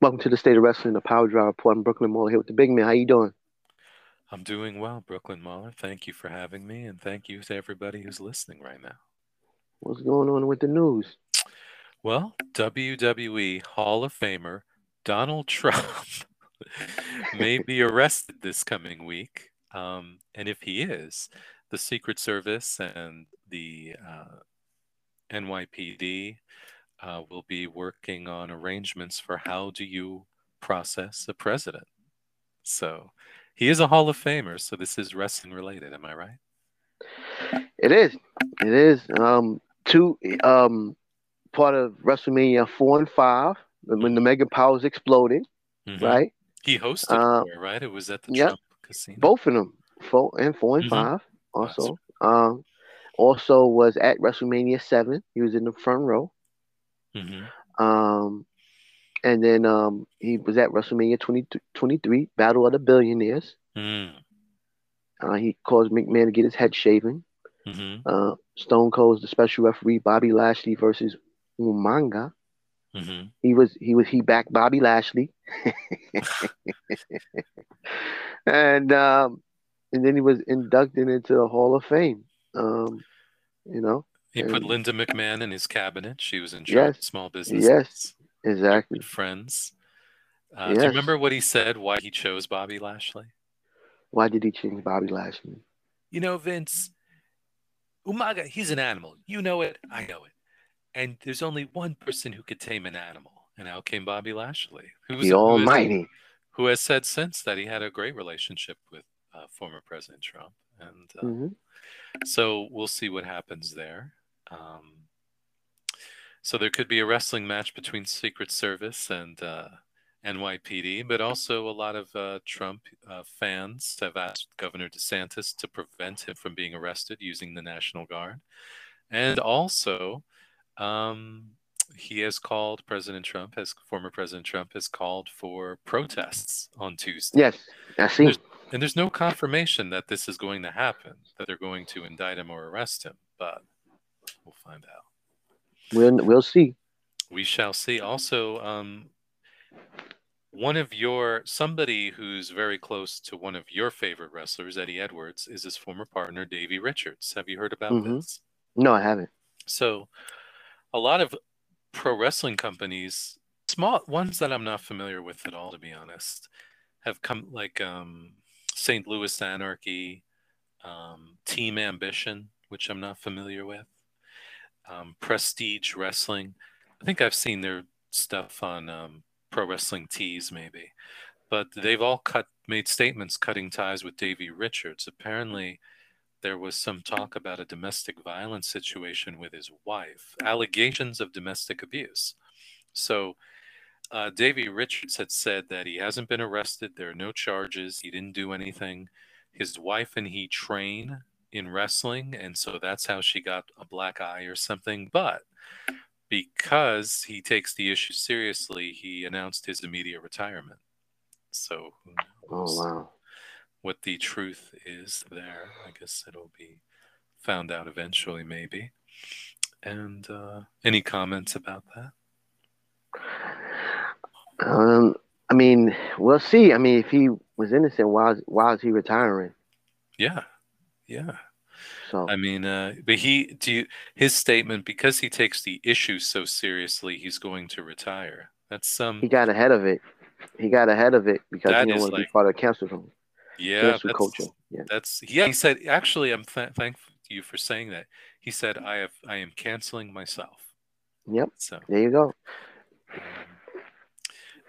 Welcome to the State of Wrestling, the Power Drive Report. I'm Brooklyn Mauler here with the big man. How you doing? I'm doing well, Brooklyn Mauler. Thank you for having me, and thank you to everybody who's listening right now. What's going on with the news? Well, WWE Hall of Famer Donald Trump may be arrested this coming week. Um, and if he is, the Secret Service and the uh, NYPD uh, will be working on arrangements for how do you process a president. So he is a Hall of Famer, so this is wrestling related. Am I right? It is. It is. Um, two. Um, part of WrestleMania four and five when the Mega Powers exploded. Mhm. Right. He hosted Uh, there, right? It was at the yep. Trump Casino. Both of them, four and four and Mhm. five. Also. Um, also was at WrestleMania seven. He was in the front row. hmm Um, and then um, he was at WrestleMania 20, 23, Battle of the Billionaires. Mm. Uh, he caused McMahon to get his head shaven. hmm Uh, Stone Cold's the special referee, Bobby Lashley versus Umaga. hmm He was he was he backed Bobby Lashley, and um, and then he was inducted into the Hall of Fame. Um, you know, He put Linda McMahon in his cabinet. She was in charge Yes. of small business. Yes. exactly. Friends. Uh, Do you remember what he said? Why he chose Bobby Lashley? Why did he choose Bobby Lashley? You know, Vince, Umaga, he's an animal. You know it. I know it. And there's only one person who could tame an animal, and out came Bobby Lashley, who was The Almighty. who has said since that he had a great relationship with uh, former President Trump, and uh, Mhm. so we'll see what happens there. Um, so there could be a wrestling match between Secret Service and uh, NYPD, but also a lot of uh, Trump uh, fans have asked Governor DeSantis to prevent him from being arrested using the National Guard, and also. Um, he has called President Trump, has former President Trump has called for protests on Tuesday. Yes, I see. There's- And there's no confirmation that this is going to happen, that they're going to indict him or arrest him, but we'll find out. We'll we'll see. We shall see. Also, um, one of your somebody who's very close to one of your favorite wrestlers, Eddie Edwards, is his former partner, Davey Richards. Have you heard about Mhm. this? No, I haven't. So, a lot of pro wrestling companies, small ones that I'm not familiar with at all, to be honest, have come like um, St. Louis Anarchy, um, Team Ambition, which I'm not familiar with, um, Prestige Wrestling. I think I've seen their stuff on um, Pro Wrestling Tees, maybe, but they've all cut made statements cutting ties with Davey Richards. Apparently, there was some talk about a domestic violence situation with his wife, allegations of domestic abuse. So, uh, Davey Richards had said that he hasn't been arrested. There are no charges. He didn't do anything. His wife and he train in wrestling, and so that's how she got a black eye or something. But because he takes the issue seriously, he announced his immediate retirement. So, who Oh wow. What the truth is there. I guess it'll be found out eventually, maybe. And uh, any comments about that? Um, I mean, we'll see. I mean, if he was innocent, why is, why is he retiring? Yeah, yeah. So I mean, uh, but he do you, his statement because he takes the issue so seriously, he's going to retire. That's um, he got ahead of it. He got ahead of it because he didn't want to be part of the culture. Yeah, that's, culture. Yeah. that's yeah. He said, actually, I'm th- thankful to you for saying that. He said, I have, I am canceling myself. Yep. So. There you go.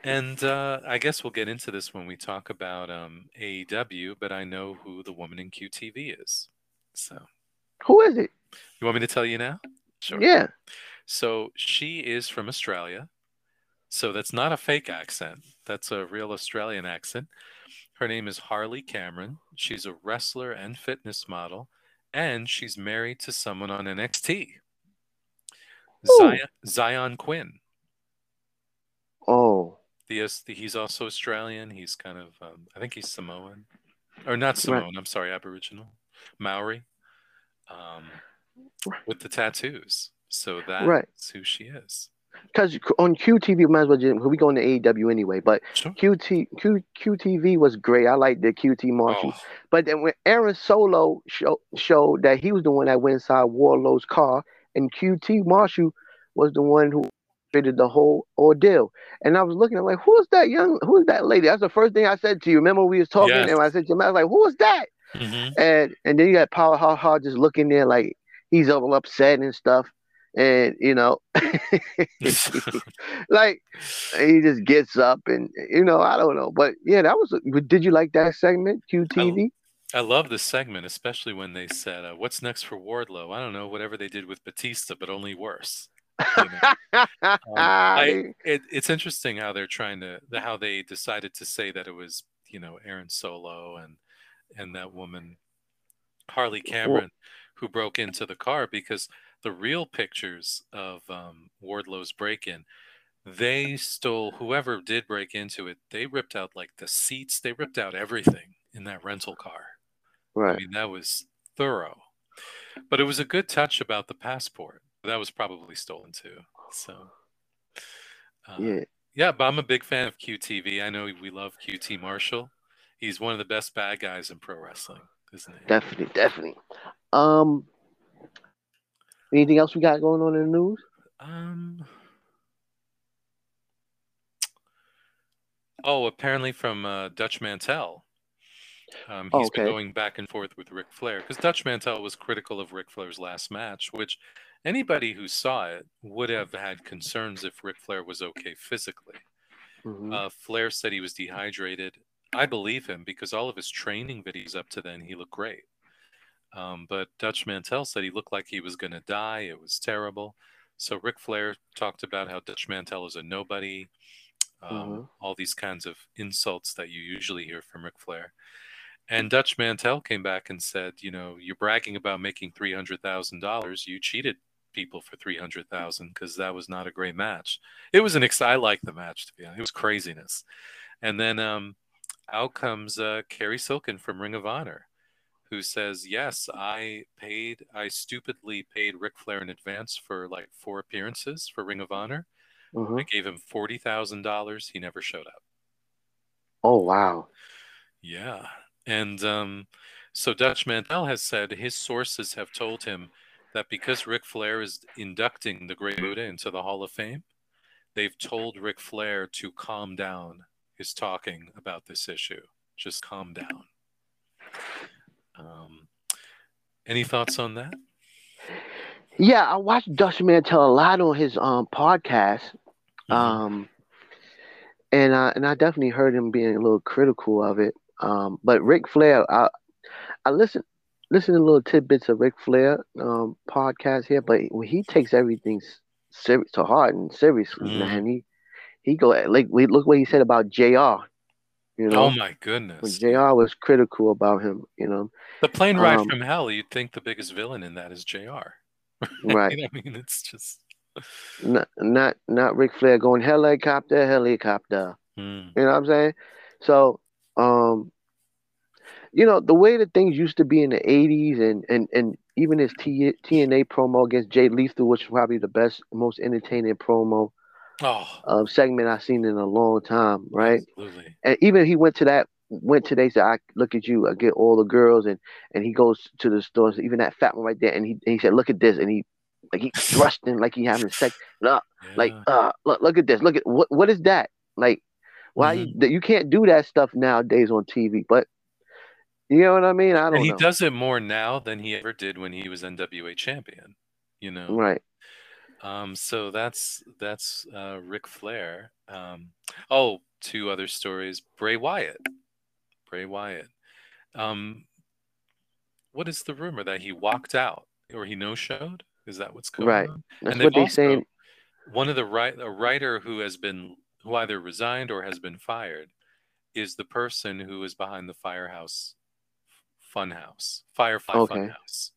And uh, I guess we'll get into this when we talk about um, AEW, but I know who the woman in QTV is. So, Who is it? you want me to tell you now? Sure. Yeah. So, she is from Australia. So, that's not a fake accent, that's a real Australian accent. Her name is Harley Cameron. She's a wrestler and fitness model, and she's married to someone on NXT. Zion, Zion Quinn. Oh, The, the he's also Australian. He's kind of um, I think he's Samoan, or not Samoan. I'm sorry, Aboriginal, Maori, um, with the tattoos. So that's Right. who she is. Because on QTV, might as well just we going to AEW anyway. But Sure. QT Q, QTV was great. I liked the QT Marshall. Oh, But then when Aaron Solo show, showed that he was the one that went inside Wardlow's car, and QT Marshall was the one who created the whole ordeal. And I was looking, I'm like, who's that young? Who's that lady? That's the first thing I said to you. Remember we was talking, Yes. and I said to him, I was like, who is that? mhm. And and then you got Power Hard Hard just looking there like he's all upset and stuff. And you know, like he just gets up and you know, I don't know. But yeah, that was did you like that segment, QTV? I love this segment, especially when they said, uh, "What's next for Wardlow?" I don't know, whatever they did with Batista, but only worse. You know? Um, I, it, it's interesting how they're trying to how they decided to say that it was you know Aaron Solo and and that woman Harley Cameron who broke into the car because the real pictures of um, Wardlow's break-in they stole whoever did break into it they ripped out like the seats they ripped out everything in that rental car Right. I mean that was thorough but it was a good touch about the passport that was probably stolen too so uh, Yeah. yeah, but I'm a big fan of QTV. I know we love QT Marshall. He's one of the best bad guys in pro wrestling, isn't he? Definitely, definitely. Um anything else we got going on in the news? Um. Oh, apparently from uh, Dutch Mantell. Um, Oh, he's been going back and forth with Ric Flair because Dutch Mantell was critical of Ric Flair's last match, which anybody who saw it would have had concerns if Ric Flair was okay physically. Mhm. Uh, Flair said he was dehydrated. I believe him because all of his training videos up to then, he looked great. Um, but Dutch Mantell said he looked like he was going to die. It was terrible. So Ric Flair talked about how Dutch Mantell is a nobody, um, Mhm. all these kinds of insults that you usually hear from Ric Flair. And Dutch Mantell came back and said, you know, you're bragging about making three hundred thousand dollars. You cheated people for three hundred thousand because that was not a great match. It was an ex. I like the match to be honest. It was craziness. And then um, out comes uh, Cary Silkin from Ring of Honor, who says, "Yes, I paid. I stupidly paid Ric Flair in advance for like four appearances for Ring of Honor. Mhm. I gave him forty thousand dollars. He never showed up. Oh wow. Yeah. And um, so Dutch Mantell has said his sources have told him that because Ric Flair is inducting the Great Muta into the Hall of Fame, they've told Ric Flair to calm down his talking about this issue. Just calm down. Um, any thoughts on that? Yeah, I watched Dutch Mantell a lot on his um podcast. Mm-hmm. Um and I and I definitely heard him being a little critical of it. Um but Ric Flair, I I listen listen to little tidbits of Ric Flair um podcast here, but when he takes everything to heart and seriously, Mhm. man, he he go like we look what he said about JR. You know, oh my when goodness. JR was critical about him, you know. The plane ride Um, from hell, you'd think the biggest villain in that is JR. Right. you know I mean? It's just. Not not not Ric Flair going helicopter, helicopter. Hmm. You know what I'm saying? So, um, you know, the way that things used to be in the 80s and, and, and even his T, TNA promo against Jay Lethal, which was probably the best, most entertaining promo Oh, uh, segment I've seen in a long time, right? absolutely. And even he went to that, went to they said, I look at you, I get all the girls, and and he goes to the store, so even that fat one right there, and he and he said, look at this, and he like he thrusting like he having sex, uh, like uh, look look at this, look at what what is that? Like, why you Mm-hmm. that you can't do that stuff nowadays on TV, but you know what I mean? I don't and he know. does it more now than he ever did when he was NWA champion. You know, Right. Um, so that's that's uh, Ric Flair. Um, oh, two other stories: Bray Wyatt. Bray Wyatt. Um, what is the rumor that he walked out or he no showed? Is that what's going Right. on? That's and what they saying. One of the right a writer who has been who either resigned or has been fired is the person who is behind the Firehouse Funhouse, Firefly Okay. Funhouse.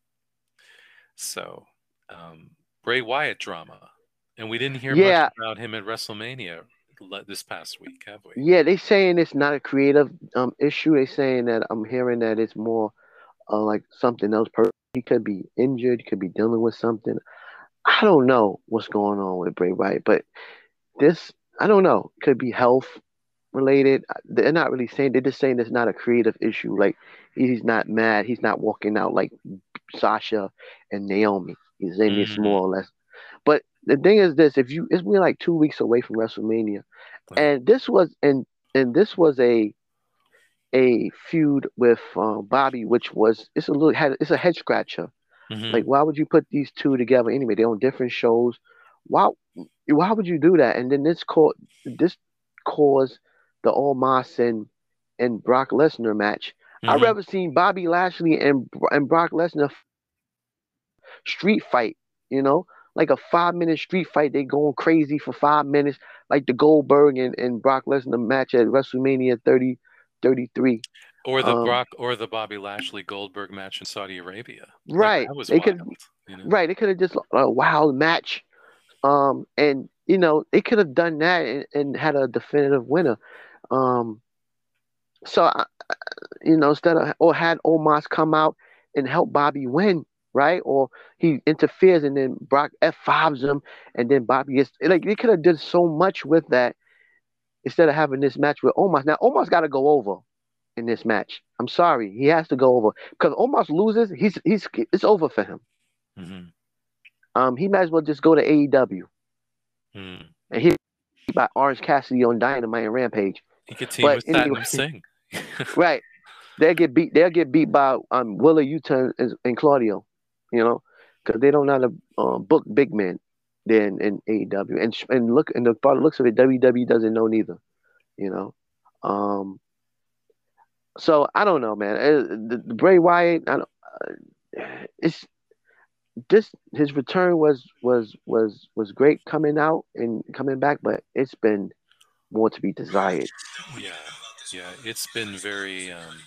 So, um, Bray Wyatt drama, and we didn't hear Yeah. much about him at WrestleMania. this past week, have we? Yeah, they saying it's not a creative um issue. They saying that I'm hearing that it's more uh, like something else. Per- he could be injured. Could be dealing with something. I don't know what's going on with Bray Wyatt, but this I don't know. Could be health related. They're not really saying. They're just saying it's not a creative issue. Like he's not mad. He's not walking out like Sasha and Naomi. It's Mhm. more or less. But the thing is this: if you, it's we're like two weeks away from WrestleMania, and this was and and this was a a feud with um, Bobby, which was it's a little had it's a head scratcher. Mhm. Like, why would you put these two together anyway? They're on different shows. Why why would you do that? And then this caught this caused the Omos and and Brock Lesnar match. I'd Mhm. rather seen Bobby Lashley and and Brock Lesnar street fight, you know, like a five minute street fight. They going crazy for five minutes, like the Goldberg and, and Brock Lesnar match at WrestleMania 30, 33. or the um, Brock or the Bobby Lashley Goldberg match in Saudi Arabia. Like, Right. that was They wild. could you know? right. They could have just a wild match. Um, and you know, they could have done that and, and had a definitive winner. Um, so I- you know, instead of or had Omos come out and help Bobby win, right? Or he interferes and then Brock F fives him, and then Bobby gets like they could have done so much with that instead of having this match with Omos. Now Omos got to go over in this match. I'm sorry, he has to go over because Omos loses. He's he's it's over for him. Mhm. Um, he might as well just go to AEW Mm. and he by Orange Cassidy on Dynamite and Rampage. He could team But with anyway- Singh. Right. They'll get beat. They'll get beat by um Wheeler Yuta and, and Claudio, you know, because they don't know how to um, book big men. Then in AEW and and look and the the looks of it, WWE doesn't know neither, you know. Um. So I don't know, man. Uh, the, the Bray Wyatt, I don't, uh, it's this his return was was was was great coming out and coming back, but it's been more to be desired. yeah, yeah. It's been very. Um,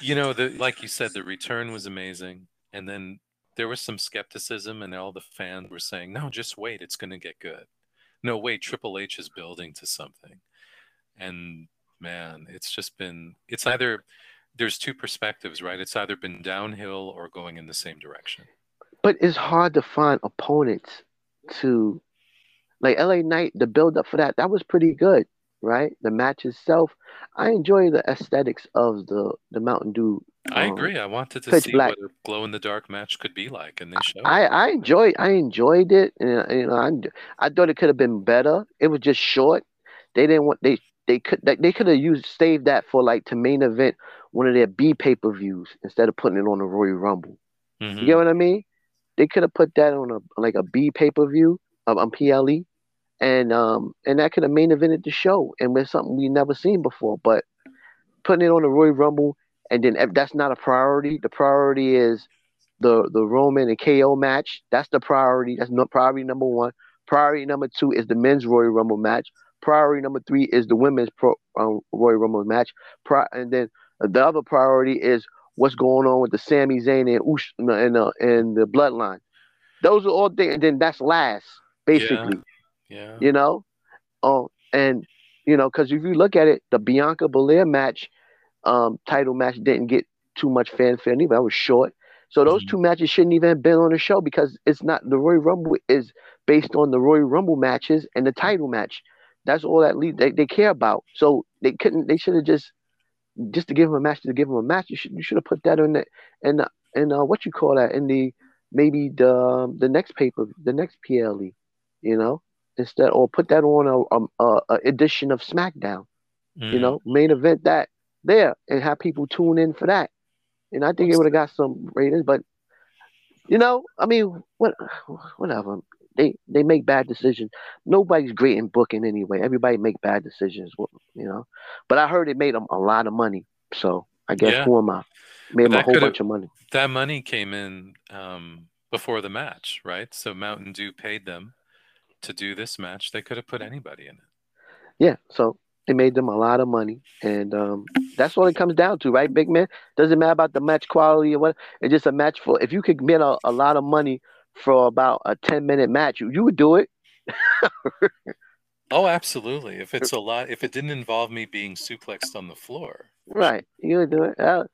you know, the like you said, the return was amazing, and then there was some skepticism, and all the fans were saying, "No, just wait, it's going to get good." No, wait, Triple H is building to something, and man, it's just been. It's either there's two perspectives, right? It's either been downhill or going in the same direction. but it's hard to find opponents to like LA Knight. The build up for that that was pretty good, right? The match itself, I enjoy the aesthetics of the the Mountain Dew. I um, agree. I wanted to see Black. what a glow in the dark match could be like, and they showed. I I enjoyed I enjoyed it, and uh, you know I I thought it could have been better. It was just short. They didn't want they they could they, they could have used saved that for like to main event one of their B pay per views instead of putting it on the Royal Rumble. Mhm. You get what I mean? They could have put that on a like a B pay per view um, on PLE, and um and that could have main evented the show and with something we never seen before. But putting it on the Royal Rumble and then if that's not a priority. The priority is the the Roman and KO match. That's the priority. That's not priority number one. Priority number two is the men's Royal Rumble match. Priority number three is the women's pro, um, Royal Rumble match. Pri- and then the other priority is what's going on with the Sami Zayn and Ush and uh, and the Bloodline. Those are all things. And then that's last, basically. Yeah. You know, oh, and you know, because if you look at it, the Bianca Belair match, um, title match didn't get too much fanfare. Either that was short. So those Mhm. two matches shouldn't even have been on the show because it's not the Royal Rumble is based on the Royal Rumble matches and the title match. That's all that lead, they, they care about. So they couldn't. They should have just just to give him a match to give him a match. You should you should have put that in the in the, in uh, what you call that in the maybe the um, the next paper the next PLE, you know, instead or put that on a a, a edition of SmackDown. You Mhm. know, main event that there and have people tune in for that. And I think it would have got some ratings, but you know, I mean, what, whatever. They they make bad decisions. Nobody's great in booking anyway. Everybody make bad decisions, you know. But I heard it made them a lot of money. So I guess Yeah. who am I? Made them a whole bunch of money. that money came in um, before the match, right? So Mountain Dew paid them to do this match. They could have put anybody in it. Yeah, so it made them a lot of money, and um, that's what it comes down to, right, big man? Doesn't matter about the match quality or what. It's just a match for. If you could get a, a lot of money for about a ten minute match, you, you would do it. Oh, absolutely. If it's a lot, if it didn't involve me being suplexed on the floor, Right, you would do it. Uh,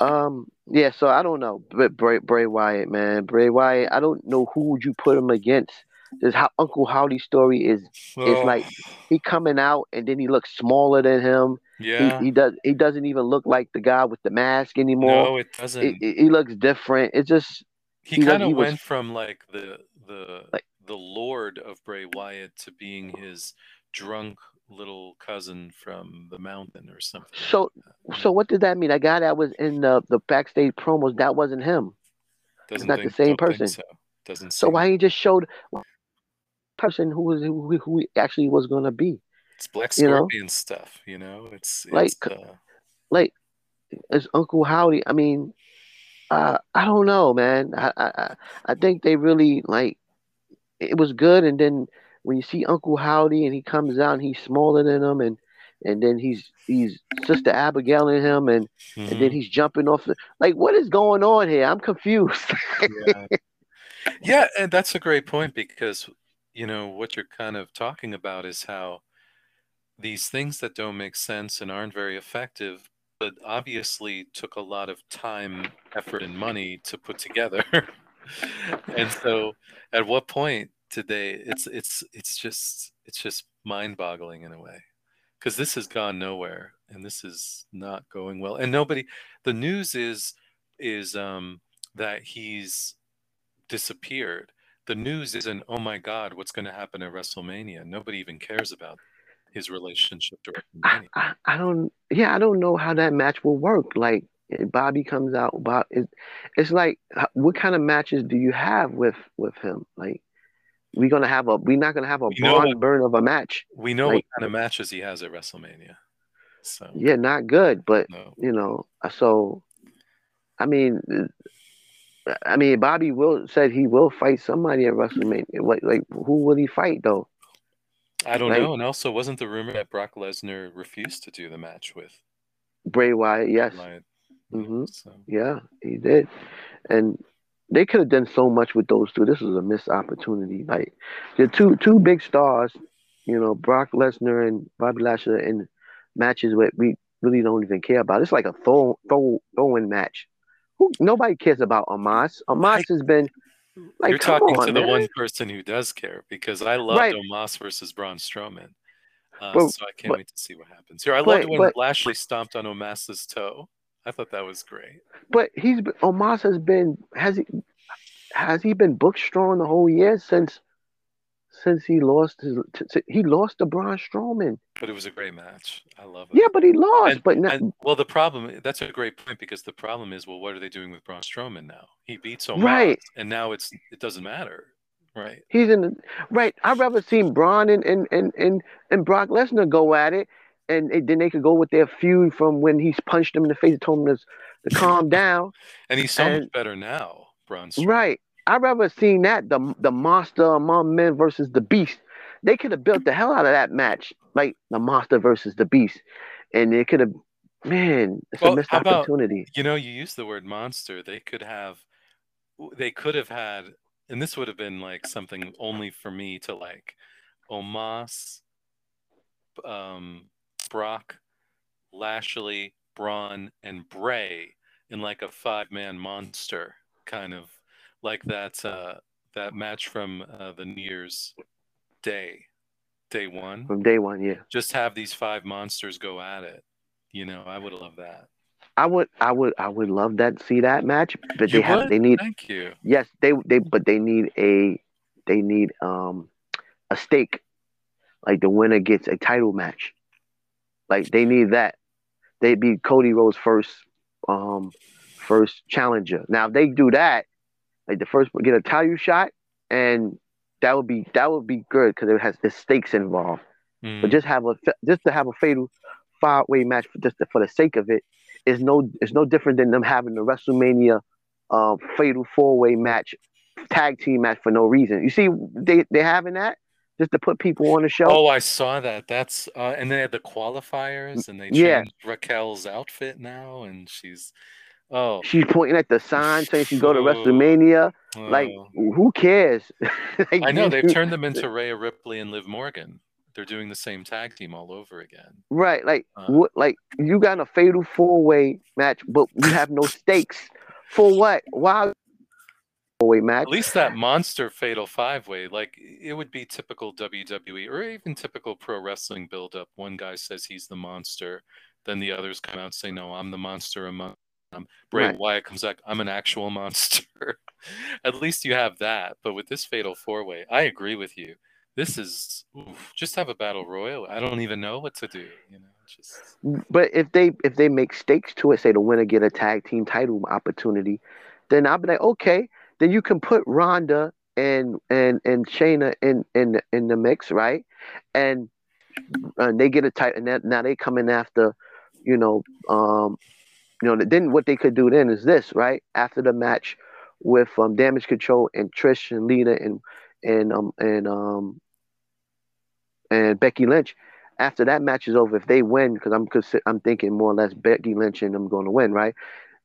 um, yeah. So I don't know, but Bray, Bray Wyatt, man, Bray Wyatt. I don't know who would you put him against. This how Uncle Howdy's story is. It's Oh, like he coming out and then he looks smaller than him. yeah, He, he does. He doesn't even look like the guy with the mask anymore. no, it doesn't. He, looks different. It's just he he kind of he was- went from like the the Like- the lord of Bray Wyatt to being his drunk little cousin from the mountain or something. so. that. So what did that mean? A guy that was in the the backstage promos that wasn't him. Doesn't not the same person. So doesn't. So why he just showed person who was who, who actually was gonna be? It's Black you know? Scorpion stuff, you know. It's Like, uh, like as Uncle Howdy. I mean, uh, I don't know, man. I, I I- think they really like it was good, and then when you see Uncle Howdy and he comes out, and he's smaller than him, and and then he's he's Sister Abigail in him, and and then mhm, he's jumping off the like. What is going on here? I'm confused. yeah. yeah, and that's a great point because you know what you're kind of talking about is how these things that don't make sense and aren't very effective, but obviously took a lot of time, effort, and money to put together. and so, at what point did they? It's it's it's just it's just mind-boggling in a way because this has gone nowhere and this is not going well. And nobody, the news is is um, that he's disappeared. The news isn't, oh my God, what's going to happen at WrestleMania? Nobody even cares about his relationship to I, WrestleMania. I, I don't yeah I don't know how that match will work. Like eh, Bobby comes out, Bob. It, it's like what kind of matches do you have with with him? Like we're gonna have a we're not gonna have a barn what- burn of a match. We know what kind of matches he has at WrestleMania. So, Yeah, not good. But no. you know, so I mean, I mean Bobby will said he will fight somebody at WrestleMania. Like like who will he fight though? I don't Like- know. And also, wasn't the rumor that Brock Lesnar refused to do the match with Bray Wyatt, yes, Wyatt? Mhm. So, yeah, he did, and they could have done so much with those two. This was a missed opportunity. Like the two two big stars, you know, Brock Lesnar and Bobby Lashley in matches that we really don't even care about. It's like a throw throw throwing match. Who nobody cares about Omos. Omos has been like You're talking on, to the man. one person who does care because I loved Right. Omos versus Braun Strowman. Uh, But- so I can't but- wait to see what happens here. I but- loved when but- Lashley stomped on Omos's toe. I thought that was great. But he's Omos has been has he has he been booked strong the whole year since since he lost his he lost to Braun Strowman. But it was a great match. I love it. Yeah, but he lost. And- but not, And, well, the problem that's a great point because the problem is, well, what are they doing with Braun Strowman now? He beats Omos, Right. and now it's it doesn't matter, right? He's in the right. I'd rather see Braun and and and and, and Brock Lesnar go at it, and, and then they could go with their feud from when he's punched him in the face and told him to, to calm down. And he's so much better now, Braun Strowman. Right. I'd rather seen that the the monster among men versus the beast. They could have built the hell out of that match, like the monster versus the beast, and it could have. Man, it's Well, a missed how about- opportunity. You know, you use the word monster. They could have, they could have had, and this would have been like something only for me to like, Omos, um, Brock, Lashley, Braun, and Bray in like a five-man monster kind of like that uh, that match from uh, the New Year's Day, day one. From day one, yeah. Just have these five monsters go at it. You know, I would love that. I would, I would, I would love that see that match, but they You have, would? they need, Thank you. yes, they, they, but they need a, they need um, a stake, like the winner gets a title match, like they need that. They'd be Cody Rhodes' first, um, first challenger. Now if they do that, like the first get a title shot, and that would be that would be good because it has the stakes involved. Mm. But just have a just to have a fatal five way match for just for the sake of it is no is no different than them having the WrestleMania uh, fatal four way match, tag team match for no reason. You see, they they having that just to put people on the show. Oh, I saw that. That's uh, and they had the qualifiers, and they changed Yeah. Raquel's outfit now, and she's Oh, She's pointing at the sign saying she go to Oh. WrestleMania. Like, oh. who cares? Like, I know they've turned them into Rhea Ripley and Liv Morgan. They're doing the same tag team all over again. right. Like, Uh. what? Like, you got a fatal four way match, but you have no stakes for what? Why? Four way match. At least that monster fatal five way, like it would be typical WWE or even typical pro wrestling build up. One guy says he's the monster, then the others come out and say, No, I'm the monster among them. Bray Right. Wyatt comes back, I'm an actual monster. At least you have that. But with this fatal four way, I agree with you. This is oof, just have a battle royal. I don't even know what to do. You know, just But if they if they make stakes to it, say the winner get a tag team title opportunity, then I'll be like, okay, then you can put Ronda and and and Shayna in in in the mix, right? And uh, they get a title, and that, now they come in after, you know, um, you know, then what they could do then is this, right? After the match with um, Damage Control and Trish and Lita and and um and um and Becky Lynch. After that match is over, if they win, because I'm consi- I'm thinking more or less Becky Lynch and them going to win, right?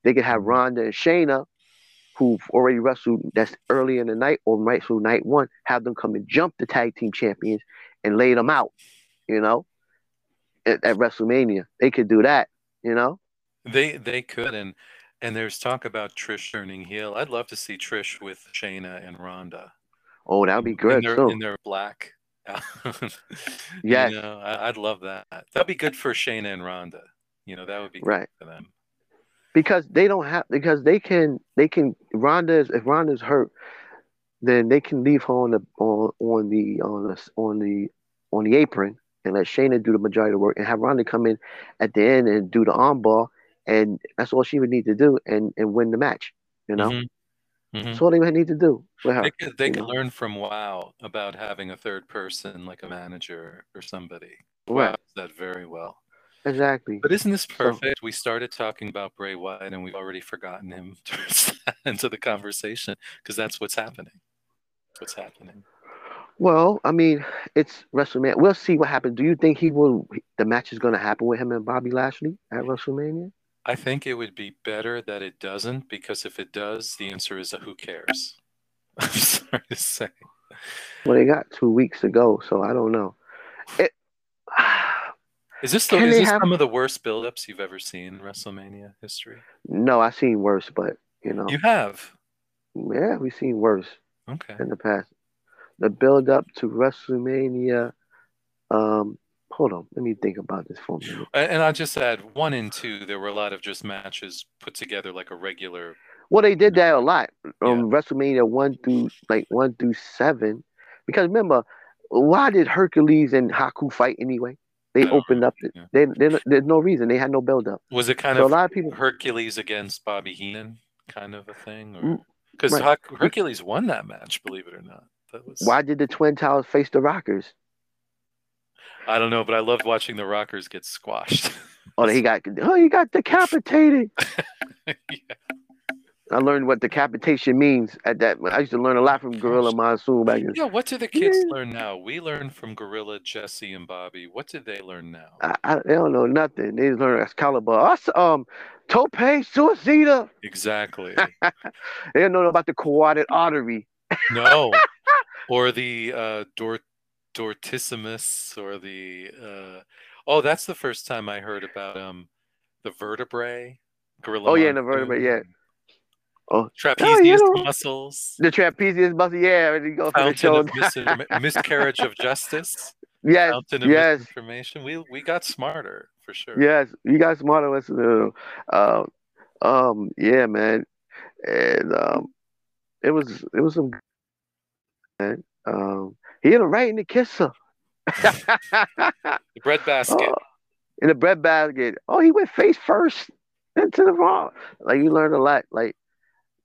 They could have Ronda and Shayna, who've already wrestled that's early in the night or right through night one, have them come and jump the tag team champions and lay them out, you know, at, at WrestleMania. They could do that, you know. They they could and and there's talk about Trish turning heel. I'd love to see Trish with Shayna and Ronda. Oh, that would be in good their, too. in their black. yeah, you know, I, I'd love that. That'd be good for Shayna and Ronda. You know, that would be Right. for them. because they don't have because they can they can Ronda is if Ronda's hurt, then they can leave her on the on on the on the on the on the apron and let Shayna do the majority of the work and have Ronda come in at the end and do the armbar and that's all she would need to do and and win the match. You know, Mhm. Mhm. that's all they would need to do with her. They could they could know. learn from WoW about having a third person like a manager or somebody. WoW Right, does that very well. exactly. But isn't this perfect? We started talking about Bray Wyatt and we've already forgotten him into the conversation because that's what's happening. What's happening? Well, I mean, it's WrestleMania. We'll see what happens. Do you think he will? The match is going to happen with him and Bobby Lashley at WrestleMania? I think it would be better that it doesn't because if it does, the answer is who cares. I'm sorry to say. Well, they got two weeks to go, so I don't know. It, Is this the, is this have- some of the worst buildups you've ever seen in WrestleMania history? no, I've seen worse, but you know, You have. yeah, we've seen worse Okay. in the past. The build up to WrestleMania. Um, hold on, let me think about this for a minute. And I'll just add one and two, there were a lot of just matches put together like a regular. Well, they did that a lot. Yeah. Um, WrestleMania one through like one through seven, because remember, why did Hercules and Haku fight anyway? They I don't opened up. Yeah. They, they, there's no reason. They had no build up. Was it kind So a lot of people. Hercules against Bobby Heenan kind of a thing? Mm, Or Because right. Hercules won that match, believe it or not. That was Why did the Twin Towers face the Rockers? I don't know, but I loved watching the Rockers get squashed. Oh, he got oh, he got decapitated. yeah. I learned what decapitation means at that. I used to learn a lot from Gorilla Monsoon back then. Yeah, what do the kids Yeah. learn now? We learn from Gorilla, Jesse, and Bobby. What did they learn now? I, I, they don't know nothing. They just learn Excalibur. Us, um, Tope Suicida. Exactly. They don't know about the carotid artery. no. Or the uh, Dortissimus or the uh, oh, that's the first time I heard about um the vertebrae. Gorilla Oh, yeah, the vertebrae, yeah. Oh. Trapezius you know. muscles. The trapezius muscle, yeah, and you go for the Fountain of mis- miscarriage of justice. yes, Fountain of yes, misinformation. We we got smarter for sure. yes. You guys smarter listen. Uh, um, yeah, man, and um, it was it was some man. Um, he hit her right in the kisser. The bread basket. Oh, in the bread basket. Oh, he went face first into the wrong. Like you learned a lot. Like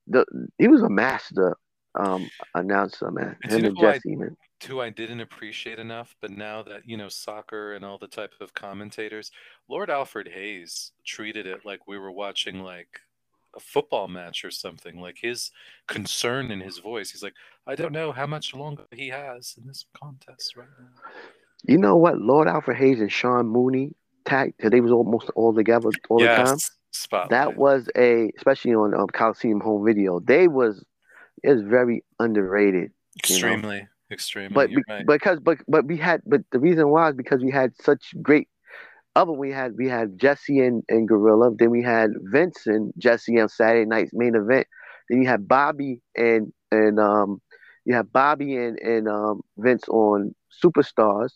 the he was a master um announcer, man. You Him and I- Jesse, man. who I didn't appreciate enough, but now that you know soccer and all the type of commentators, Lord Alfred Hayes treated it like we were watching like a football match or something. Like his concern in his voice, he's like, "I don't know how much longer he has in this contest right now." You know what? Lord Alfred Hayes and Sean Mooney tag they was almost all together all the time. Spotlight. That was a, especially on um, Coliseum Home Video. They was is very underrated. you know. extremely, extremely. But be- right. because but but we had but the reason why is because we had such great. Other we had we had Jesse and, and Gorilla. Then we had Vince and Jesse on Saturday night's main event. Then you had Bobby and and um you have Bobby and and um Vince on Superstars.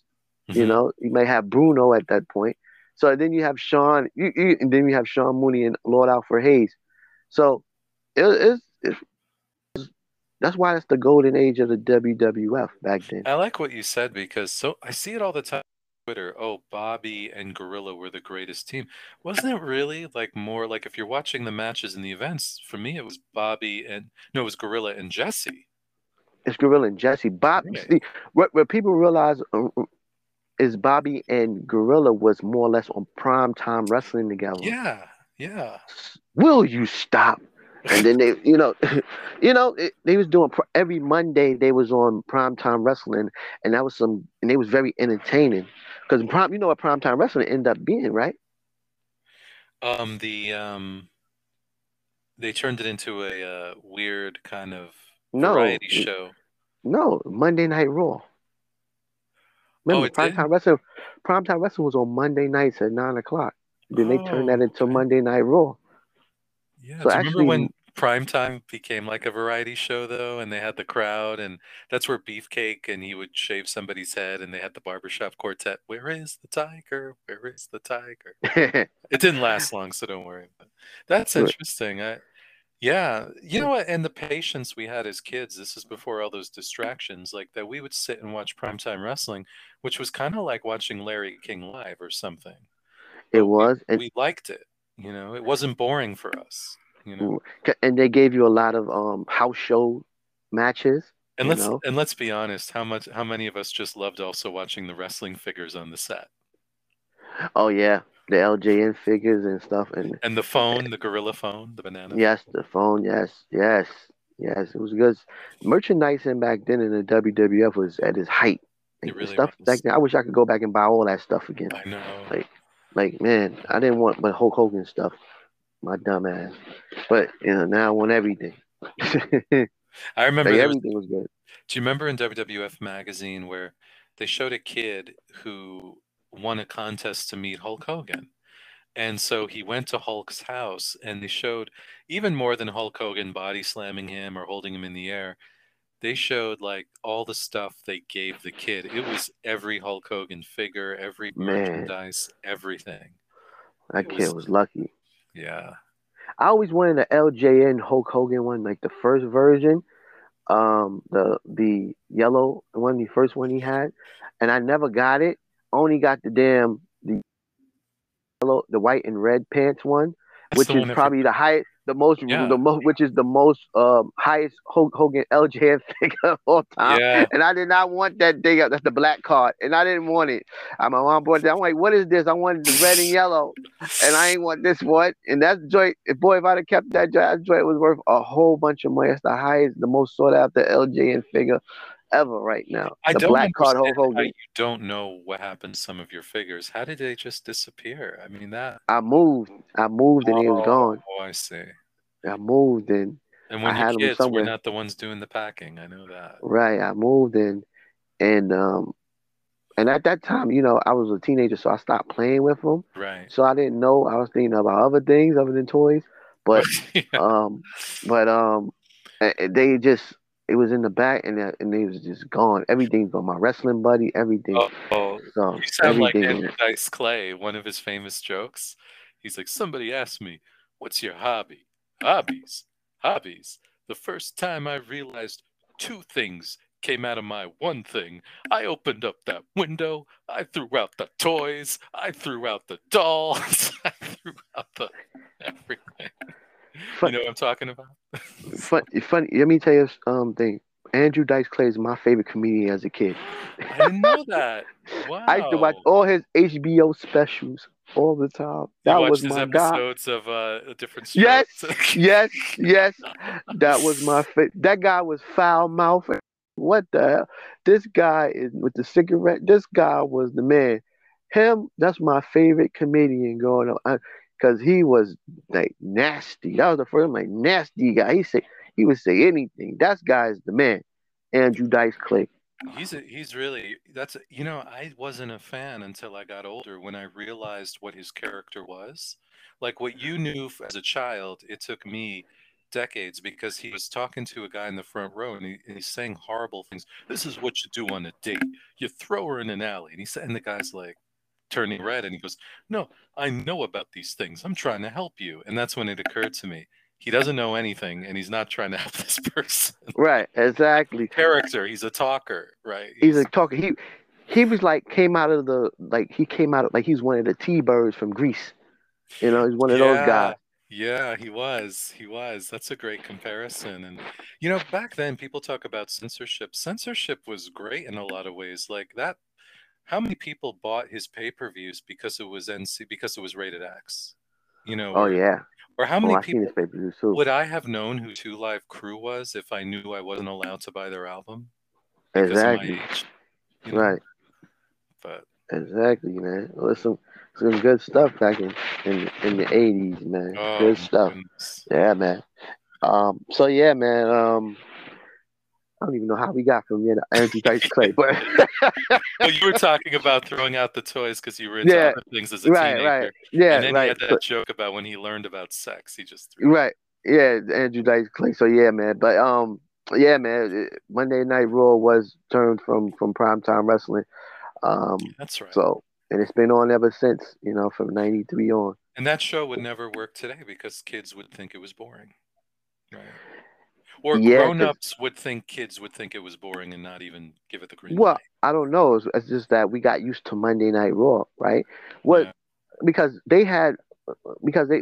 You Mhm. know, you may have Bruno at that point. So then you have Sean, you, you, and then you have Sean Mooney and Lord Alfred Hayes. So it, it's, it's that's why it's the golden age of the WWF back then. I like what you said because so I see it all the time. Twitter, oh, Bobby and Gorilla were the greatest team. Wasn't it really like more like if you're watching the matches and the events? For me, it was Bobby and no, it was Gorilla and Jesse. It's Gorilla and Jesse. Bob, Right. see, what, what people realize uh, uh, is Bobby and Gorilla was more or less on prime time wrestling together. Yeah, yeah. Will you stop? And then they, you know, you know, it, they was doing pr- every Monday. They was on primetime wrestling, and that was some, and they was very entertaining. Because prime, you know what primetime wrestling ended up being, right? Um, the um, they turned it into a uh, weird kind of No, variety show. no, Monday Night Raw. Remember, Oh, it did? primetime wrestling, primetime wrestling was on Monday nights at nine o'clock. Then they turned Oh, that into okay. Monday Night Raw. Yeah. So Do you remember when actually- primetime became like a variety show though, and they had the crowd, and that's where Beefcake and he would shave somebody's head, and they had the barbershop quartet. Where is the tiger? Where is the tiger? It didn't last long, so don't worry. But that's interesting. I, yeah, you know what? And the patience we had as kids. This is before all those distractions, like that. We would sit and watch primetime wrestling, which was kind of like watching Larry King live or something. it But we- was, we liked it. You know, it wasn't boring for us. You know, and they gave you a lot of um house show matches. and let's know? and let's be honest. How much? How many of us just loved also watching the wrestling figures on the set Oh yeah, the LJN figures and stuff, and and the phone, the gorilla phone, the banana. yes, the phone, yes, yes, yes. It was good. Merchandising back then in the WWF was at its height. Like, the really stuff was. back then, I wish I could go back and buy all that stuff again. I know. Like, like man, I didn't want but Hulk Hogan stuff. My dumb ass. But you know, now I want everything. I remember was everything was good. Do you remember in WWF magazine where they showed a kid who won a contest to meet Hulk Hogan? And so he went to Hulk's house and they showed even more than Hulk Hogan body slamming him or holding him in the air. They showed like all the stuff they gave the kid. It was every Hulk Hogan figure, every Man. merchandise, everything. That It kid was- was lucky. Yeah. I always wanted the LJN Hulk Hogan one, like the first version, um, the the yellow one, the first one he had, and I never got it. Only got the damn the yellow, the white and red pants one, That's which is probably the highest, the most, Yeah. the most, which is the most um highest Hulk Hogan LJN figure of all time. Yeah. And I did not want that thing. Up. That's the black card, and I didn't want it. Uh, my mom bought that. I'm like, what is this? I wanted the red and yellow and I ain't want this one. And that joint, if boy, if I'd have kept that joint, that joint was worth a whole bunch of money. It's the highest, the most sought after LJN figure ever right now. I the don't black card Hogan. you don't know what happened to some of your figures. How did they just disappear? I mean that I moved, I moved, and it was gone. Oh, I see. I moved, and And I when had 'em you're kids, we're not the ones doing the packing. I know that. right, I moved, and and um, and at that time, you know, I was a teenager, so I stopped playing with them. Right. So I didn't know. I was thinking about other things other than toys, but Yeah. um, but um, they just it was in the back, and that- and they was just gone. Everything from my wrestling buddy, everything. oh, oh, So you sound like everything. Andrew Dice Clay. One of his famous jokes. He's like, somebody asked me, "What's your hobby?" Hobbies. Hobbies. The first time I realized two things came out of my one thing. I opened up that window. I threw out the toys. I threw out the dolls. I threw out the everything. You Fun, know what I'm talking about? fun, funny. Let me tell you um thing. Andrew Dice Clay is my favorite comedian as a kid. I didn't know that. Wow. I used to watch all his HBO specials all the time. That you was his my guy. episodes of uh, different Yes, strokes. yes, yes. That was my fa- that guy was foul mouthed. What the hell? This guy is with the cigarette. This guy was the man. Him, that's my favorite comedian going on. I, because he was like nasty. That was the first like nasty guy. He say he would say anything. That guy's the man. Andrew Dice Clay. He's a, he's really that's a, you know I wasn't a fan until I got older when I realized what his character was. Like what you knew as a child, it took me decades because he was talking to a guy in the front row and, he, and he's saying horrible things. This is what you do on a date. You throw her in an alley. And he said, and the guy's like turning red and he goes, No, I know about these things. I'm trying to help you. And that's when it occurred to me. He doesn't know anything and he's not trying to help this person. Right, exactly. Character, he's a talker, right? He's a talker. He he was like came out of the like he came out of like he's one of the T birds from Grease. You know, he's one of those guys. Yeah, he was. He was. That's a great comparison. And you know, back then people talk about censorship. Censorship was great in a lot of ways. Like that how many people bought his pay-per-views because it was NC because it was rated X? You know, Oh yeah. or how Oh, many I people his pay-per-view too. would I have known who Two Live Crew was if I knew I wasn't allowed to buy their album? because of my Exactly. age, you know? Right. But Exactly, man. Some some good stuff back in in, in the eighties, man. oh, good stuff. goodness. Yeah, man. Um. So yeah, man. Um. I don't even know how we got from there to Andrew Dice Clay, but Well, you were talking about throwing out the toys because you were into Yeah, other things as a right, teenager. right, yeah, and then right. he had that joke about when he learned about sex. He just threw Right. Yeah, Andrew Dice Clay. So yeah, man. But um, yeah, man. Monday Night Raw was turned from from primetime wrestling. Um. That's right. So and it's been on ever since. You know, from '93 on. and that show would never work today because kids would think it was boring. Right. Or Yeah, grown-ups would think kids would think it was boring and not even give it the green Well, light. I don't know. It's, it's just that we got used to Monday Night Raw, right? What Yeah. because they had because they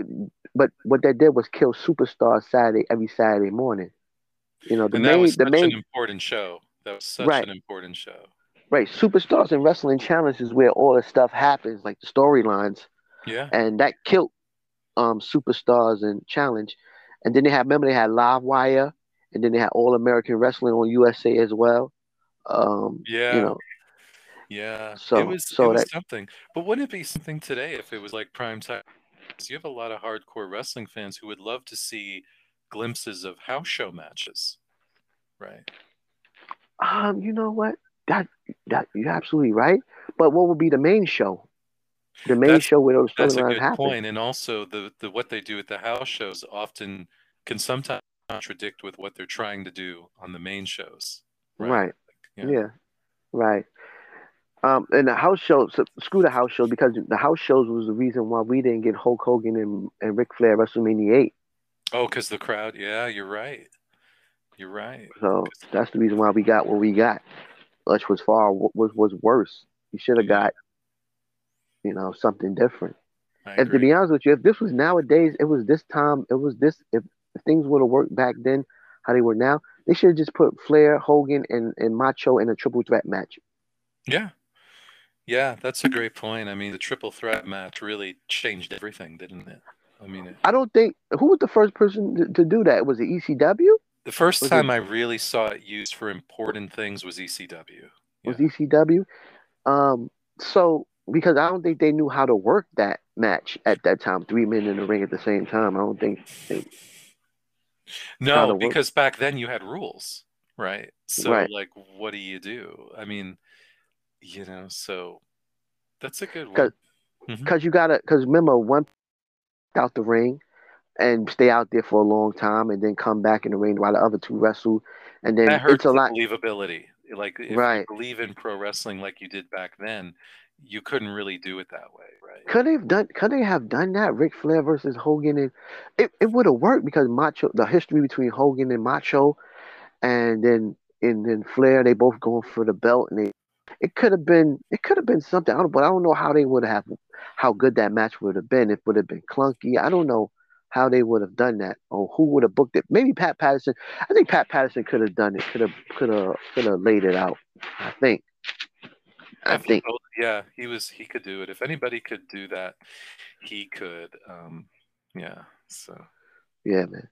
but what they did was kill Superstar Saturday every Saturday morning. You know, the and that main was the such main an important show. That was such Right. an important show. right Superstars and Wrestling Challenge is where all the stuff happens, like the storylines, Yeah. and that killed um Superstars and Challenge. And then they had remember they had Live Wire, and then they had All American Wrestling on USA as well. Um, Yeah. you know, Yeah, So- it was so it was that- something. But wouldn't it be something today if it was like prime time? 'Cause you have a lot of hardcore wrestling fans who would love to see glimpses of house show matches, right? Um, you know what? That that you're absolutely right. But what would be the main show? The main That's- show where those That's a good happen. point. And also the the what they do at the house shows often can sometimes contradict with what they're trying to do on the main shows. Right. Yeah. Yeah. Right. Um, and the house shows, so screw the house shows because the house shows was the reason why we didn't get Hulk Hogan and, and Ric Flair at WrestleMania 8. Oh, because the crowd. Yeah, you're right. You're right. So that's the reason why we got what we got, which was far was was worse. You should have got, you know, something different. I And to be honest with you, if this was nowadays, it was this time, it was this. If, if things would have worked back then, how they were now, they should have just put Flair, Hogan, and and Macho in a triple threat match. Yeah. Yeah, that's a great point. I mean, the triple threat match really changed everything, didn't it? I mean, it, I don't think who was the first person to, to do that. Was it ECW? the first Was time it- I really saw it used for important things was ECW. Was ECW? Um, so because I don't think they knew how to work that match at that time, three men in the ring at the same time. I don't think. They, No, because back then you had rules, right? So, Right. like, what do you do? I mean, you know, so that's a good one. 'Cause- mm-hmm. because you gotta because remember one out the ring and stay out there for a long time and then come back in the ring while the other two wrestle and then That hurts it's a lot believability. Like, if Right. you believe in pro wrestling like you did back then, you couldn't really do it that way, right? could they have done could they have done that? Ric Flair versus Hogan and it, it would have worked because Macho the history between Hogan and Macho and then and then Flair they both going for the belt and they it could have been it could have been something. I don't, but I don't know how they would have how good that match would have been it would have been clunky I don't know how they would have done that or who would have booked it. Maybe Pat Patterson I think Pat Patterson could have done it could have could have could have laid it out I think I think yeah, he was. He could do it. If anybody could do that, he could. Um, yeah. So Yeah, man.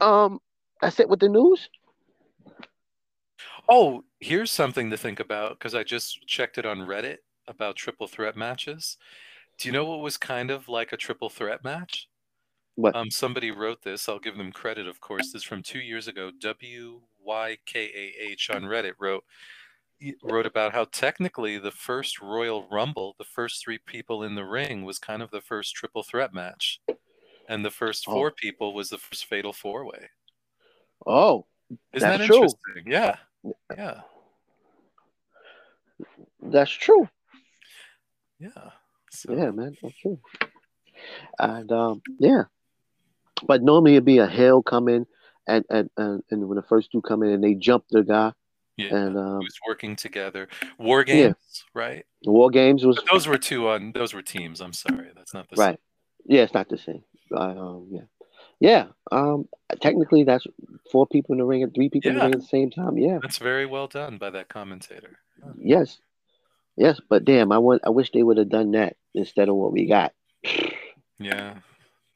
Um, that's it with the news. Oh, here's something to think about because I just checked it on Reddit about triple threat matches. Do you know what was kind of like a triple threat match? What? Um, somebody wrote this. I'll give them credit, of course. This is from two years ago. W Y K A H on Reddit wrote wrote about how technically the first Royal Rumble, the first three people in the ring, was kind of the first triple threat match, and the first Oh. four people was the first fatal four way. Oh, Isn't That's that true. interesting? Yeah, yeah, that's true. yeah. So, Yeah, man, that's true. And um, yeah, but normally it'd be a heel coming, and and and, and when the first two come in and they jump the guy, yeah. and um, Who's working together? War games, right? War Games was But those were two on. Those were teams. I'm sorry, that's not the same. right. Yeah, it's not the same. Uh, um, yeah, yeah. Um, technically that's four people in the ring and three people in the ring at the same time. Yeah. That's very well done by that commentator. Yes. Yes, but damn, I want. I wish they would have done that instead of what we got. Yeah,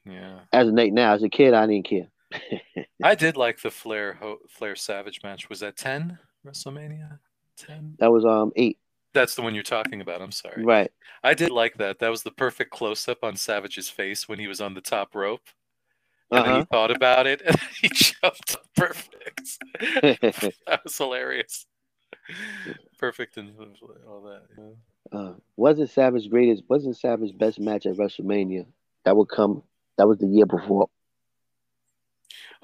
yeah. As a Nate now, as a kid, I didn't care. I did like the Flair Ho- Flair Savage match. Was that ten WrestleMania? Ten. That was um eight, That's the one you're talking about. I'm sorry. right? I did like that. That was the perfect close up on Savage's face when he was on the top rope. And then Uh he thought about it and he jumped perfect. that was hilarious. Perfect and all that. Yeah. uh, wasn't Savage greatest? Wasn't Savage best match at WrestleMania? That would come. That was the year before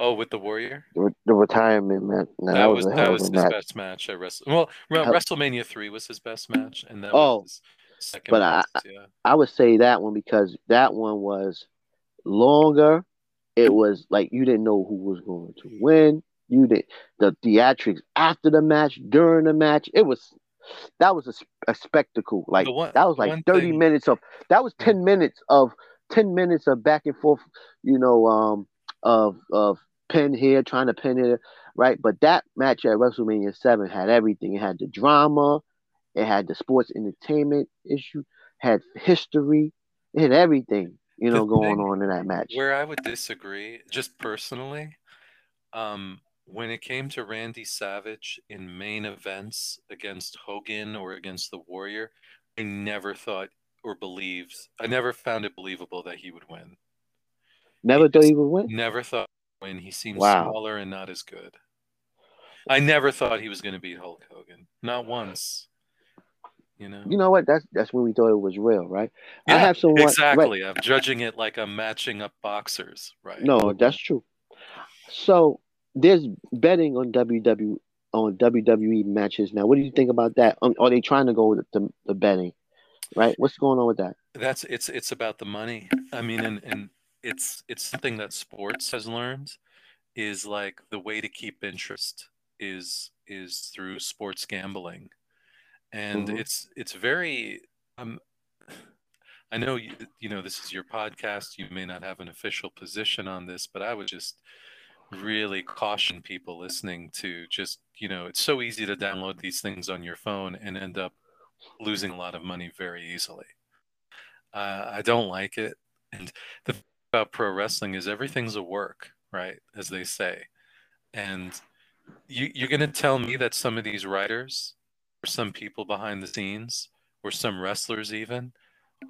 Oh, with the Warrior? the, the retirement match. No, that, was a that was his match. best match at Wrestle. Well, WrestleMania three was his best match, and that Oh, was second. but I- yeah. I would say that one because that one was longer. It was like you didn't know who was going to win. You did the theatrics after the match, during the match. It was that was a spectacle. Like one- that was like thirty thing- minutes of that was ten minutes of ten minutes of back and forth. You know, um, of of pin here trying to pin here, right? But that match at WrestleMania seven had everything. It had the drama, it had the sports entertainment issue, had history, it had everything. You know, The going thing on in that match. Where I would disagree, just personally, um, when it came to Randy Savage in main events against Hogan or against the Warrior, I never thought or believed, I never found it believable that he would win. Never thought he would win. Never thought when he seemed Wow. smaller and not as good. I never thought he was going to beat Hulk Hogan. Not once. You know? You know what? That's that's when we thought it was real, right? I have someone right, Exactly. I'm judging it like I'm matching up boxers, right? No, that's true. So there's betting on WW on WWE matches now. What do you think about that? Um, are they trying to go with the, the betting? Right? What's going on with that? That's it's it's about the money. I mean, and and it's it's something that sports has learned is like the way to keep interest is is through sports gambling, and Mhm. it's it's very um. I know you you know this is your podcast. You may not have an official position on this, but I would just really caution people listening to just you know it's so easy to download these things on your phone and end up losing a lot of money very easily. Uh, I don't like it. And the about pro wrestling is everything's a work, right? As they say. And you, you're going to tell me that some of these writers, or some people behind the scenes, or some wrestlers even,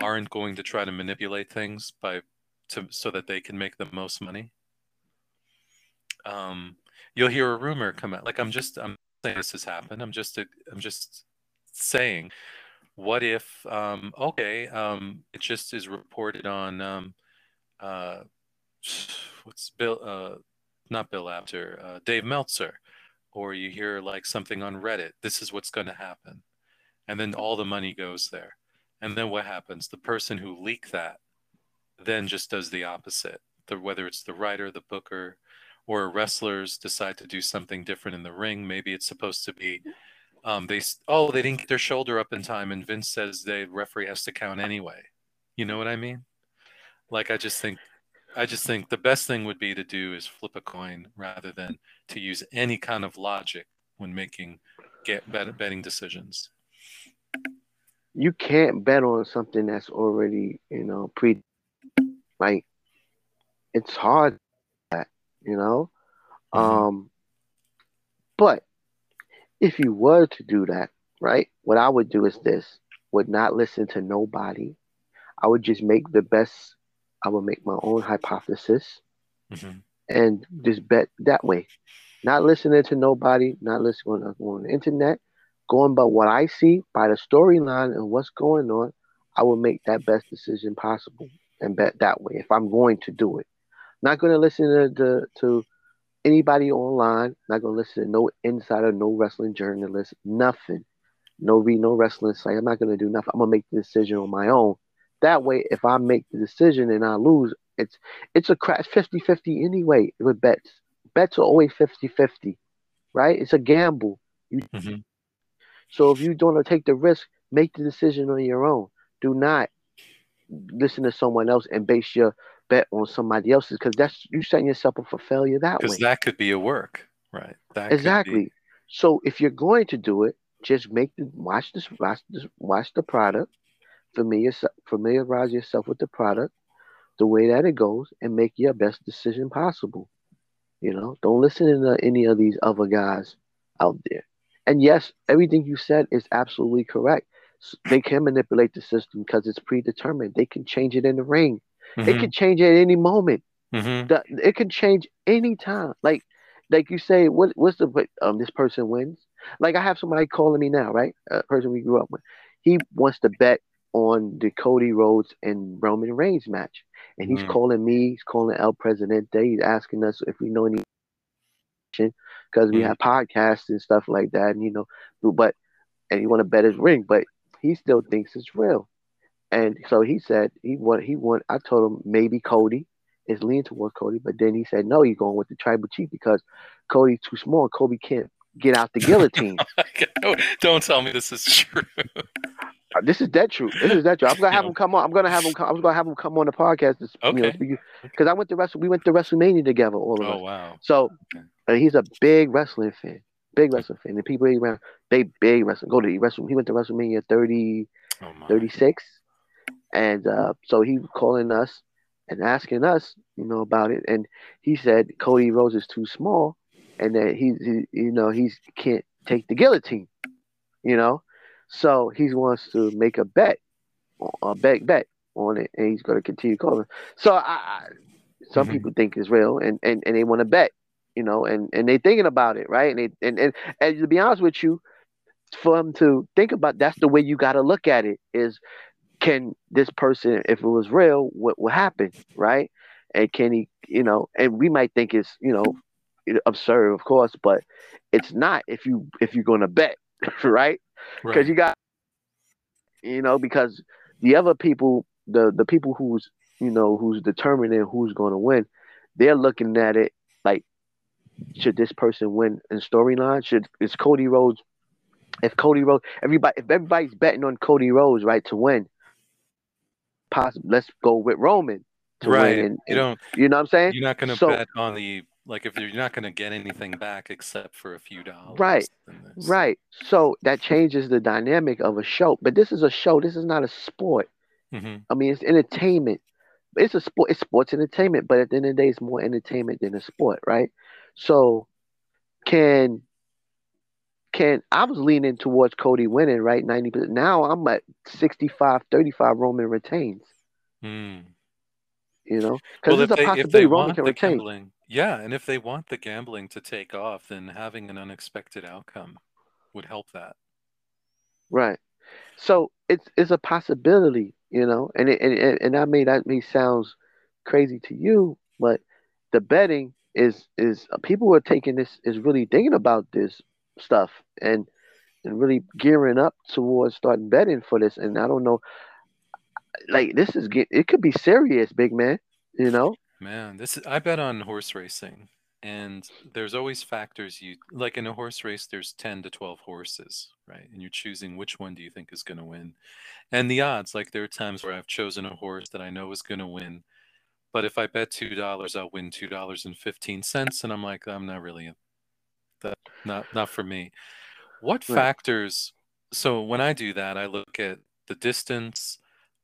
aren't going to try to manipulate things by to so that they can make the most money. Um, you'll hear a rumor come out. Like I'm just I'm saying this has happened. I'm just I'm just saying what if um okay um it just is reported on um uh what's bill uh not bill Apter uh dave meltzer or you hear like something on reddit this is what's going to happen. And then all the money goes there. And then what happens? The person who leaked that then just does the opposite. The whether it's the writer the booker or wrestlers decide to do something different in the ring. Maybe it's supposed to be um, they oh they didn't get their shoulder up in time, and Vince says the referee has to count anyway. You know what I mean? Like I just think, I just think the best thing would be to do is flip a coin rather than to use any kind of logic when making get bet, betting decisions. You can't bet on something that's already, you know, pre like it's hard that, you know? Mhm. Um but if you were to do that, right? What I would do is this would not listen to nobody. I would just make the best. I will make my own hypothesis Mhm. and just bet that way. Not listening to nobody, not listening on, on the internet, going by what I see, by the storyline and what's going on. I will make that best decision possible and bet that way if I'm going to do it. Not going to listen to, to to anybody online. Not going to listen to no insider, no wrestling journalist, nothing. No read no wrestling site. I'm not going to do nothing. I'm going to make the decision on my own. That way, if I make the decision and I lose, it's it's a crash 50-50 anyway with bets. Bets are always 50-50, right? It's a gamble. Mhm. So if you don't wanna take the risk, make the decision on your own. Do not listen to someone else and base your bet on somebody else's because that's you setting yourself up for failure that way. Because that could be a work, right? That Exactly. So if you're going to do it, just make the watch this watch this watch the product, familiar familiarize yourself with the product, the way that it goes, and make your best decision possible. You know, don't listen to any of these other guys out there. And yes, everything you said is absolutely correct. They can manipulate the system because it's predetermined. They can change it in the ring. They Mhm. can change it at any moment Mhm. the, it can change any time. Like like you say, what what's the but, um this person wins? Like I have somebody calling me now, right? A person we grew up with. He wants to bet on the Cody Rhodes and Roman Reigns match, and he's Mm. calling me. He's calling El Presidente. He's asking us if we know any because we Mm. have podcasts and stuff like that, and you know, but and he want to bet his ring, but he still thinks it's real. And so he said he want he want. I told him maybe Cody is leaning towards Cody, but then he said no, he's going with the tribal chief because Cody's too small. Cody can't get out the guillotine. Don't- Don't tell me this is true. Uh, this is dead true. This is dead true. I'm gonna have him come on. I'm gonna have him. Come, I was gonna have him come on the podcast. To, you know, Okay. because I went to wrestle. We went to WrestleMania together, all of Oh us. wow. So Okay. he's a big wrestling fan. Big wrestling fan. The people he around, they big wrestling. Go to he wrestle. He went to WrestleMania 30, Oh 36. And uh, so he was calling us and asking us, you know, about it. And he said Cody Rhodes is too small, and that he's, he, you know, he's can't take the guillotine, you know. So he wants to make a bet, a bet bet on it, and he's going to continue calling. So I, I some Mhm. people think it's real, and and, and they want to bet, you know, and and they thinking about it, right? And they and, and and to be honest with you, for them to think about that's the way you got to look at it is can this person if it was real what would happen right and can he you know and we might think it's you know absurd of course but it's not if you if you're going to bet right because Right. you got you know because the other people the the people who's you know who's determining who's going to win they're looking at it like should this person win in storyline should is cody rhodes if cody rhodes everybody if everybody's betting on cody rhodes right to win possible let's go with roman to right. win and, you and- don't. you know what i'm saying You're not going to So- bet on the like if you're not going to get anything back except for a few dollars. Right. right so that changes the dynamic of a show but this is a show this is not a sport Mhm. I mean, it's entertainment. It's a sport. It's sports entertainment, but at the end of the day, it's more entertainment than a sport, right? So, can can I was leaning towards Cody winning, right? Ninety percent. Now I'm at 65, 35 Roman retains. Mm. You know, because Well, there's if a they, if possibility they Roman want can the gambling, yeah, and if they want the gambling to take off, then having an unexpected outcome would help that. Right. So it's it's a possibility, you know, and it, and and that may that may sounds crazy to you, but the betting is is uh, people who are taking this is really thinking about this stuff and and really gearing up towards starting betting for this. And I don't know, like this is get it could be serious, big man. You know, Man, this is, I bet on horse racing, and there's always factors you like in a horse race. There's ten to twelve horses, right? And you're choosing which one do you think is going to win, and the odds. Like there are times where I've chosen a horse that I know is going to win, but if I bet two dollars, I'll win two dollars and fifteen cents, and I'm like, I'm not really that not not for me. What Right. factors? So when I do that, I look at the distance.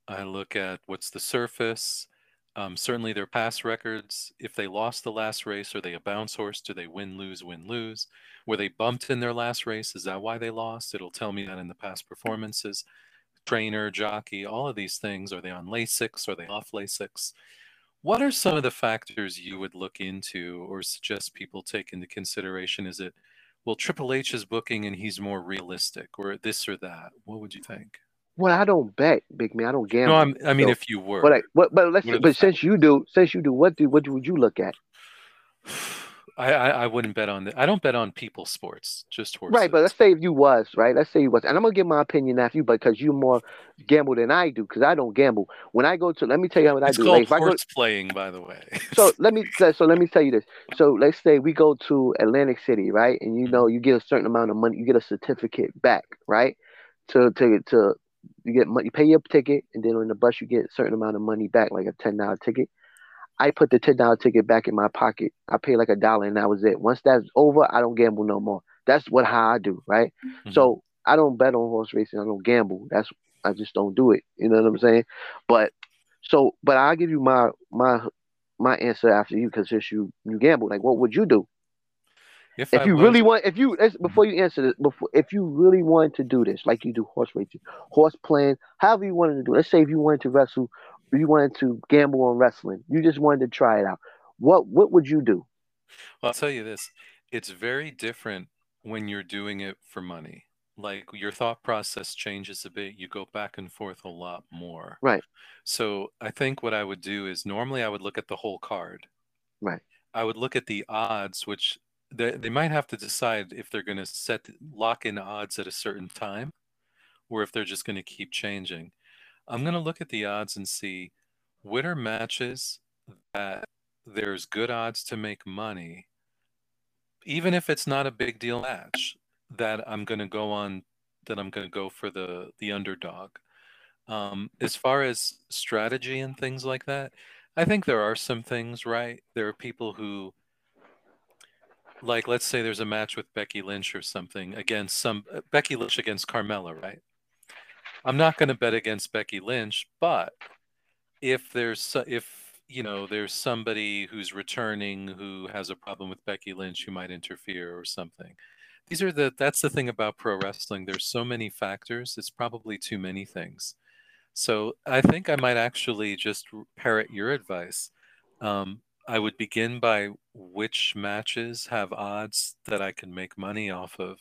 I look at what's the surface. Um, certainly their past records. If they lost the last race, are they a bounce horse? Do they win, lose, win, lose? Were they bumped in their last race? Is that why they lost? It'll tell me that in the past performances. trainer, jockey, all of these things. Are they on Lasix? Are they off Lasix? What are some of the factors you would look into or suggest people take into consideration? Is it, well, Triple H is booking and he's more realistic, or this or that? What would you think? Well, I don't bet, big man. I don't gamble. No, I'm, I mean, So, if you were. But like, what? But let's. What are the But since you do, since you do, what do what would you look at? I, I, I wouldn't bet on the, I don't bet on people sports, just horses. Right, but let's say if you was right. Let's say you was, and I'm gonna give my opinion after you, because you more gamble than I do, because I don't gamble. When I go to, let me tell you what I it's do. called Like, I go, playing, by the way. so let me so let me tell you this. So let's say we go to Atlantic City, right? And you mm-hmm. know you get a certain amount of money, you get a certificate back, right? To to to you get money, you pay your ticket, and then on the bus you get a certain amount of money back, like a ten dollar ticket. I put the ten dollar ticket back in my pocket. I pay like a dollar, and that was it. Once that's over, I don't gamble no more. That's what how I do, right? Mhm. So I don't bet on horse racing. I don't gamble. That's I just don't do it. You know what I'm saying? But so, but I'll give you my my my answer after you because since you you gamble, like what would you do if, if you was- really want? If you before you answer this, before if you really wanted to do this, like you do horse racing, horse playing, however you wanted to do. it. Let's say if you wanted to wrestle, you wanted to gamble on wrestling, you just wanted to try it out. What what would you do? Well, I'll tell you this, it's very different when you're doing it for money. Like your thought process changes a bit. You go back and forth a lot more. Right. So I think what I would do is normally I would look at the whole card. Right. I would look at the odds, which they, they might have to decide if they're going to set lock in odds at a certain time or if they're just going to keep changing. I'm going to look at the odds and see what are matches that there's good odds to make money, even if it's not a big deal match, that I'm going to go on, that I'm going to go for the the underdog. Um, as far as strategy and things like that, I think there are some things, right? There are people who, like, let's say there's a match with Becky Lynch or something against some uh, Becky Lynch against Carmella, right? I'm not going to bet against Becky Lynch, but if there's if you know there's somebody who's returning who has a problem with Becky Lynch who might interfere or something. These are the that's the thing about pro wrestling. There's so many factors. It's probably too many things. So I think I might actually just parrot your advice. Um, I would begin by which matches have odds that I can make money off of.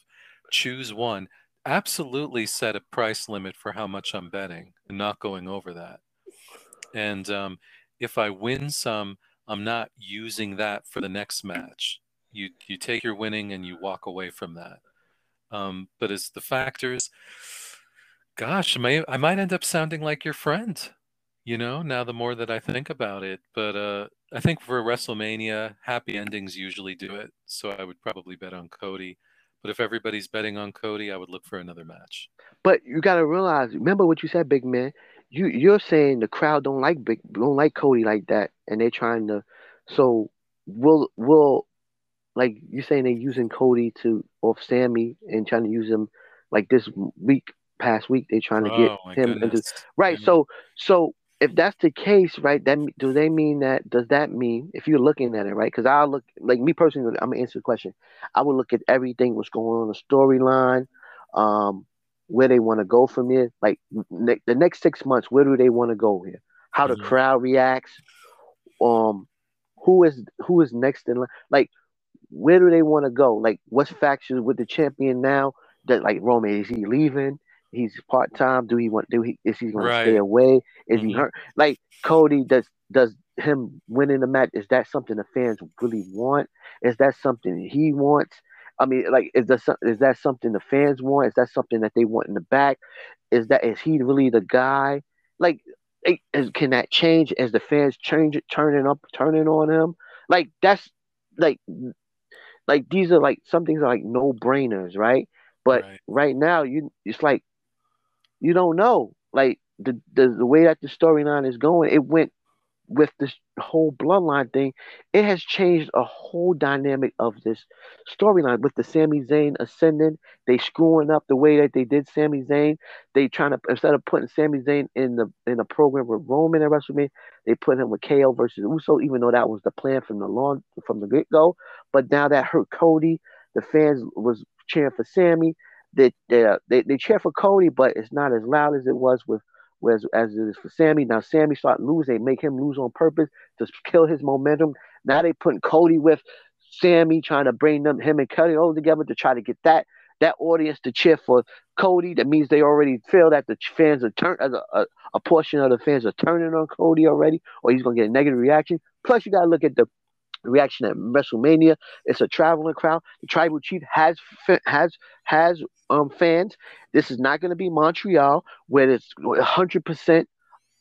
Choose one. Absolutely set a price limit for how much I'm betting and not going over that. And um, if I win some, I'm not using that for the next match. You you take your winning and you walk away from that. Um, but as the factors, gosh, I, may, I might end up sounding like your friend. You know, now the more that I think about it, but uh, I think for WrestleMania, happy endings usually do it. So I would probably bet on Cody. But if everybody's betting on Cody, I would look for another match. But you gotta realize, remember what you said, big man. You you're saying the crowd don't like big don't like Cody like that, and they're trying to. So will will like you're saying they're using Cody to off Sami and trying to use him like this week past week they're trying to get oh my him into goodness. right. Yeah. So so if that's the case, right? That me- do they mean that? Does that mean if you're looking at it, right? Because I look like me personally, I'm gonna answer the question. I would look at everything what's going on the storyline, um, where they want to go from here. Like ne- the next six months, where do they want to go here? How the Mhm. crowd reacts. Um, who is who is next in line? Like, where do they want to go? Like, what's factions with the champion now? That like Roman is he leaving? He's part time. Do he want? Do he? Is he going to stay away? Is he Mhm. hurt? Like Cody does. Does him winning the match? Is that something the fans really want? Is that something he wants? I mean, like, is that is that something the fans want? Is that something that they want in the back? Is that is he really the guy? Like, is, can that change as the fans change it, turning up, turning on him? Like that's like, like these are like some things are like no brainers, right? But Right. right now, you it's like you don't know. Like the the, the way that the storyline is going, it went with this whole bloodline thing. It has changed a whole dynamic of this storyline with the Sami Zayn ascending. They screwing up the way that they did Sami Zayn. They trying to instead of putting Sami Zayn in the in a program with Roman at WrestleMania, they put him with KO versus Uso, even though that was the plan from the long from the get go. But now that hurt Cody. The fans was cheering for Sami. They they uh, they, they cheer for Cody, but it's not as loud as it was with as as it is for Sami. Now Sami start losing, they make him lose on purpose to kill his momentum. Now they putting Cody with Sami, trying to bring them him and Cody all together to try to get that that audience to cheer for Cody. That means they already feel that the fans are turn as a, a, a portion of the fans are turning on Cody already, or he's gonna get a negative reaction. Plus, you gotta look at the reaction at WrestleMania. It's a traveling crowd. The tribal chief has has has um fans. This is not going to be Montreal where it's 100 percent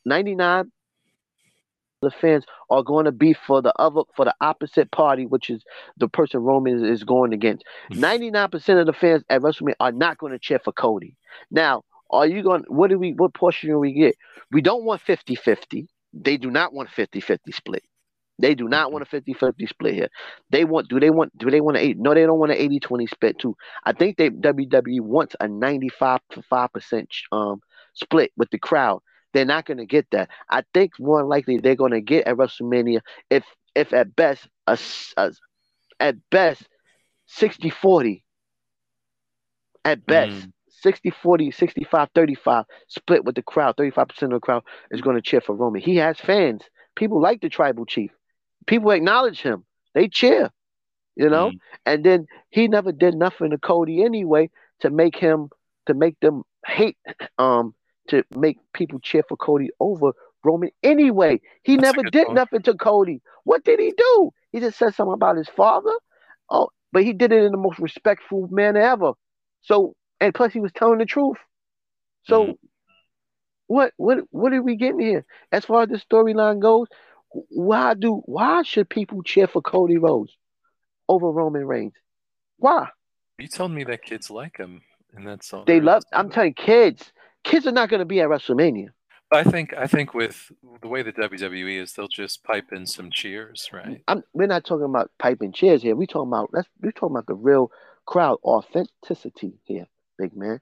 99 the fans are going to be for the other for the opposite party, which is the person Roman is, is going against. 99% of the fans at WrestleMania are not going to cheer for Cody. Now, are you going what do we what portion do we get? We don't want 50-50. They do not want 50-50 split. They do not want a 50-50 split here. They want do they want do they want an eight? No, they don't want an 80-20 split too. I think they WWE wants a 95 to 5% um split with the crowd. They're not going to get that. I think more likely they're going to get at WrestleMania if if at best a, a at best 60-40 at best. Mm. 60 40, 65 35 split with the crowd. 35% of the crowd is going to cheer for Roman. He has fans. People like the tribal chief people acknowledge him. They cheer, you know. Mm. And then he never did nothing to Cody anyway to make him to make them hate um to make people cheer for Cody over Roman anyway. He That's never did point. nothing to Cody. What did he do? He just said something about his father. Oh, but he did it in the most respectful manner ever. So and plus he was telling the truth. So mm. what what what are we getting here? As far as the storyline goes, why do why should people cheer for Cody Rhodes over Roman Reigns? Why? You told me that kids like him, and that's all. They love. I'm telling kids, kids are not going to be at WrestleMania. I think I think with the way the WWE is, they'll just pipe in some cheers, right? I'm, we're not talking about piping cheers here. We're talking about that's we're talking about the real crowd authenticity here, big man.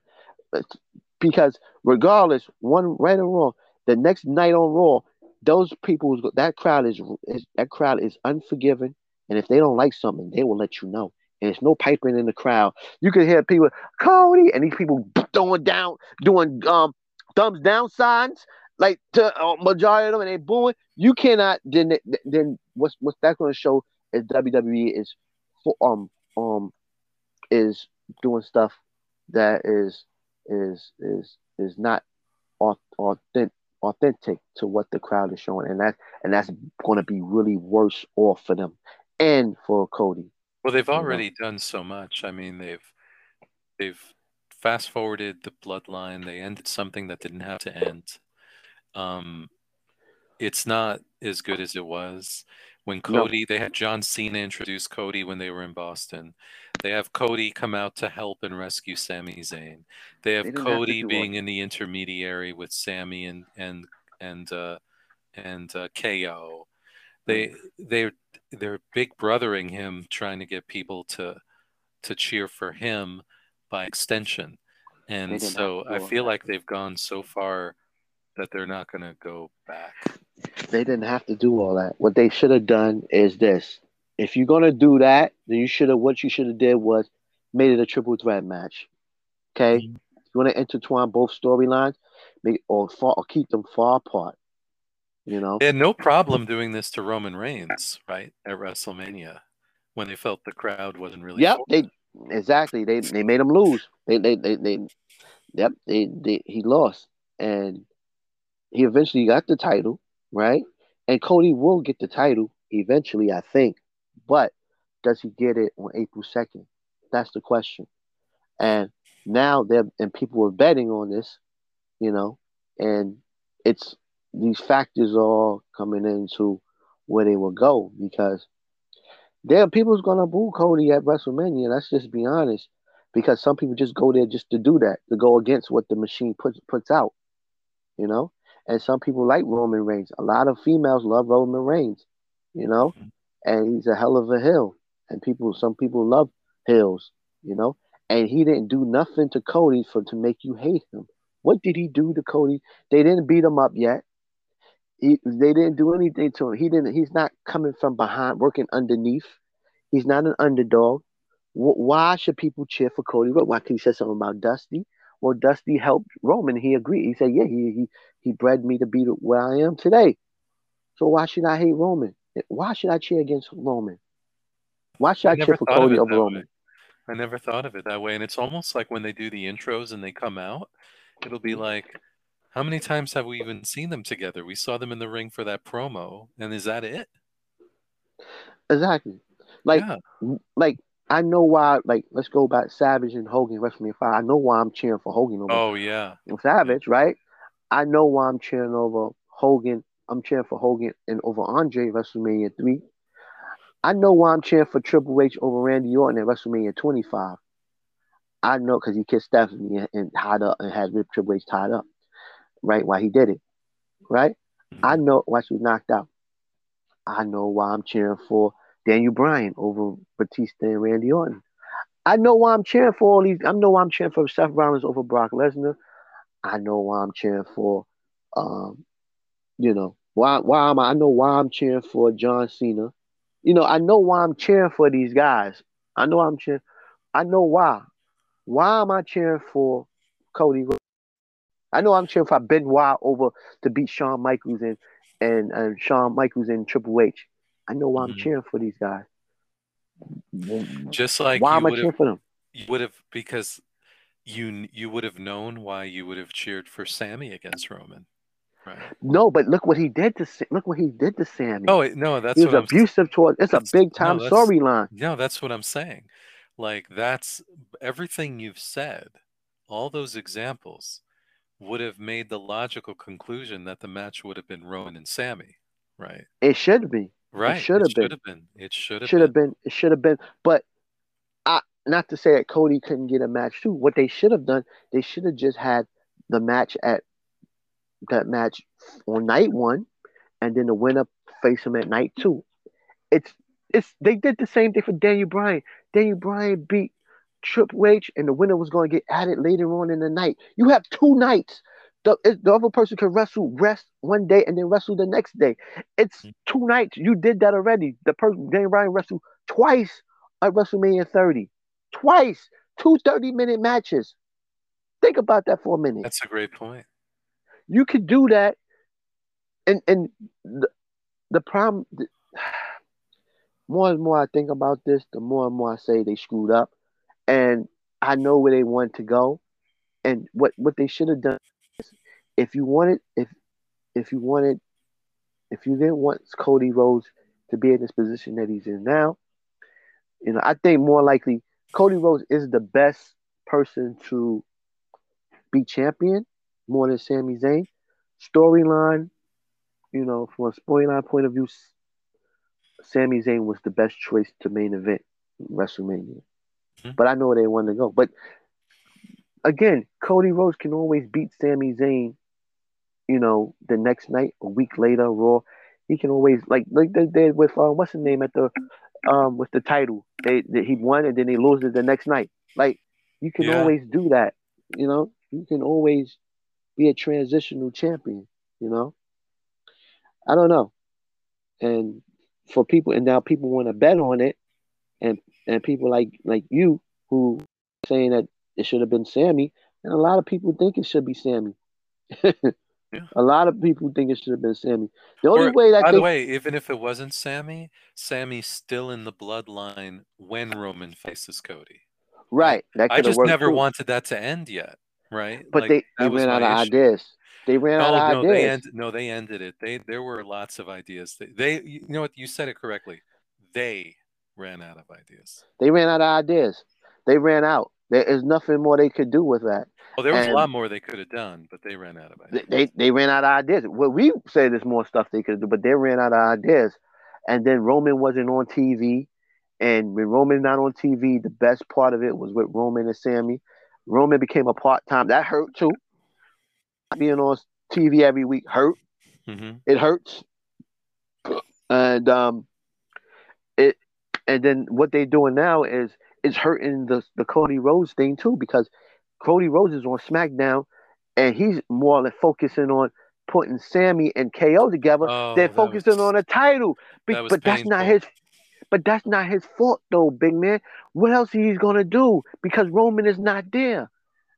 Because regardless, one right or wrong, the next night on Raw, those people that crowd is, is that crowd is unforgiving, and if they don't like something, they will let you know. And it's no piping in the crowd. You can hear people Cody, and these people throwing down, doing um thumbs down signs, like to uh, majority of them, and they booing. You cannot. Then then what's what's that going to show is WWE is um um is doing stuff that is is is is not authentic authentic to what the crowd is showing, and that and that's going to be really worse off for them and for Cody. Well, they've already know? done so much. I mean, they've they've fast forwarded the bloodline. They ended something that didn't have to end. Um, it's not as good as it was when Cody. No. They had John Cena introduce Cody when they were in Boston. They have Cody come out to help and rescue Sami Zayn. They have they Cody have being in the intermediary with Sami and and and uh, and uh, KO. They they they're big brothering him, trying to get people to to cheer for him by extension. And so I feel like they've gone so far that they're not going to go back. They didn't have to do all that. What they should have done is this: if you're gonna do that, then you should have what you should have did was made it a triple threat match. Okay, mm-hmm. you want to intertwine both storylines, make or far or keep them far apart. You know, they had no problem doing this to Roman Reigns, right at WrestleMania, when they felt the crowd wasn't really. Yep, they exactly they they made him lose. They they they, they yep they, they he lost and he eventually got the title, right? And Cody will get the title eventually, I think. But does he get it on April 2nd? That's the question. And now they're and people are betting on this, you know, and it's these factors all coming into where they will go because there are people's gonna boo Cody at WrestleMania. Let's just be honest, because some people just go there just to do that, to go against what the machine puts puts out, you know. And some people like Roman Reigns. A lot of females love Roman Reigns, you know. Mm-hmm. And he's a hell of a heel. And people, some people love heels, you know. And he didn't do nothing to Cody for to make you hate him. What did he do to Cody? They didn't beat him up yet. He, they didn't do anything to him. He didn't. He's not coming from behind, working underneath. He's not an underdog. Wh- Why should people cheer for Cody Rhodes? Why? Because he said something about Dusty. Well, Dusty helped Roman. He agreed. He said, "Yeah, he he he bred me to be where I am today." So why should I hate Roman? Why should I cheer against Roman? Why should I, I cheer for Cody over Roman? way. I never thought of it that way. And it's almost like when they do the intros and they come out, it'll be like, how many times have we even seen them together? We saw them in the ring for that promo, and is that it? Exactly. Like yeah. like I know why. Like let's go back Savage and Hogan WrestleMania five. I know why I'm cheering for Hogan over Oh yeah. Savage, right? I know why I'm cheering over Hogan. I'm cheering for Hogan and over Andre WrestleMania three. I know why I'm cheering for Triple H over Randy Orton at WrestleMania 25. I know because he kissed Stephanie and, and tied up and had Rip Triple H tied up, right? Why he did it, right? I know why she was knocked out. I know why I'm cheering for Daniel Bryan over Batista and Randy Orton. I know why I'm cheering for all these. I know why I'm cheering for Seth Rollins over Brock Lesnar. I know why I'm cheering for, um, you know, why why am I? I know why I'm cheering for John Cena. You know, I know why I'm cheering for these guys. I know I'm cheering. I know why. Why am I cheering for Cody? Rhodes? I know I'm cheering for Benoit over to beat Shawn Michaels and and, and Shawn Michaels and Triple H. I know why I'm Mhm. cheering for these guys. Just like why you am I would cheering have, for them? you would have because you you would have known why you would have cheered for Sami against Roman, right? No, but look what he did to look what he did to Sami. Oh no, that's he was abusive towards. It's a big time that's- storyline. No, that's what I'm saying. Like that's everything you've said. All those examples would have made the logical conclusion that the match would have been Roman and Sami, right? It should be. Right. should have been. Should have been. It should have Should have been. been. It should have been. But I not to say that Cody couldn't get a match too. What they should have done, they should have just had the match at that match on night one, and then the winner face him at night two. It's it's they did the same thing for Daniel Bryan. Daniel Bryan beat Triple H, and the winner was going to get added later on in the night. You have two nights. The, the other person can wrestle, rest one day, and then wrestle the next day. It's two nights. You did that already. The person Daniel Bryan wrestled twice at WrestleMania 30. Twice. Two 30 minute matches. Think about that for a minute. That's a great point. You could do that. And and the, the problem the, more and more I think about this, the more and more I say they screwed up. And I know where they want to go. And what, what they should have done is if you wanted if if you wanted if you didn't want Cody Rhodes to be in this position that he's in now, you know, I think more likely Cody Rhodes is the best person to be champion more than Sami Zayn. Storyline, you know, from a storyline point of view, Sami Zayn was the best choice to main event WrestleMania. Mhm. But I know where they wanted to go. But again, Cody Rhodes can always beat Sami Zayn, you know, the next night, a week later, Raw. He can always like like they did with uh, what's his name at the um with the title. They, they he won and then they lose it the next night. Like you can Yeah. always do that. You know, you can always be a transitional champion. You know, I don't know. And for people, and now people want to bet on it, and and people like like you who saying that it should have been Sami, and a lot of people think it should be Sami. A lot of people think it should have been Sami. The only Or, way that By they the way, even if it wasn't Sami, Sami's still in the bloodline when Roman faces Cody. right that I just never too. wanted that to end yet, right? But Like, they, they ran out of issue. ideas. They ran No, out oh, of no, they ideas. No, they ended it. They there were lots of ideas. They, they, you know what? You said it correctly. They ran out of ideas. They ran out of ideas. They ran out. There is nothing more they could do with that. Well, there was And- a lot more they could have done, but they ran out of ideas. they they ran out of ideas. Well, we say there's more stuff they could do, but they ran out of ideas. And then Roman wasn't on TV. And when Roman not on TV, the best part of it was with Roman and Sami. Roman became a part time. That hurt too. Being on TV every week hurt. hmm It hurts. And um it and then what they're doing now is it's hurting the the Cody Rhodes thing too because Cody Rhodes is on SmackDown and he's more or less focusing on putting Sami and KO together. Oh, They're focusing was- on a title. Be- that but that's not his But that's not his fault though, big man. What else he's gonna do? Because Roman is not there.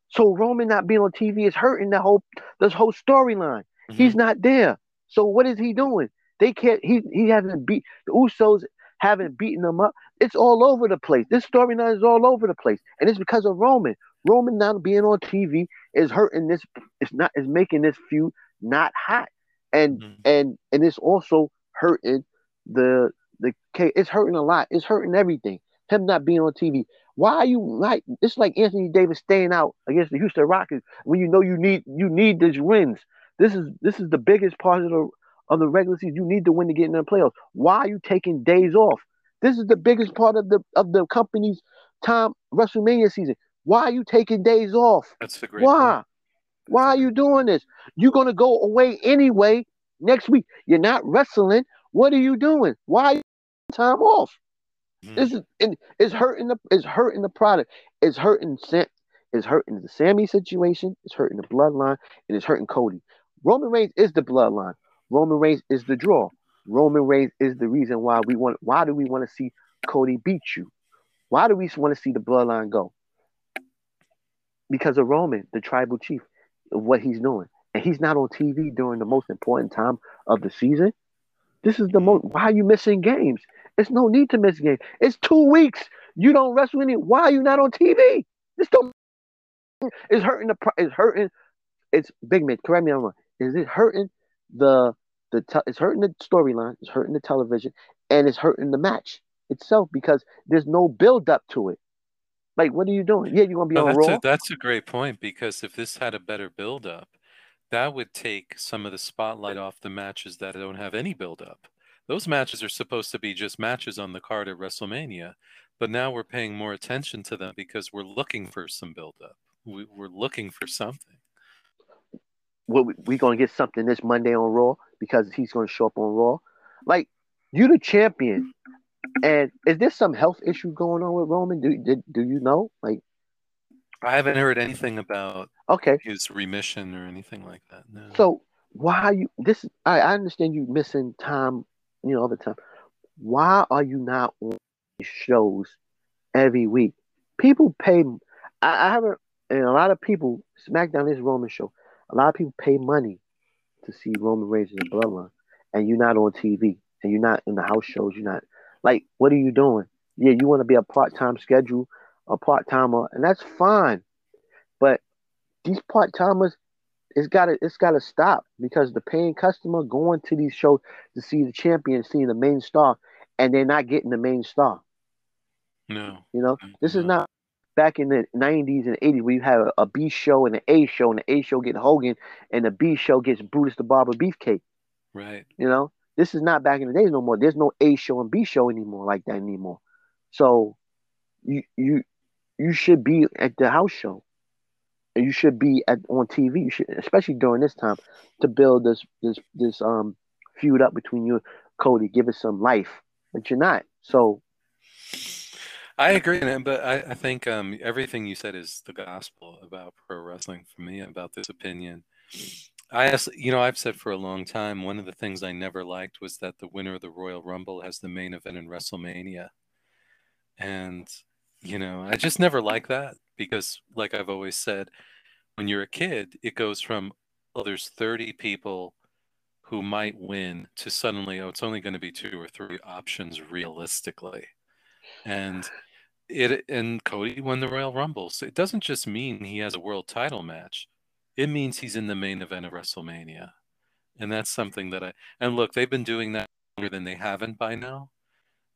So Roman not being on TV is hurting the whole this whole storyline. He's Mhm. not there. So what is he doing? They can't he he hasn't beat the Usos haven't beaten them up. It's all over the place. This storyline is all over the place. And it's because of Roman. Roman not being on TV is hurting this it's not is making this feud not hot. And Mhm. and and it's also hurting the the K it's hurting a lot. It's hurting everything. Him not being on TV. Why are you like it's like Anthony Davis staying out against the Houston Rockets when you know you need you need these wins. This is this is the biggest part of the of the regular season. You need to win to get in the playoffs. Why are you taking days off? This is the biggest part of the of the company's time WrestleMania season. Why are you taking days off? That's the great. Why? point. Why are you doing this? You're gonna go away anyway next week. You're not wrestling. What are you doing? Why are you taking time off? Mhm. This is it, it's hurting the it's hurting the product. It's hurting. It's hurting the Sami situation. It's hurting the bloodline, and it's hurting Cody. Roman Reigns is the bloodline. Roman Reigns is the draw. Roman Reigns is the reason why we want. Why do we want to see Cody beat you? Why do we want to see the bloodline go? Because of Roman, the tribal chief, of what he's doing, and he's not on TV during the most important time of the season. This is the most. Why are you missing games? It's no need to miss games. It's two weeks. You don't wrestle any. Why are you not on TV? This don't. It's hurting the. It's hurting. It's big man. Correct me if I'm wrong. Is it hurting the the? Te- it's hurting the storyline. It's hurting the television, and it's hurting the match itself because there's no build up to it. Like, what are you doing? Yeah, you're gonna be No, on that's Raw. a, that's a great point because if this had a better build up, that would take some of the spotlight off the matches that don't have any build up. Those matches are supposed to be just matches on the card at WrestleMania, but now we're paying more attention to them because we're looking for some build up. We, we're looking for something. what we, gonna get something this Monday on Raw because he's gonna show up on Raw. Like you're the champion, and is there some health issue going on with Roman? Do did, do you know? Like I haven't heard anything about okay, his remission or anything like that. No. so why are you this? I, I understand you missing time, you know, all the time. Why are you not on shows every week? People pay. I, I haven't, and a lot of people. SmackDown is Roman show. A lot of people pay money to see Roman Reigns and the Bloodline, and you're not on TV, and you're not in the house shows. You're not like, what are you doing? Yeah, you want to be a part time schedule, a part timer, and that's fine. But these part timers, it's gotta it's gotta stop because the paying customer going to these shows to see the champion, seeing the main star, and they're not getting the main star. no. You know, this is not back in the '90s and '80s where you have a, a B show and an A show, and the A show get Hogan, and the B show gets Brutus the Barber Beefcake. Right. You know, this is not back in the days no more. There's no A show and B show anymore like that anymore. So, you you you should be at the house show, you should be at on TV. You should, especially during this time, to build this this this um feud up between you, and Cody. Give it some life, but you're not. So I agree, but I, I think um, everything you said is the gospel about pro wrestling for me, about this opinion. I, ask- you know, I've said for a long time, one of the things I never liked was that the winner of the Royal Rumble has the main event in WrestleMania. And, you know, I just never like that because, like I've always said, when you're a kid, it goes from, well, there's 30 people who might win to suddenly, oh, it's only going to be two or three options realistically. And it and Cody won the Royal Rumble. So it doesn't just mean he has a world title match. It means he's in the main event of WrestleMania. And that's something that I and look, they've been doing that longer than they haven't by now.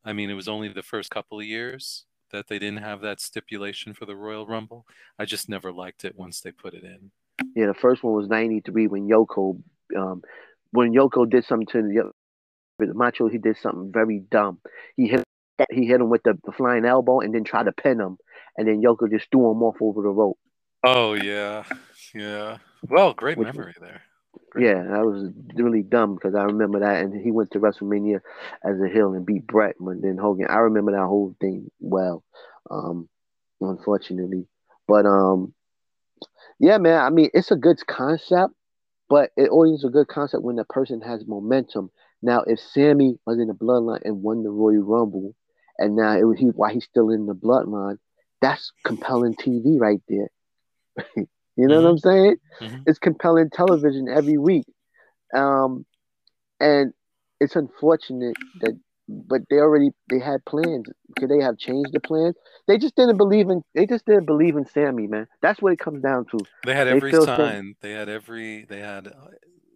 I mean, it was only the first couple of years that they didn't have that stipulation for the Royal Rumble. I just never liked it once they put it in. Yeah, the first one was '93 when Yoko, um, when Yoko did something to the Macho. He did something very dumb. He hit he hit him with the, the flying elbow and then tried to pin him, and then Yoko just threw him off over the rope. Oh yeah. Yeah. Well, great Which- memory there. Yeah, that was really dumb because I remember that, and he went to WrestleMania as a heel and beat Bret, but then Hogan. I remember that whole thing well, um, unfortunately. But um, yeah, man. I mean, it's a good concept, but it always is a good concept when the person has momentum. Now, if Sami was in the Bloodline and won the Royal Rumble, and now it was he why he's still in the bloodline. That's compelling TV right there. you know what I'm saying? Mhm. It's compelling television every week. Um, and it's unfortunate that, but they already they had plans. Could they have changed the plans? They just didn't believe in. They just didn't believe in Sami, man. That's what it comes down to. They had They every feel some- sign. They had every. They had. uh,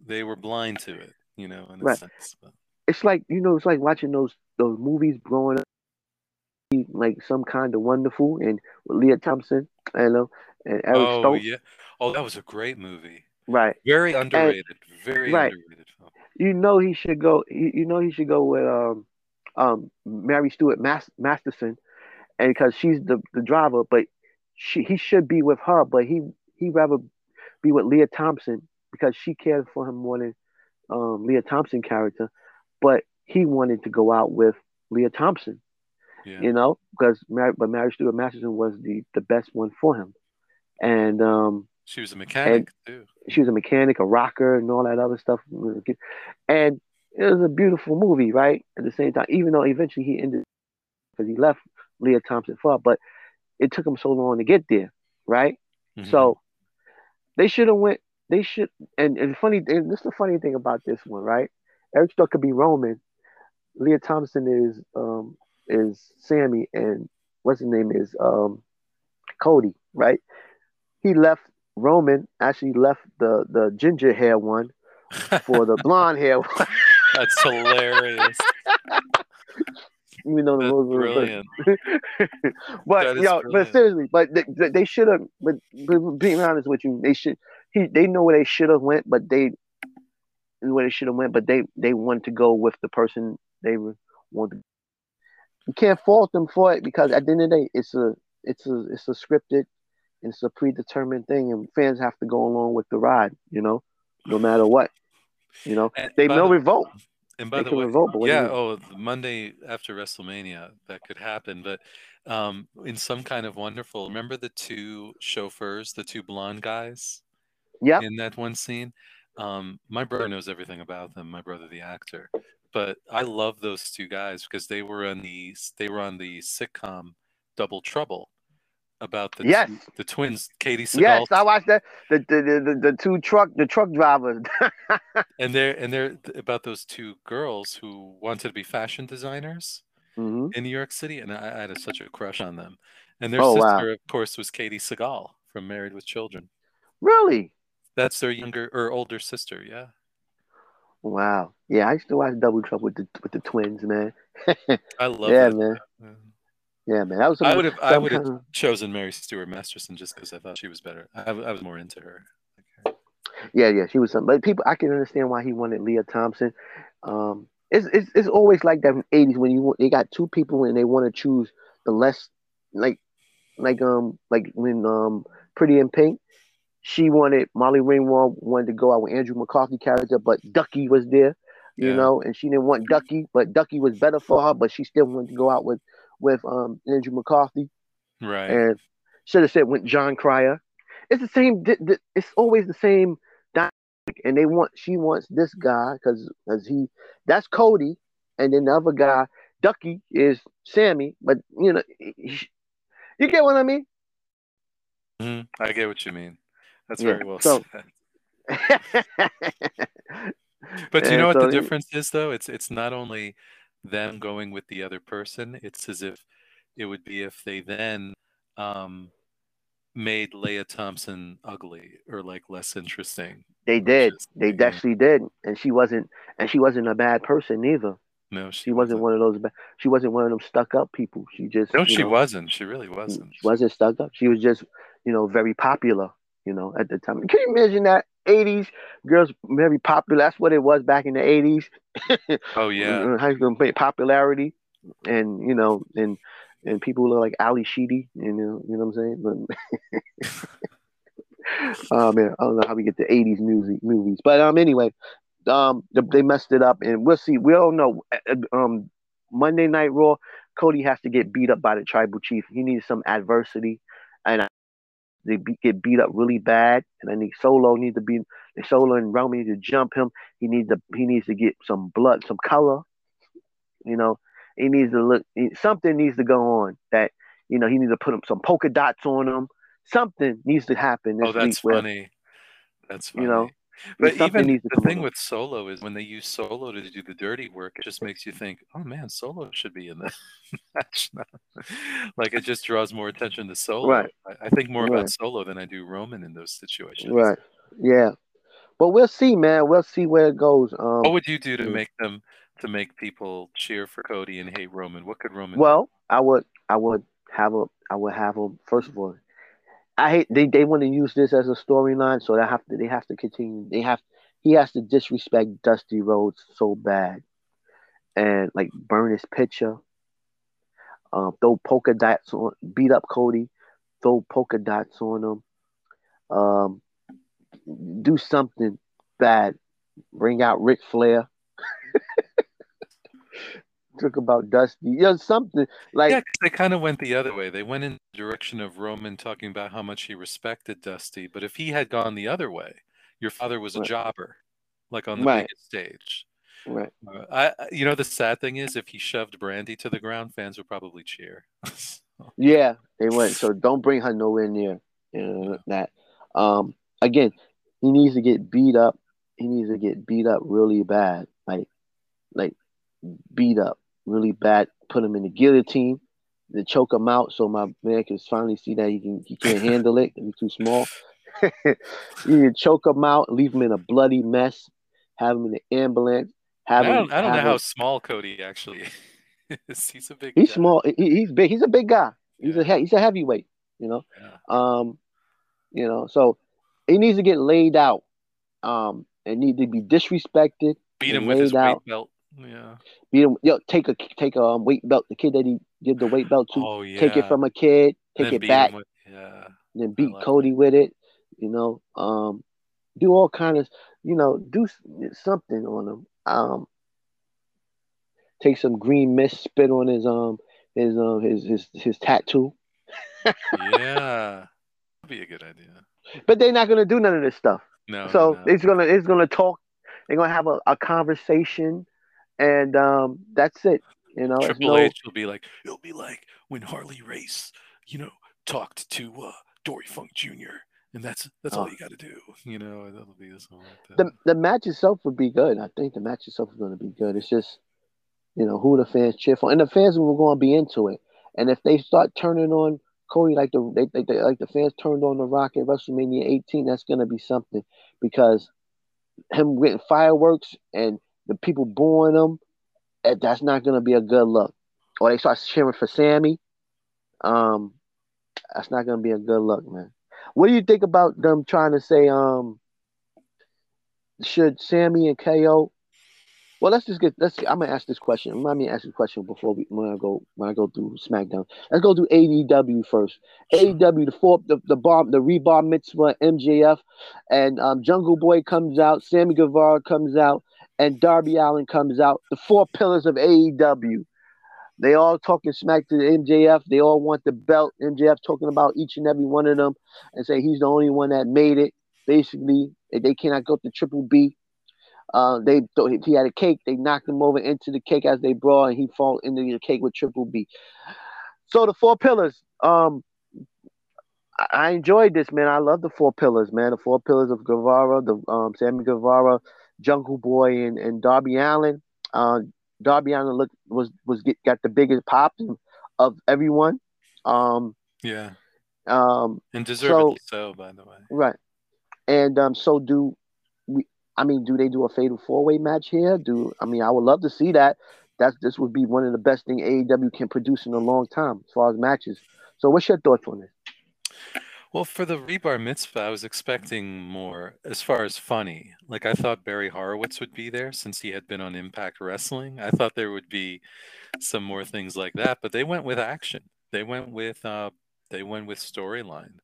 They were blind to it. You know, in a Right. sense. But- It's like you know, it's like watching those those movies growing up, like some kind of wonderful and with Lea Thompson, you know, and Eric oh Stoltz. yeah. Oh, that was a great movie. Right. Very underrated. Very right. underrated film. you know he should go. You, you know he should go with um, um, Mary Stuart Mas- Masterson, and because she's the, the driver, but she he should be with her, but he he rather be with Lea Thompson because she cared for him more than um, Lea Thompson character, but he wanted to go out with Lea Thompson, Yeah. you know, because Mary, but Mary Stuart Masterson was the the best one for him, and um, She was a mechanic too. she was a mechanic, a rocker, and all that other stuff. And it was a beautiful movie, right? At the same time, even though eventually he ended because he left Lea Thompson for, but it took him so long to get there, right? Mhm. So they should have went. They should. And and funny, and this is the funny thing about this one, right? Eric Stoltz could be Roman. Lea Thompson is um is Sami, and what's his name is um Cody, right? He left Roman. Actually, left the the ginger hair one for the blonde hair one. That's hilarious. Even though the were brilliant. but yo, but seriously, but they, they- should have. But, but being honest with you, they should. He, they know where they should have went, but they where they should have went, but they they wanted to go with the person they were wanted. You can't fault them for it because at the end of the day, it's a it's a it's a scripted, it's a predetermined thing, and fans have to go along with the ride. You know, no matter what. You know, And they will the- revolt. And by They the can way, revolt, but what do you yeah, oh, Monday after WrestleMania, that could happen. But um, in some kind of wonderful, remember the two chauffeurs, the two blonde guys Yep. in that one scene? Um, my brother knows everything about them. My brother, the actor, but I love those two guys because they were on the they were on the sitcom Double Trouble about the Yes. the twins, Katey Sagal, Yes, I watched that. The the, the, the, the two truck the truck drivers. and they're and they're about those two girls who wanted to be fashion designers. hmm in New York City, and I, I had a, such a crush on them. And their Oh, wow. sister, of course, was Katey Sagal from Married with Children. Really? That's their younger or older sister. Yeah, Wow. Yeah, I used to watch Double Trouble with the with the twins, man. I love yeah, that. man. Yeah. Yeah, man. That was I would have, I would have chosen Mary Stuart Masterson just because I thought she was better. I, I was more into her. Yeah, yeah. She was some, but people, I can understand why he wanted Lea Thompson. Um, it's it's it's always like that in the '80s when you they got two people and they want to choose the less like like um like when um Pretty in Pink. She wanted Molly Ringwald wanted to go out with Andrew McCarthy character, but Ducky was there, you Yeah. know, and she didn't want Ducky, but Ducky was better for her, but she still wanted to go out with with um Andrew McCarthy. Right. and should have said went Jon Cryer. It's the same. It's always the same dynamic, and they want she wants this guy because because he that's Cody, and then the other guy Ducky is Sami. But you know, he- you get what I mean? Mhm. I get what you mean. That's Yeah, very well so- said. But you know what so the he- difference is, though? It's it's not only them going with the other person. It's as if it would be if they then um, made Lea Thompson ugly or like less interesting. They did. They yeah. actually did, and she wasn't. And she wasn't a bad person either. No, she, She wasn't one of those. ba- She wasn't one of them stuck up people. She just No, she know, wasn't. She really wasn't. She wasn't stuck up. She was just, you know, very popular, you know, at the time. Can you imagine that? 80s girls very popular. That's what it was back in the 80s. Oh yeah. Uh, High school popularity. And, you know, and and people look like Ally Sheedy, you know, you know what I'm saying? But oh man, I don't know how we get the 80s music movies. But um anyway, um they, messed it up and we'll see. We don't know. Uh, Um Monday Night Raw, Cody has to get beat up by the tribal chief. He needs some adversity, and I, they be, get beat up really bad. And I think Solo needs to be Solo and Roman need to jump him. He needs to he needs to get some blood, some color, you know. he needs to look. Something needs to go on that you know he needs to put some polka dots on him. Something needs to happen Oh, that's week. where, funny. That's funny. You know, but even the thing with Solo is when they use Solo to do the dirty work, it just makes you think, oh man, Solo should be in the match now. like it just draws more attention to Solo. Right. I, I think more Right. about Solo than I do Roman in those situations. Right. Yeah. But we'll see, man. We'll see where it goes. Um, What would you do to make them to make people cheer for Cody and hate Roman? What could Roman? well, I would, I would have a, I would have a. First of all, I hate they, they want to use this as a storyline, so they have to, they have to continue. They have, he has to disrespect Dusty Rhodes so bad, and like burn his picture. Um, throw polka dots on, beat up Cody, throw polka dots on him. Um, do something bad. Bring out Ric Flair. Talk about Dusty. You know, something like yeah, they kind of went the other way. They went in the direction of Roman talking about how much he respected Dusty. But if he had gone the other way, your father was a Right. jobber, like on the Right. biggest stage. right. Uh, I, you know, the sad thing is, if he shoved Brandi to the ground, fans would probably cheer. Yeah, they went. So don't bring her nowhere near you know, that. Um, again, he needs to get beat up. He needs to get beat up really bad, like, like beat up really bad. Put him in the guillotine, to choke him out, so my man can finally see that he can he can't handle it. He's too small. you can choke him out, leave him in a bloody mess, have him in the ambulance. I Have him, don't, I don't know have how small Cody actually is. He's a big. he's guy. small. He, he's big. He's a big guy. He's a Yeah. he- he's a heavyweight. You know. Yeah. Um, you know, so he needs to get laid out. Um, and need to be disrespected. Beat him with his weight out. belt. Yeah. Beat him. Yo, take a take a um, weight belt. The kid that he give the weight belt to. Oh yeah. Take it from a kid. Take then it back. with- yeah. then beat like Cody with it. You know, um, do all kind of, you know, do something on him. Um, take some green mist, spit on his um his um his his his tattoo. Yeah. That'd be a good idea. But they're not gonna do none of this stuff. No. so no. it's gonna it's gonna talk. They're gonna have a, a conversation, and um, that's it. You know, Triple no, H will be like, it'll be like when Harley Race, you know, talked to uh, Dory Funk Jr. And that's that's all Oh. you got to do, you know. That'll be something like the that. the match itself would be good. I think the match itself is gonna be good. It's just, you know, who the fans cheer for, and the fans were gonna be into it. And if they start turning on Cody like the they, they, they- like the fans turned on the Rock at WrestleMania 18, that's gonna be something because him getting fireworks and the people booing him, eh, that's not gonna be a good look. Or they start cheering for Sami, um, that's not gonna be a good look, man. What do you think about them trying to say um should Sami and KO? Well, let's just get. Let's. I'm gonna ask this question. Let me ask this question before we when I go when I go through SmackDown. Let's go through AEW first. AEW, the four, the the bar, the rebar mitzvah, MJF, and um, Jungle Boy comes out. Sammy Guevara comes out, and Darby Allin comes out. The four pillars of AEW. They all talking smack to the MJF. They all want the belt. MJF talking about each and every one of them, and say he's the only one that made it. Basically, they- cannot go to Triple B. Uh, they he had a cake. They knocked him over into the cake as they brawl, and he fall into the cake with Triple B. So the four pillars. Um, I, I enjoyed this, man. I love the four pillars, man. The four pillars of Guevara, the um, Sammy Guevara, Jungle Boy, and, and Darby Allin. Uh, Darby Allin look was was get, got the biggest pop of everyone. Um, Yeah. um, And deservedly so, by the way. Right. And um, so do we? I mean, do they do a fatal four way match here? Do I mean I would love to see that. That's this would be one of the best thing AEW can produce in a long time as far as matches. So what's your thoughts on this? Well, for the rebar mitzvah, I was expecting more as far as funny. Like I thought Barry Horowitz would be there since he had been on Impact Wrestling. I thought there would be some more things like that, but they went with action. They went with uh they went with storyline.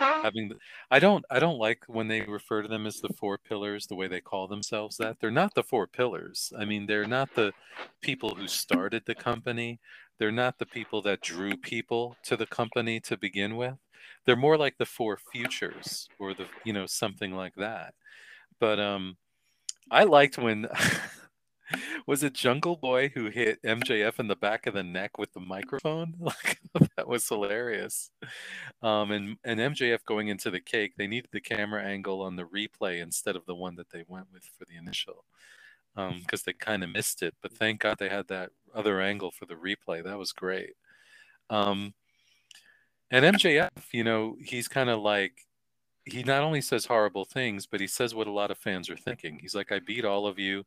Having the, I don't I don't like when they refer to them as the four pillars the way they call themselves that. They're not the four pillars. I mean, they're not the people who started the company. They're not the people that drew people to the company to begin with they're more like the four futures or the you know something like that but um i liked when was it Jungle Boy who hit MJF in the back of the neck with the microphone? That was hilarious. Um, and and MJF going into the cake, they needed the camera angle on the replay instead of the one that they went with for the initial, because um, they kind of missed it. But thank God they had that other angle for the replay. That was great. Um, and MJF, you know, he's kind of like he not only says horrible things, but he says what a lot of fans are thinking. He's like, I beat all of you.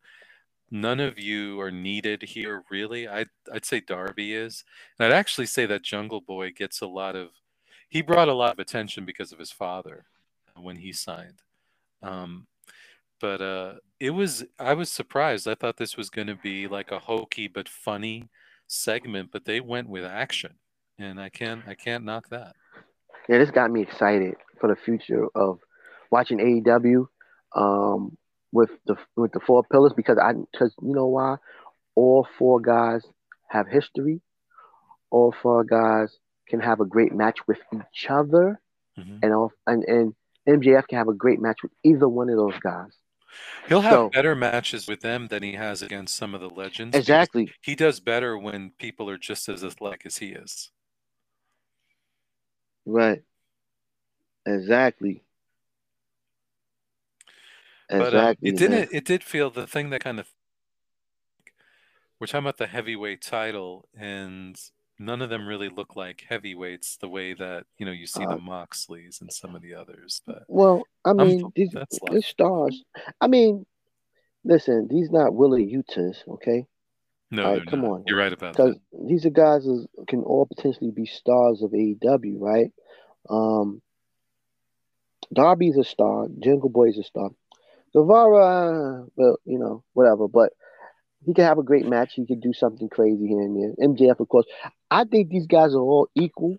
None of you are needed here, really. I'd, I'd say Darby is. And I'd actually say that Jungle Boy gets a lot of, he brought a lot of attention because of his father when he signed. Um, but uh, it was, I was surprised. I thought this was going to be like a hokey but funny segment, but they went with action. And I can't, I can't knock that. Yeah, this got me excited for the future of watching AEW um, with the with the four pillars because I because you know why all four guys have history. All four guys can have a great match with each other, mm-hmm. and all, and and MJF can have a great match with either one of those guys. He'll have so, better matches with them than he has against some of the legends. Exactly. He does better when people are just as athletic as he is. Right. Exactly. But uh, it didn't. It did feel the thing that kind of. We're talking about the heavyweight title, and none of them really look like heavyweights the way that you know you see uh, the Moxleys and some of the others. But well, I mean, these they're stars. I mean, listen, these not Wheeler Yutas, okay? No, right, come not. on. You're right about that. These are guys that can all potentially be stars of AEW, right? Um, Darby's a star. Jungle Boy's a star. Guevara, well, you know, whatever. But he can have a great match. He could do something crazy here and there. MJF, of course. I think these guys are all equal.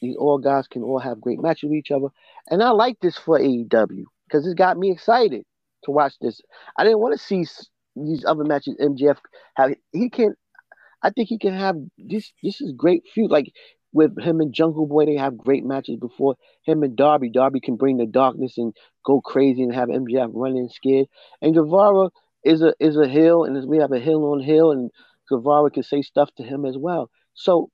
These all guys can all have great matches with each other. And I like this for AEW because it's got me excited to watch this. I didn't want to see these other matches MJF have. He can. I think he can have this. This is great feud. Like with him and Jungle Boy, they have great matches before him and Darby. Darby can bring the darkness and go crazy and have MJF running scared. And Guevara is a is a heel, and we have a heel on heel, and Guevara can say stuff to him as well. So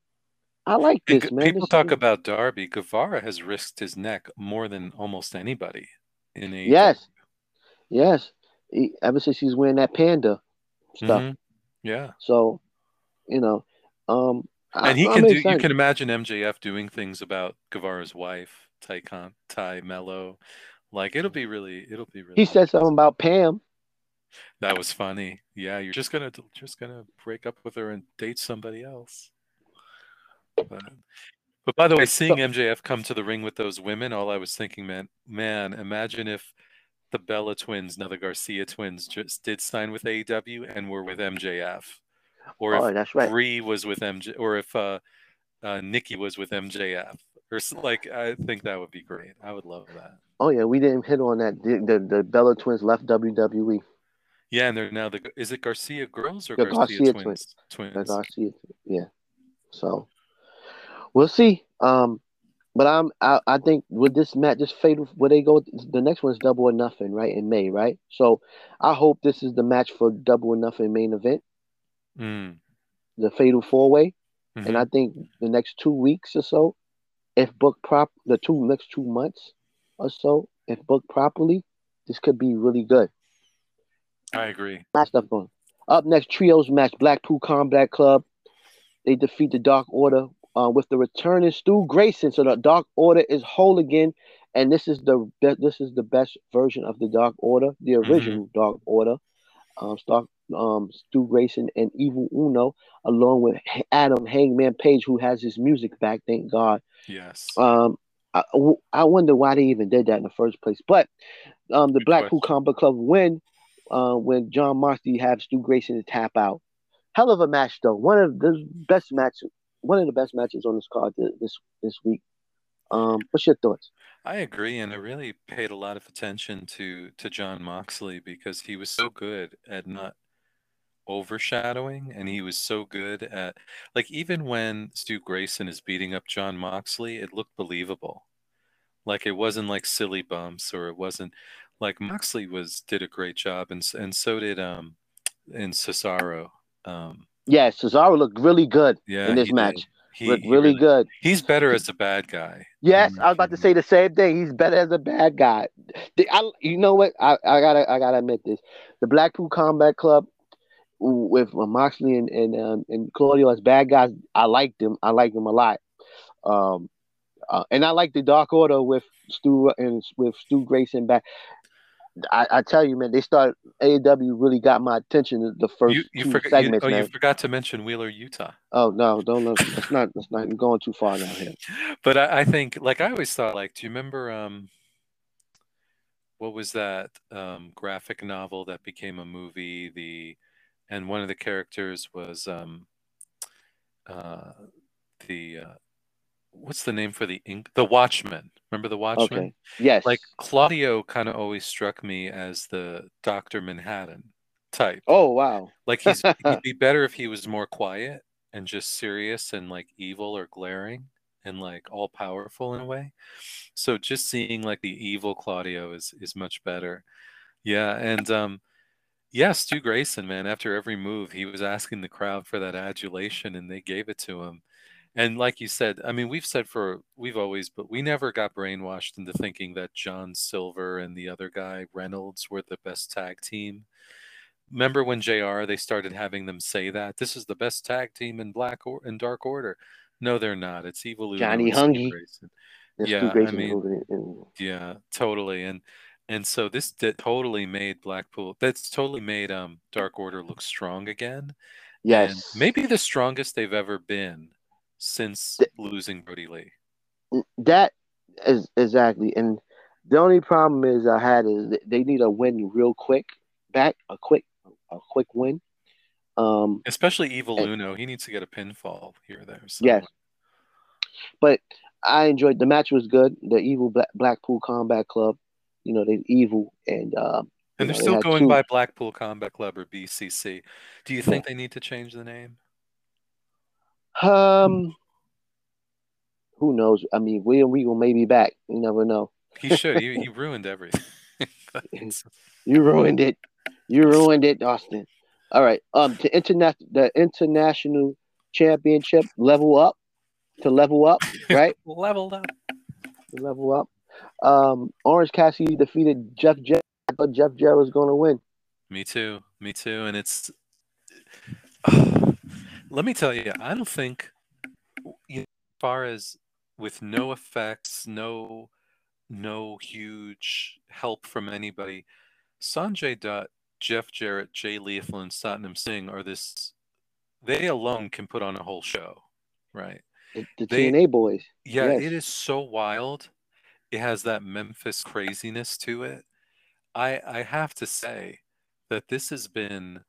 I like this, and man. People this talk about Darby. Guevara has risked his neck more than almost anybody in a yes, yes. He, ever since he's wearing that panda stuff. Mm-hmm. Yeah. So, you know, um, and he can do. You can imagine MJF doing things about Guevara's wife, Tay Con, Tay Melo. Like it'll be really, it'll be really. He said something about Pam. That was funny. Yeah, you're just gonna just gonna break up with her and date somebody else. But, but by the way, seeing MJF come to the ring with those women, all I was thinking, man, man, imagine if the Bella twins, now the Garcia twins, just did sign with AEW and were with MJF or oh, if that's right. Brie was with MJ, or if uh, uh, Nikki was with MJF, or like I think that would be great. I would love that. Oh yeah, we didn't hit on that. The the, the Bella twins left WWE. Yeah, and they're now the is it Garcia girls or the Garcia, Garcia twins? Twins. The Garcia, yeah. So we'll see. Um, but I'm I, I think with this match, this fatal where they go, the next one is double or nothing, right? In May, right? So I hope this is the match for double or nothing main event mm. the Fatal Four Way, mm-hmm. and I think the next two weeks or so, if booked prop, the two next two months or so, if booked properly, this could be really good. I agree. Last stuff going. Up next, trios match: Blackpool Combat Club. They defeat the Dark Order uh, with the return of Stu Grayson. So the Dark Order is whole again, and this is the be- this is the best version of the Dark Order, the mm-hmm. original mm-hmm. Dark Order. Um, Stark um, Stu Grayson and Evil Uno, along with Adam Hangman Page, who has his music back. Thank God. Yes. Um, I, I wonder why they even did that in the first place. But um, the Good Blackpool Combat Club win uh, when Jon Moxley had Stu Grayson to tap out. Hell of a match, though. One of the best matches. One of the best matches on this card this this week. Um, what's your thoughts? I agree, and I really paid a lot of attention to to Jon Moxley because he was so good at not overshadowing and he was so good at like even when Stu Grayson is beating up Jon Moxley, it looked believable. Like it wasn't like silly bumps or it wasn't like Moxley was did a great job and and so did um in Cesaro. Um, Yeah, Cesaro looked really good yeah, in this he match. did. He, looked he really good. He's better as a bad guy. Yes, I was about to say the same thing. He's better as a bad guy. The- I, you know what? I, I gotta I gotta admit this. The Blackpool Combat Club with Moxley and and, um, and Claudio as bad guys, I liked them. I liked them a lot. Um, uh, and I like the Dark Order with Stu and with Stu Grayson back. I, I tell you, man, they started AEW really got my attention the first You, you two forgot. You, segments, oh, man. you forgot to mention Wheeler Yuta. Oh no, don't look. That's not. That's not. Going too far now here. But I, I think, like, I always thought, like, do you remember, um, what was that um, graphic novel that became a movie? The and one of the characters was um, uh, the uh, what's the name for the ink? The Watchmen. Remember the Watchmen? Okay. Yes. Like Claudio kind of always struck me as the Doctor Manhattan type. Oh wow. Like he's he'd be better if he was more quiet and just serious and like evil or glaring and like all powerful in a way. So just seeing like the evil Claudio is is much better. Yeah, and um yeah, Stu Grayson, man, after every move, he was asking the crowd for that adulation and they gave it to him. And like you said, I mean, we've said for we've always, but we never got brainwashed into thinking that John Silver and the other guy Reynolds were the best tag team. Remember when JR they started having them say that this is the best tag team in Black or in Dark Order? No, they're not. It's Evil Johnny Hungy. Yeah, I mean-. Yeah, totally. And and so this totally made Blackpool. That's totally made um Dark Order look strong again. yes. And maybe the strongest they've ever been since Th- losing Brodie Lee. that is exactly. And the only problem is I had is they need a win real quick back, a quick, a quick win. Um, Especially Evil And- Uno. He needs to get a pinfall here or there. Yes. somewhere. but I enjoyed the match was good. The evil Black, Blackpool Combat Club, you know, they're evil and um, And they're know, still had going two- by Blackpool Combat Club or BCC. Do you think they need to change the name? Um, who knows? I mean, William Regal may be back. You never know. He should. he, he ruined everything. You ruined it. You ruined it, Austin. All right. Um, to internet the international championship level up to level up, right? Leveled up. to level up. Um, Orange Cassidy defeated Jeff Jarrett. I thought Jeff Jarrett was going to win. Me too. Me too. And it's. let me tell you, I don't think, you know, as far as with no effects, no, no huge help from anybody, Sanjay Dutt, Jeff Jarrett, Jay Lethal, and Satnam Singh are this. They alone can put on a whole show, right? The, the They- TNA boys. Yeah, Yes. it is so wild. It has that Memphis craziness to it. I I have to say that this has been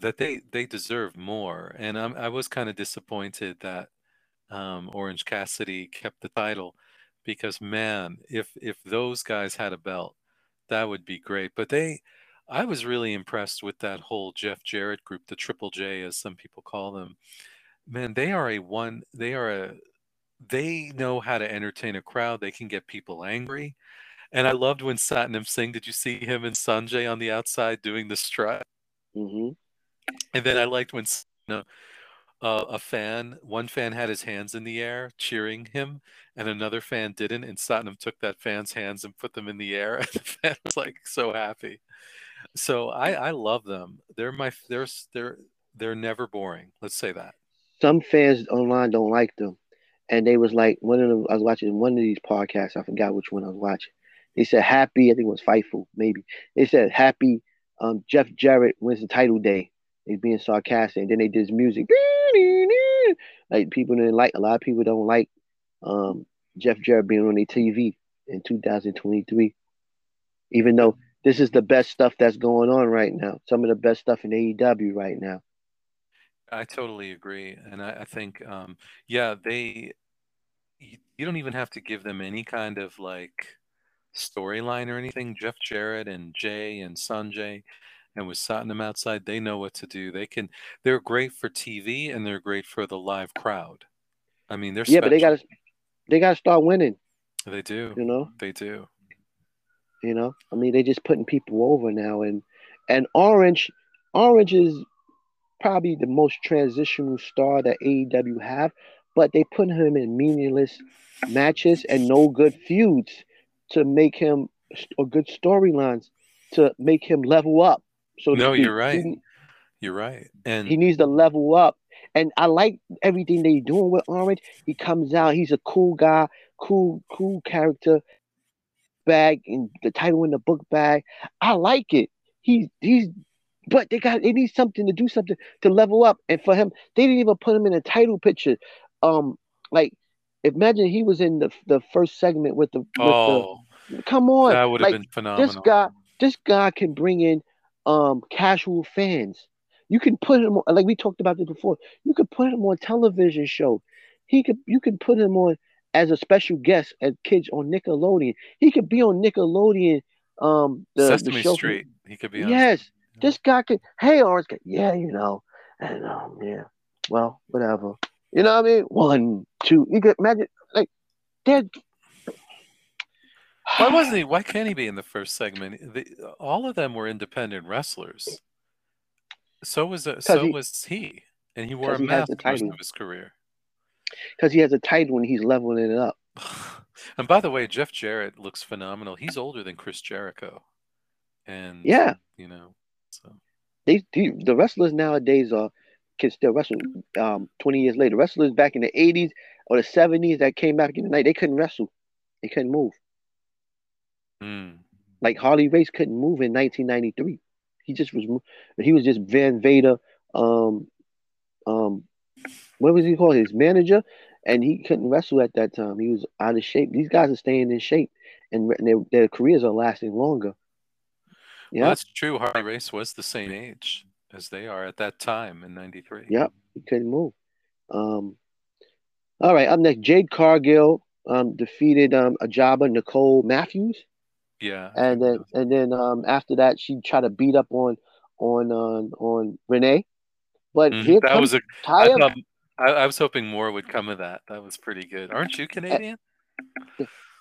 that they they deserve more, and I'm, I was kind of disappointed that um, Orange Cassidy kept the title because man, if if those guys had a belt, that would be great. But they, I was really impressed with that whole Jeff Jarrett group, the Triple J as some people call them. Man, they are a one. They are a they know how to entertain a crowd. They can get people angry. And I loved when Satnam Singh, did you see him and Sanjay on the outside doing the strut? hmm And then I liked when uh, a fan, one fan had his hands in the air cheering him, and another fan didn't. And Satnam took that fan's hands and put them in the air. And the fan was like so happy. So I, I love them. They're my, they're, they're, they're never boring. Let's say that. Some fans online don't like them, and they was like one of them. I was watching one of these podcasts. I forgot which one I was watching. They said happy. I think it was Fightful, maybe. They said happy. Um, Jeff Jarrett wins the title day. He's being sarcastic, and then they did his music. Like people didn't like. A lot of people don't like um, Jeff Jarrett being on their TV in 2023. Even though this is the best stuff that's going on right now, some of the best stuff in AEW right now. I totally agree, and I, I think, um, yeah, they. You, you don't even have to give them any kind of like storyline or anything. Jeff Jarrett and Jay and Sanjay, and with Satnam outside, they know what to do. They can. They're great for TV, and they're great for the live crowd. I mean, they're Yeah, but they got to they got to start winning. They do. You know, They do. you know. I mean, they're just putting people over now, and and Orange, Orange is probably the most transitional star that AEW have, but they put him in meaningless matches and no good feuds to make him or good storylines to make him level up. So No, you're right. He, You're right. And he needs to level up. And I like everything they doing with Orange. He comes out, he's a cool guy, cool, cool character. Bag and the title in the book bag. I like it. He's he's but they got they need something to do something to level up. And for him, they didn't even put him in a title picture. Um, like imagine he was in the the first segment with the with oh, the come on. that would have like, been phenomenal. this guy this guy can bring in um casual fans. You can put him on, like we talked about this before. You could put him on a television show. He could you could put him on as a special guest at kids on Nickelodeon. He could be on Nickelodeon um the, the Sesame show. Street. He could be on. Yes. This guy could hey Orange yeah, you know. And um yeah. Well, whatever. You know what I mean? One, two. You could imagine like they're Why wasn't he? Why can't he be in the first segment? The, all of them were independent wrestlers. So was uh, so he- was he, and he wore a mask the most of his career. because he has a title when he's leveling it up. And by the way, Jeff Jarrett looks phenomenal. He's older than Chris Jericho, and Yeah. you know, so they, the the wrestlers nowadays are can still wrestle. Um, twenty years later, wrestlers back in the eighties or the seventies that came back in the night, they couldn't wrestle. They couldn't move. mm. Like Harley Race couldn't move in nineteen ninety three. He just was. He was just Van Vader. Um, um, what was he called? His manager, and he couldn't wrestle at that time. He was out of shape. These guys are staying in shape, and their, their careers are lasting longer. Well, Yeah, that's true. Harley Race was the same age as they are at that time in '93. Yep. he couldn't move. Um, all right, up next, Jade Cargill um, defeated um, Ajaba Nicole Matthews, Yeah. and then and then um, after that, she tried to beat up on on on on Renee. But Mhm. here that comes was a. I, Taya, thought, I, I was hoping more would come of that. That was pretty good. Aren't you Canadian?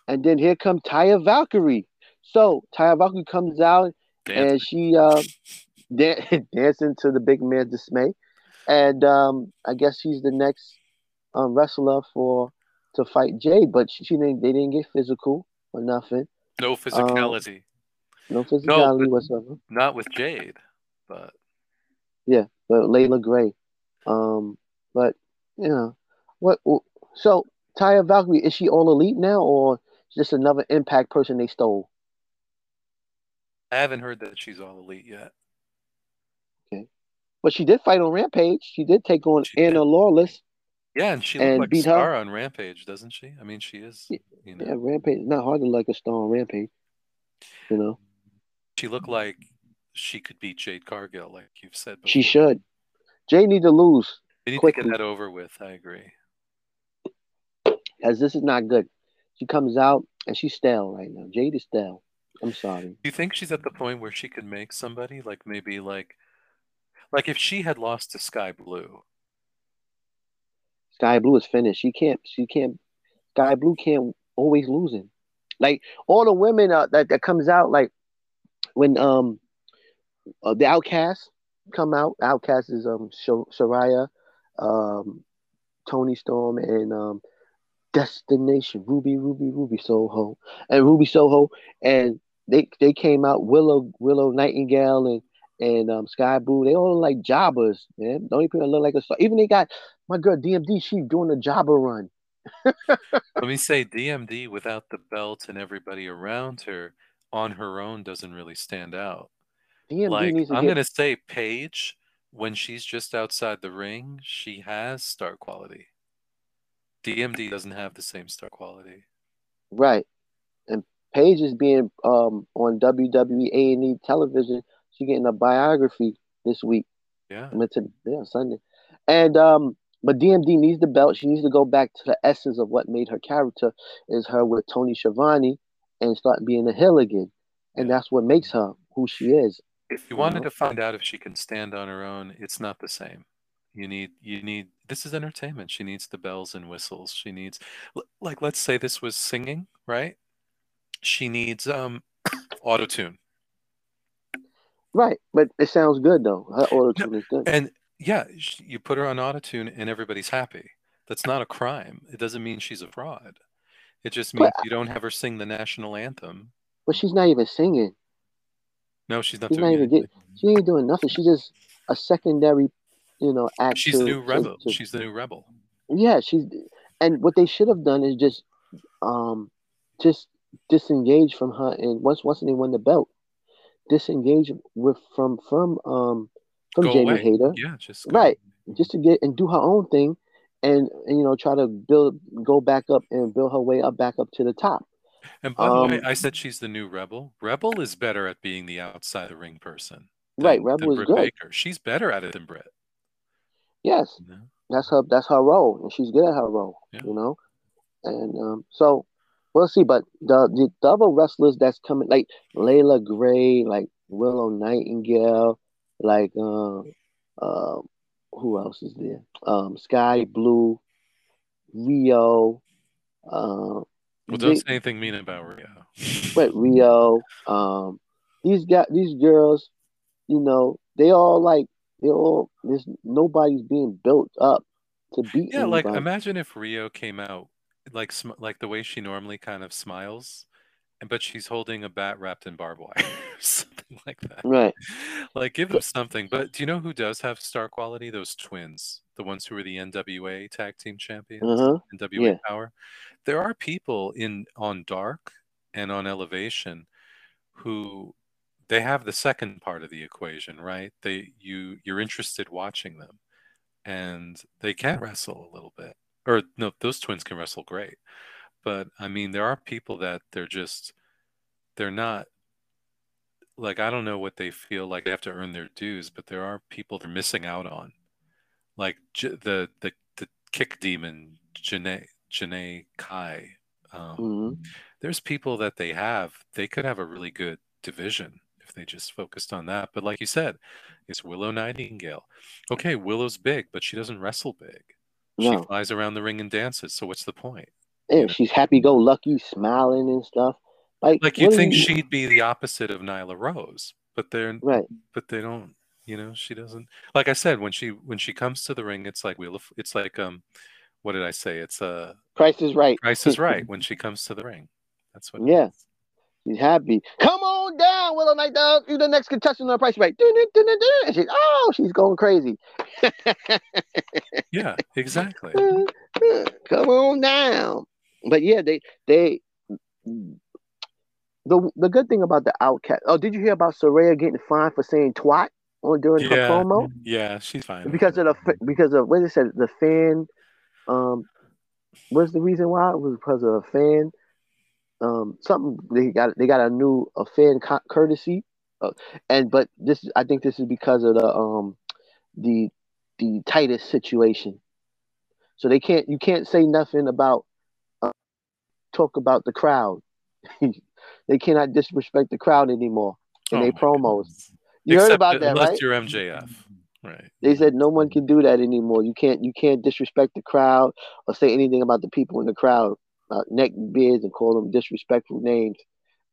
and then here comes Taya Valkyrie. So Taya Valkyrie comes out Dance. and she uh, dan- dancing to the big man's dismay, and um, I guess she's the next um, wrestler for to fight Jade. But she, she didn't. They didn't get physical or nothing. No physicality. No physicality but- whatsoever. Not with Jade, but yeah, But Leila Grey. Um, but you know what? So Taya Valkyrie is she all elite now, or just another Impact person they stole? I haven't heard that she's all elite yet. Okay, but she did fight on Rampage. She did take on She did. Anna Lawless. Yeah, and she looked And like a beat her? star on Rampage, doesn't she? I mean, she is. Yeah, You know, Yeah, Rampage. Not hard to like a star on Rampage. You know, she looked like she could beat Jade Cargill, like you've said. Before. she should. Jade need to lose They need to quickly. get that over with. I agree. as this is not good. She comes out and she's stale right now. Jade is stale. I'm sorry. Do you think she's at the point where she could make somebody like maybe like, like if she had lost to Skye Blue? Skye Blue is finished. She can't. She can't. Skye Blue can't always losing. Like all the women uh, that that comes out like when um uh, the Outcasts come out. Outcast is um Sh- Shariah, um Toni Storm and um Destination Ruby Ruby Ruby Soho and Ruby Soho and they they came out Willow Willow Nightingale and and um Skye Blue. They all look like jobbers, man. The only people that look like a star. Even they got my girl DMD. She doing a jobber run. Let me say DMD without the belt and everybody around her on her own doesn't really stand out. DMD like I'm get gonna say Paige when she's just outside the ring, she has star quality. DMD doesn't have the same star quality. right. And Paige is being um on WWE A and E television. She getting a biography this week. Yeah. I mean, to, yeah, Sunday. And um, but DMD needs the belt. She needs to go back to the essence of what made her character is her with Tony Schiavone and start being a heel again. And Yeah. that's what makes her who she is. If you You wanted know? to find out if she can stand on her own, it's not the same. You need you need this is entertainment. She needs the bells and whistles. She needs like let's say this was singing, right? She needs um auto tune. Right, but it sounds good though. Her auto tune is good. And yeah, you put her on auto tune and everybody's happy. That's not a crime. It doesn't mean she's a fraud. It just But- means you don't have her sing the national anthem. But she's not even singing. No, she's not She's not even getting. She ain't doing nothing. She's just a secondary, you know, act. She's to- the new rebel. to- She's the new rebel. yeah, she's. And what they should have done is just, um, just disengage from her. And once once they won the belt, disengage with from from um from Go Jamie away. Hayter. Yeah, just. Right. just to get and do her own thing and, and you know try to build go back up and build her way up back up to the top And by the way, Um, I said she's the new rebel. Rebel is better at being the outside the ring person. right than- rebel than is Britt good Baker. She's better at it than Britt. yes know? that's her that's her role and she's good at her role Yeah. you know and um so we'll see but the, the the other wrestlers that's coming like Leila Grey like willow nightingale like uh uh who else is there um Skye Blue rio uh Well, don't they- say anything mean about Rio. But Rio, um, these guys, these girls, you know, they all like they all. There's nobody's being built up to beat Yeah, like imagine if Rio came out like sm- like the way she normally kind of smiles, and but she's holding a bat wrapped in barbed wire, something like that. right? Like give them something. But do you know who does have star quality? Those twins, the ones who were the NWA tag team champions, Uh huh. NWA yeah. Power. There are people in on Dark and on Elevation who they have the second part of the equation, right? They you you're interested watching them, and they can wrestle a little bit. Or no, those twins can wrestle great, but I mean there are people that they're just they're not like I don't know what they feel like they have to earn their dues, but there are people they're missing out on, like J- the the the kick demon Janai Janai Kai. Um, hmm there's people that they have they could have a really good division if they just focused on that but like you said it's willow nightingale. Okay willow's big but she doesn't wrestle big she flies around the ring and dances so what's the point Yeah, she's happy go lucky, smiling and stuff. Like, like you'd think you- she'd be the opposite of nyla rose but they're right? but they don't you know she doesn't like i said when she when she comes to the ring it's like wheel of it's like um what did i say it's uh Price is right. price is right when she comes to the ring that's what Yeah. She's happy. Come on down, Willow Night Dog. You're the next contestant on the Price Right. And she's oh, she's going crazy. yeah exactly Come on down. But yeah, they they the the good thing about the outcast. Oh, did you hear about Saraya getting fined for saying twat on during her Yeah. promo yeah she's fine because of the because of what they said the fan. Um, what's the reason why? It was because of a fan. Um, something they got they got a new a fan co- courtesy, uh, and but this I think this is because of the um the the Titus situation. So they can't you can't say nothing about uh, talk about the crowd. they cannot disrespect the crowd anymore in Oh their promos. goodness. You heard about that- that, unless right? you're MJF, right? They said no one can do that anymore. You can't you can't disrespect the crowd or say anything about the people in the crowd, uh, neck beards and call them disrespectful names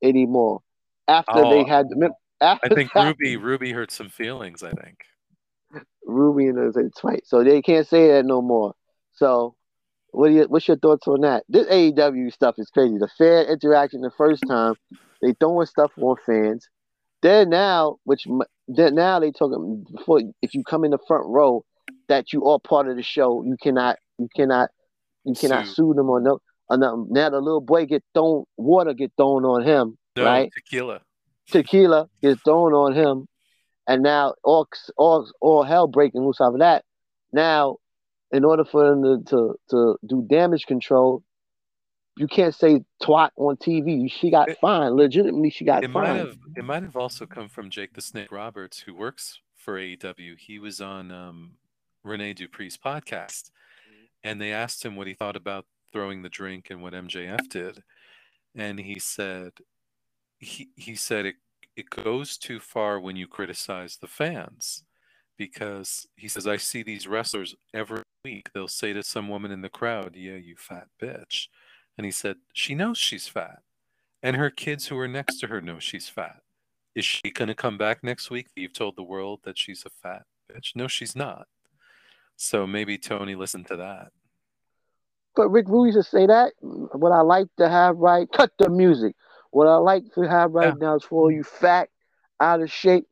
anymore. After they Oh, had the after I think that, Ruby Ruby hurt some feelings. I think. Ruby and it's fight, so they can't say that no more. So, what do you what's your thoughts on that? This AEW stuff is crazy. The fan interaction the first time they throwing stuff on fans. Then now, which then now they talking before if you come in the front row that you are part of the show, you cannot you cannot you cannot Sue. sue them or no. Or nothing. Now the little boy get thrown water get thrown on him, No right? tequila. tequila gets thrown on him, and now all all all hell breaking loose out of that. Now, in order for them to to, to do damage control, you can't say twat on TV. She got It- fined. Legitimately, she got It might fined. have it might have also come from Jake the Snake Roberts, who works for AEW. He was on um, Rene Dupree's podcast, and they asked him what he thought about throwing the drink and what MJF did, and he said he he said it it goes too far when you criticize the fans because he says I see these wrestlers every week they'll say to some woman in the crowd yeah you fat bitch and he said she knows she's fat and her kids who are next to her know she's fat Is she going to come back next week? You've told the world that she's a fat bitch. No, she's not. So maybe Tony listened to that. But Rick Rude used to say that. What I like to have right, cut the music. What I like to have right now is for you fat, out of shape.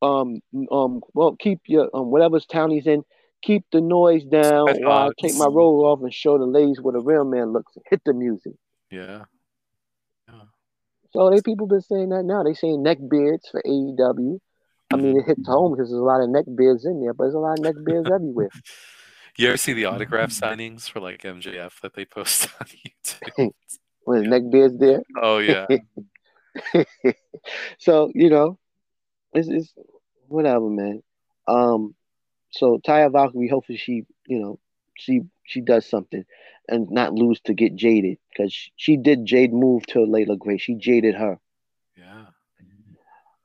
Um, um, well, keep your um whatever's town he's in, keep the noise down while I take my robe off and show the ladies what a real man looks. Hit the music. Yeah. So they people been saying that now. They saying neck beards for AEW. I mean, it hits home because there's a lot of neck beards in there, but there's a lot of neck beards everywhere. You ever see the autograph signings for like MJF that they post on YouTube? With neck beards there. Oh yeah. so you know, it's, it's whatever, man. Um, so Taya Valkyrie, hopefully she, you know, she she does something and not lose to get jaded because she, she did jade move to Leila Grey. She jaded her. Yeah.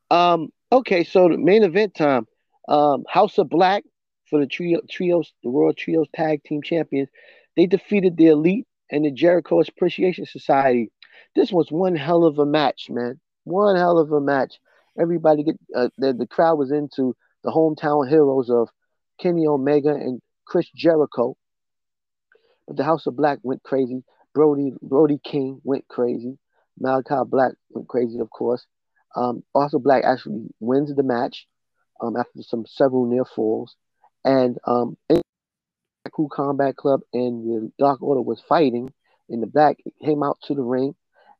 Um, okay, so the main event time. Um, House of Black for the trio trios, the World Trios Tag Team Champions. They defeated the Elite and the Jericho Appreciation Society. This was one hell of a match, man. One hell of a match. Everybody get uh, the, the crowd was into the hometown heroes of Kenny Omega and Chris Jericho. But the House of Black went crazy. Brody Brody King went crazy. Malachi Black went crazy, of course. Um, also, Black actually wins the match um, after some several near falls. And um, in Cool Combat Club and the Dark Order was fighting. And the Black came out to the ring,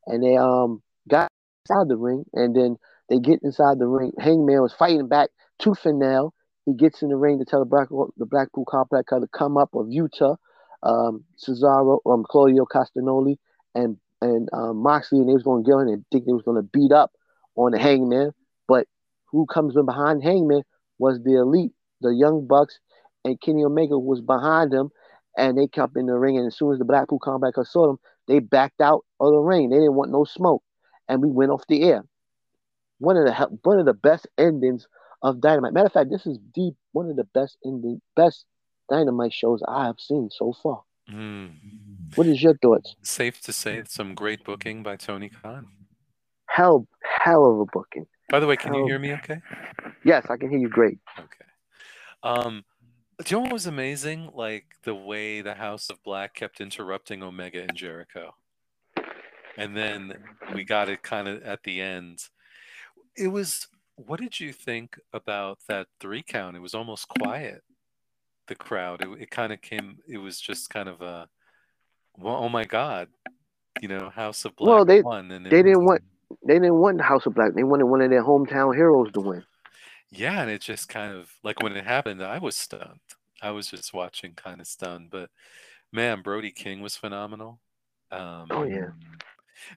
and they um got inside the ring, and then they get inside the ring. Hangman was fighting back to nail. He gets in the ring to tell the Black the Blackpool Combat Club to come up of Utah, um, Cesaro, um, Claudio Castagnoli, and and um, Moxley, and they was going to go in and think they was going to beat up on the Hangman. But who comes in behind Hangman was the Elite, the Young Bucks, and Kenny Omega was behind them, and they kept in the ring. And as soon as the Blackpool Combat Club saw them, they backed out of the ring. They didn't want no smoke, and we went off the air. One of the he- one of the best endings of Dynamite. Matter of fact, this is the one of the best ending, best Dynamite shows I have seen so far. Mm. What is your thoughts? Safe to say, some great booking by Tony Khan. Hell, hell of a booking. By the way, can you Oh. hear me? Okay. Yes, I can hear you great. Okay. Um, do you know what was amazing? Like the way the House of Black kept interrupting Omega and Jericho. And then we got it kind of at the end. It was, what did you think about that three count? It was almost quiet, the crowd. It, it kind of came, it was just kind of a, well, oh my God, you know, House of Black Well, they- won. And they didn't want- They didn't want the House of Black. They wanted one of their hometown heroes to win. Yeah, and it just kind of like when it happened, I was stunned. I was just watching, kind of stunned. But man, Brody King was phenomenal. Um, Oh yeah.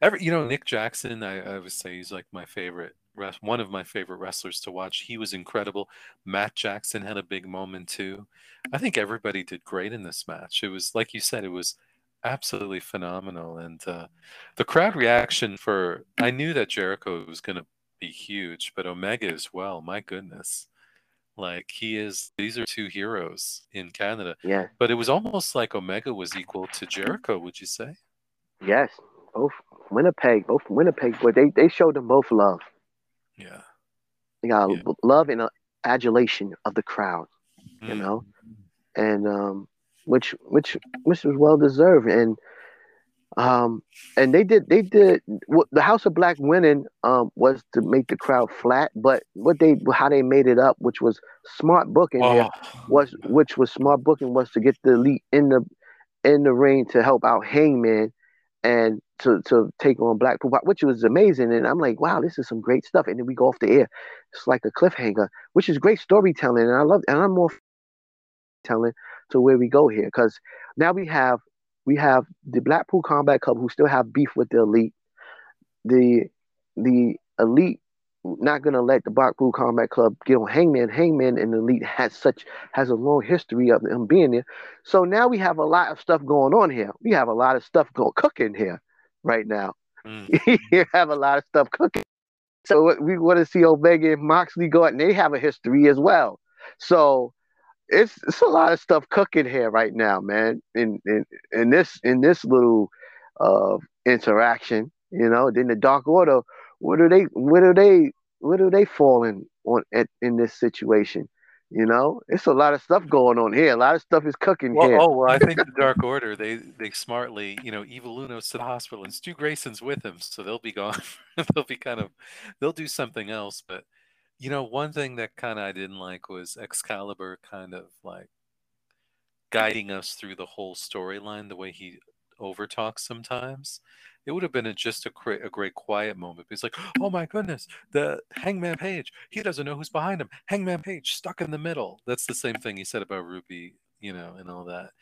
every you know Nick Jackson, I, I would say he's like my favorite, one of my favorite wrestlers to watch. He was incredible. Matt Jackson had a big moment too. I think everybody did great in this match. It was like you said, it was absolutely phenomenal, and uh, the crowd reaction for I knew that Jericho was going to be huge, but Omega as well. My goodness. Like he is, these are two heroes in Canada. Yeah. But it was almost like Omega was equal to Jericho, would you say? Yes. Both Winnipeg, both Winnipeg, but they, they showed them both love. Yeah. They got Yeah. love and uh, adulation of the crowd, you Mm. know, and um, which which which was well deserved, and um, and they did they did what the House of Black winning um was to make the crowd flat, but what they how they made it up, which was smart booking Oh, was which was smart booking was to get the elite in the in the ring to help out Hangman and to to take on Blackpool, which was amazing. And I'm like, wow, this is some great stuff. And then we go off the air. It's like a cliffhanger, which is great storytelling. And I love and I'm more telling to where we go here because now we have we have the Blackpool Combat Club who still have beef with the elite. The the elite not gonna let the Blackpool Combat Club get on Hangman. Hangman and the elite has such has a long history of them being there. So now we have a lot of stuff going on here. We have a lot of stuff going cooking here right now. mm. you have a lot of stuff cooking. So we want to see Omega and Moxley go out, and they have a history as well. So it's it's a lot of stuff cooking here right now, man. In in in this in this little uh interaction, you know. Then the Dark Order What are they? What are they? What are they falling on at, in this situation? You know, it's a lot of stuff going on here. A lot of stuff is cooking Well, here. oh well, I think the Dark Order they they smartly, you know, Evil Uno's to the hospital and Stu Grayson's with him, so they'll be gone. they'll be kind of, they'll do something else. But you know, one thing that kind of I didn't like was Excalibur kind of like guiding us through the whole storyline the way he overtalks sometimes. It would have been a, just a, cra- a great quiet moment. He's like, "Oh my goodness, the Hangman Page. He doesn't know who's behind him. Hangman Page stuck in the middle." That's the same thing he said about Ruby, you know, and all that.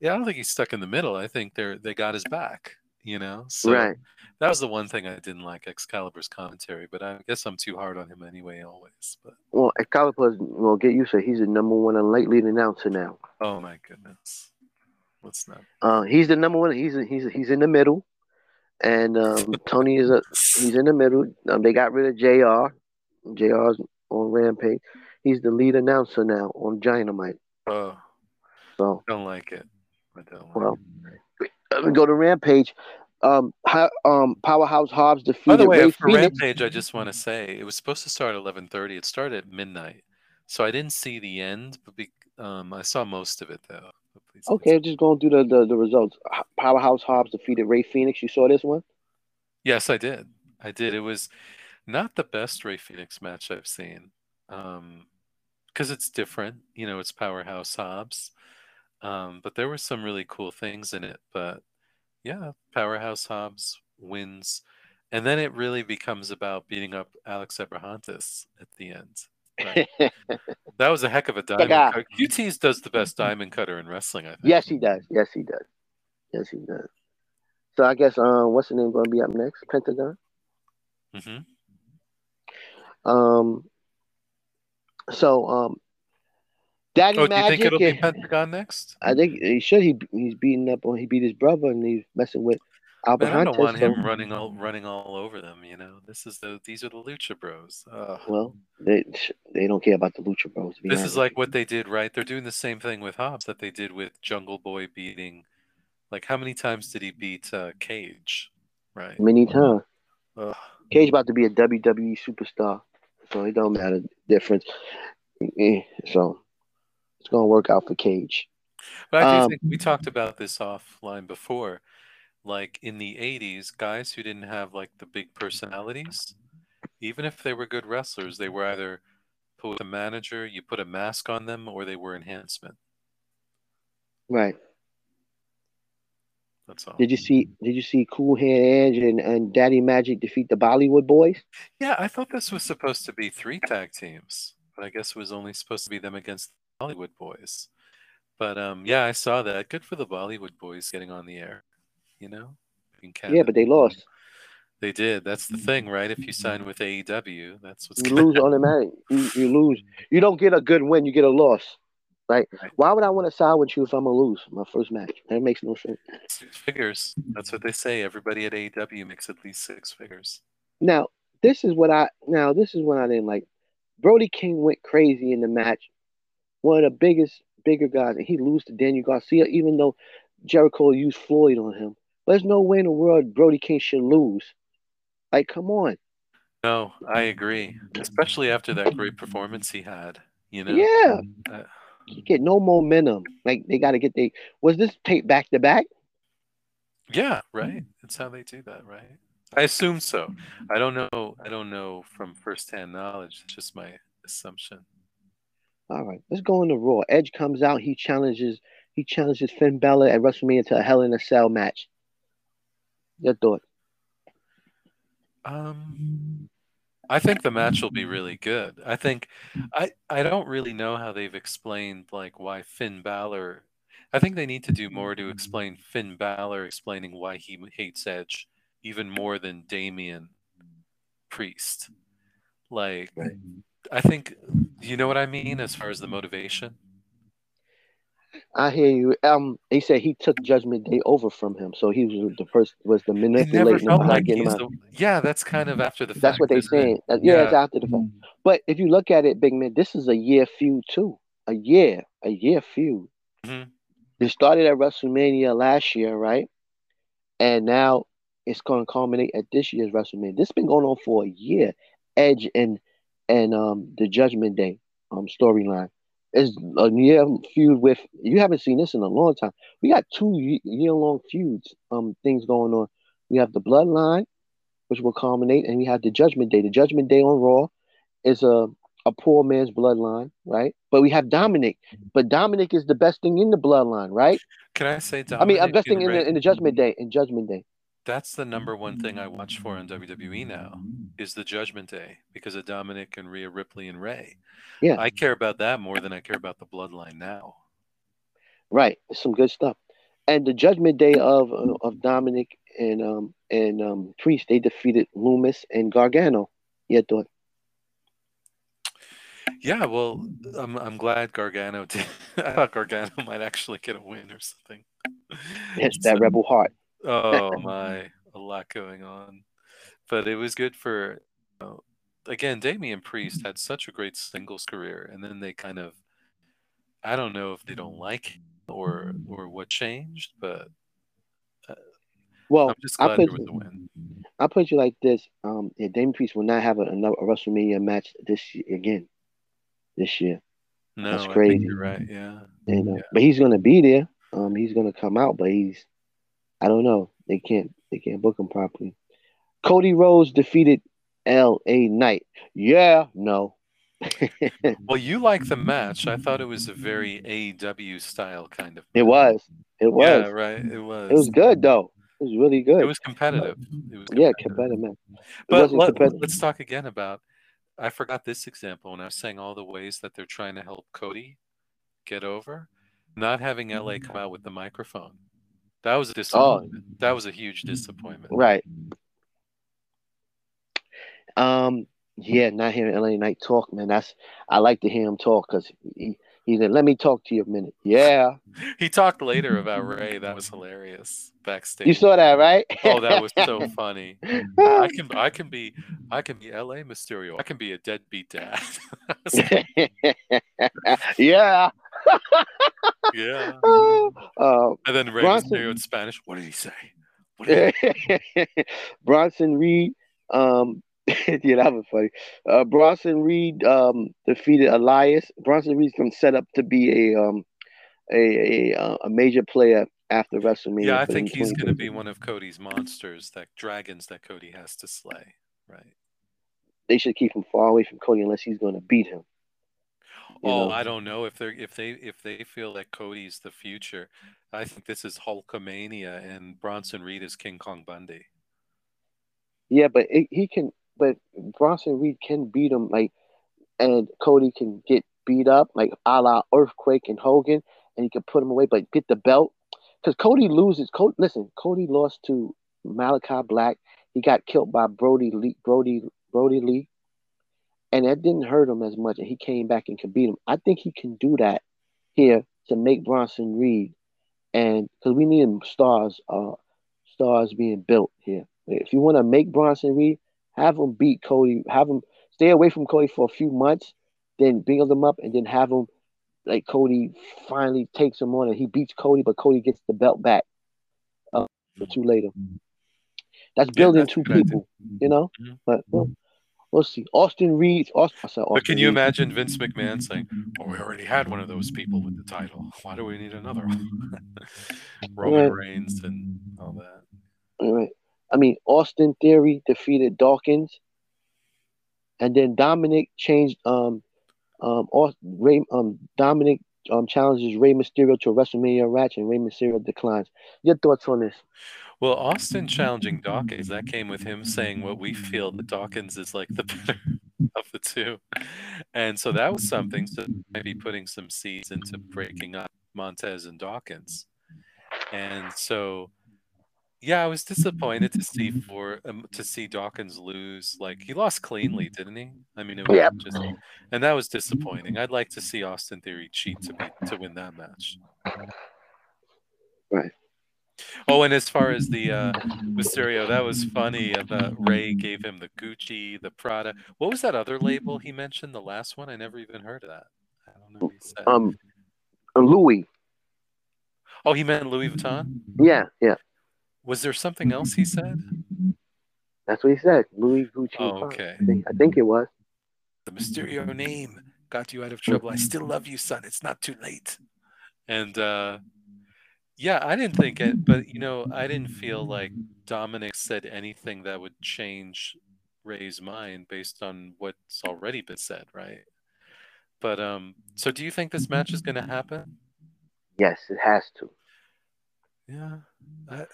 Yeah, I don't think he's stuck in the middle. I think they're they got his back, you know. So right. that was the one thing I didn't like Excalibur's commentary, but I guess I'm too hard on him anyway, always. But Well, Excalibur, well, get used to it. He's the number one and late lead announcer now. oh my goodness, let's not. Uh, he's the number one. He's he's he's in the middle, and um, Tony is a he's in the middle. Um, they got rid of Jr. Jr's on Rampage. He's the lead announcer now on Dynamite. Oh, So don't like it. I don't. Like well, let me go to Rampage. Um, how, um, Powerhouse Hobbs By defeated the way, Ray for Fenix. Rampage, I just want to say it was supposed to start at 11:30. It started at midnight, so I didn't see the end, but be, um, I saw most of it though. Please Okay, just going through the, the the results. Powerhouse Hobbs defeated Rey Fenix. You saw this one? Yes, I did. I did. It was not the best Rey Fenix match I've seen, um, because it's different. You know, it's Powerhouse Hobbs, um, but there were some really cool things in it. But yeah, Powerhouse Hobbs wins, and then it really becomes about beating up Alex Abrahantes at the end. Right? that was a heck of a diamond guy. cut. QT's does the best diamond cutter in wrestling, I think. yes, he does. Yes, he does. Yes, he does. So I guess um, what's the name going to be up next? Pentagon. Mm-hmm. Um. So um, Daddy Oh, do you Magic. think it'll be Pentagon next? I think he should. He he's beating up on. He beat his brother, and he's messing with Albert Man, I don't want him running all running all over them. You know, this is the these are the Lucha Bros. Ugh. Well, they they don't care about the Lucha Bros. This honest. is like what they did, right? They're doing the same thing with Hobbs that they did with Jungle Boy beating. Like, how many times did he beat uh, Cage? Right. many times. Ugh. Cage about to be a WWE superstar, so it don't matter the difference. Eh, So it's gonna work out for Cage. But I do Um, think we talked about this offline before. Like in the '80s, guys who didn't have like the big personalities, even if they were good wrestlers, they were either put with a manager, you put a mask on them, or they were enhancement. Right. That's all. Did you see? Did you see Cool Hand Edge and, and Daddy Magic defeat the Bollywood Boys? Yeah, I thought this was supposed to be three tag teams, but I guess it was only supposed to be them against Bollywood boys. But um, yeah, I saw that. Good for the Bollywood boys getting on the air. You know, Yeah, but they lost. They did. That's the thing, right? If you sign with AEW, that's what's You lose automatic. You, you lose. You don't get a good win. You get a loss. Right? Right. Why would I want to side with you if I'm gonna lose my first match? That makes no sense. Six figures. That's what they say. Everybody at AEW makes at least six figures. Now, this is what I now this is what I didn't like. Brody King went crazy in the match. One of the biggest, bigger guys, and he lose to Daniel Garcia, even though Jericho used Floyd on him. But there's no way in the world Brody King should lose. Like, come on. No, I agree. Especially after that great performance he had. You know. Yeah. Uh, You get no momentum. Like they gotta get they was this tape back to back? Yeah, right. That's how they do that, right? I assume so. I don't know. I don't know from firsthand knowledge. It's just my assumption. All right, let's go on into Raw. Edge comes out, he challenges he challenges Finn Balor at WrestleMania to a Hell in a Cell match. Your thought? Um, I think the match will be really good. I think I I don't really know how they've explained like why Finn Balor. I think they need to do more to explain Finn Balor explaining why he hates Edge even more than Damian Priest. Like I think you know what I mean as far as the motivation. I hear you. Um, he said he took Judgment Day over from him, so he was the first was the It never manipulating him, like getting him the, yeah, that's kind of after the fact. That's what they're isn't it? saying. Uh, Yeah, it's Yeah. after the fact. But if you look at it, big man, this is a year feud too. A year, a year feud. Mhm. They started at WrestleMania last year, right? And now it's going to culminate at this year's WrestleMania. This has been going on for a year. Edge and and um the Judgment Day um storyline is a year feud with. You haven't seen this in a long time. We got two year long feuds um things going on. We have the Bloodline, which will culminate, and we have the Judgment Day. The Judgment Day on Raw is a a poor man's bloodline, right? But we have Dominic, but Dominic is the best thing in the bloodline, right? Can I say Dominic? I mean, I'm best thing and in the, in the Judgment Day. In Judgment Day, That's the number one thing I watch for on WWE now is the Judgment Day because of Dominic and Rhea Ripley and Ray. Yeah. I care about that more than I care about the bloodline now. right? Some good stuff. And the Judgment Day of of Dominic and um and um Priest, they defeated Lumis and Gargano. Yeah, thought. Yeah, well, I'm I'm glad Gargano did. I thought Gargano might actually get a win or something. It's that So- Rebel Heart. Oh my, a lot going on, but it was good for. You know, again, Damian Priest had such a great singles career, and then they kind of, I don't know if they don't like him or or what changed, but Well, I'm just I glad put there was a win. I put you like this. Um, yeah, Damian Priest will not have a, another a WrestleMania match this year, again. This year, No, That's I crazy. you're right. Yeah, and uh, Yeah. but he's gonna be there. Um, he's gonna come out, but he's I don't know. They can't they can't book him properly. Cody Rhodes defeated L.A. Knight. Yeah, no. well, you like the match. I thought it was a very AEW style kind of. It was. It was. Yeah, right. It was. It was good though. It was really good. It was competitive. It was yeah, competitive. competitive man. But wasn't let's talk again about. I forgot this example when I was saying all the ways that they're trying to help Cody get over. Not having LA come out with the microphone. That was a disappointment. Oh. That was a huge disappointment. Right. Um. Yeah, not hearing LA Knight talk, man. That's I like to hear him talk because he, he said, "Let me talk to you a minute." Yeah, He talked later about Ray. That was hilarious backstage. you saw that, right? Oh, that was so funny. I can I can be I can be LA Mysterio. I can be a deadbeat dad. yeah. yeah. Uh, And then Bronson- Mysterio in Spanish. What did he say? What did he Bronson Reed. Um, yeah, that was funny. Uh, Bronson Reed um, defeated Elias. Bronson Reed's been set up to be a um, a a, uh, a major player after WrestleMania. Yeah, I think he's going to be one of Cody's monsters, that dragons that Cody has to slay. Right. They should keep him far away from Cody unless he's going to beat him. Oh, know? I don't know if they're if they if they feel that Cody's the future. I think this is Hulkamania and Bronson Reed is King Kong Bundy. Yeah, but it, he can. But Bronson Reed can beat him, like, and Cody can get beat up, like a la Earthquake and Hogan, and he can put him away, but get the belt. Because Cody loses. Cody, listen, Cody lost to Malachi Black. He got killed by Brodie Lee. Brody Brodie Lee, and that didn't hurt him as much, and he came back and could beat him. I think he can do that here to make Bronson Reed, and because we need stars, uh, stars being built here. If you want to make Bronson Reed, have him beat Cody, have him stay away from Cody for a few months, then build him up, and then have him like Cody finally takes him on and he beats Cody, but Cody gets the belt back uh, or two later. That's Yeah, building that's two good idea. people, you know. Mhm. But well, we'll see. Austin Reed, Austin, Austin But can you Reed. imagine Vince McMahon saying, "Oh, we already had one of those people with the title. Why do we need another one?" Roman Right. Reigns and all that. Right. I mean, Austin Theory defeated Dawkins, and then Dominic changed. Um, um, Aust- Ray, um, Dominic um challenges Rey Mysterio to a WrestleMania match, and Rey Mysterio declines. Your thoughts on this? Well, Austin challenging Dawkins, that came with him saying what we feel that Dawkins is like the better of the two. And so that was something. So maybe putting some seeds into breaking up Montez and Dawkins. And so, yeah, I was disappointed to see for um, to see Dawkins lose. Like he lost cleanly, didn't he? I mean, it was Yep. just, and that was disappointing. I'd like to see Austin Theory cheat to be to win that match. Right. Oh, and as far as the uh, Mysterio, that was funny. About Ray gave him the Gucci, the Prada. What was that other label he mentioned? The last one, I never even heard of that. I don't know. What he said. Um, Louis. oh, he meant Louis Vuitton. Yeah, yeah. Was there something else he said? That's what he said. Louis Gucci. Oh, okay. I think, I think it was. The Mysterio name got you out of trouble. I still love you, son. It's not too late. And uh, yeah, I didn't think it, but you know, I didn't feel like Dominic said anything that would change Ray's mind based on what's already been said, right? But um, so do you think this match is going to happen? Yes, it has to. Yeah. I,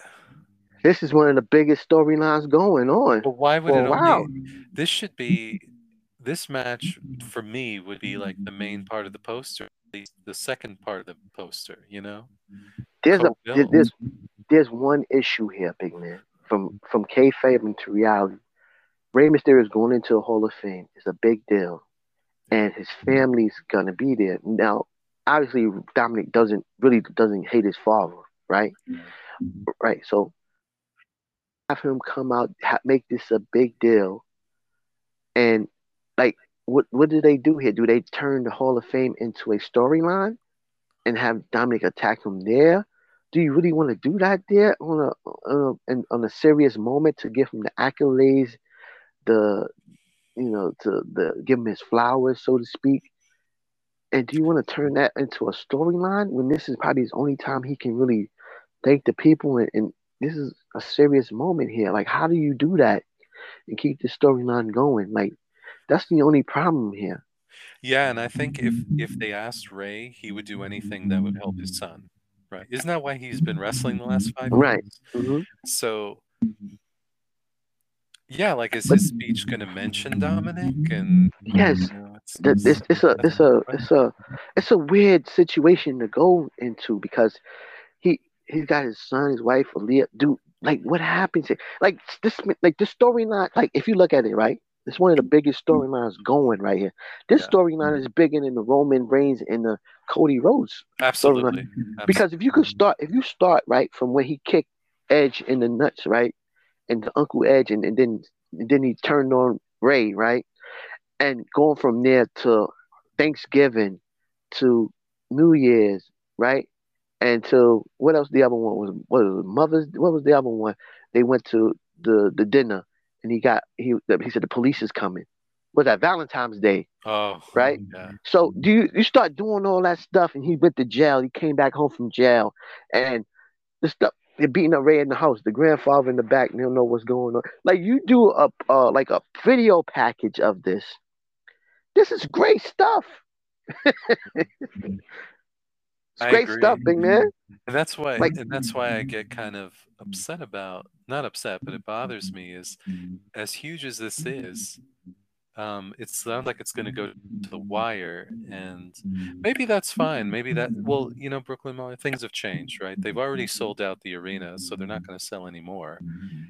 This is one of the biggest storylines going on. but why would it only? This should be. This match for me would be like the main part of the poster, least the second part of the poster. You know. There's a there's there's one issue here, big man. From from kayfabe into reality, Rey Mysterio is going into the Hall of Fame. It's a big deal, and his family's gonna be there. Now, obviously, Dominic doesn't really doesn't hate his father, right? Right. So have him come out, ha- make this a big deal, and like, what what do they do here? Do they turn the Hall of Fame into a storyline and have Dominic attack him there? Do you really want to do that there on a on a, on a serious moment to give him the accolades, the you know to the give him his flowers, so to speak? And do you want to turn that into a storyline when this is probably his only time he can really thank the people and, and this is a serious moment here. Like, how do you do that and keep the storyline going? Like, that's the only problem here. Yeah, and I think if if they asked Ray, he would do anything that would help his son. Right? Isn't that why he's been wrestling the last five Right. years? hmm So, yeah, like is his speech going to mention Dominic? And Yes, you know, it's, That it's, it's a it's a it's a it's a weird situation to go into because he he's got his son, his wife, Aaliyah. Dude, like what happens? here? Like this like this storyline. Like if you look at it, right, it's one of the biggest mm. storylines going right here. This Yeah. storyline mm. is bigger than the Roman Reigns and the Cody Rhodes. absolutely mm-hmm. Because if you could start, if you start right from when he kicked Edge in the nuts, right, and the Uncle Edge, and, and then and then he turned on Ray, right, and going from there to Thanksgiving to New Year's, right, and to what else? The other one was what was it, Mother's. What was the other one? They went to the the dinner, and he got he he said the police is coming. Was that Valentine's Day? oh Right? yeah So do you you start doing all that stuff, and he went to jail. He came back home from jail, and the stuff they're beating up Ray in the house. The grandfather in the back, they don't know what's going on. Like you do a uh, like a video package of this. This is great stuff. it's great agree. stuff, big man. and that's why Like- and that's why I get kind of upset about not upset but it bothers me is as huge as this is um it sounds like it's going to go to the wire and maybe that's fine maybe that well you know brooklyn Mall, things have changed right they've already sold out the arena so they're not going to sell anymore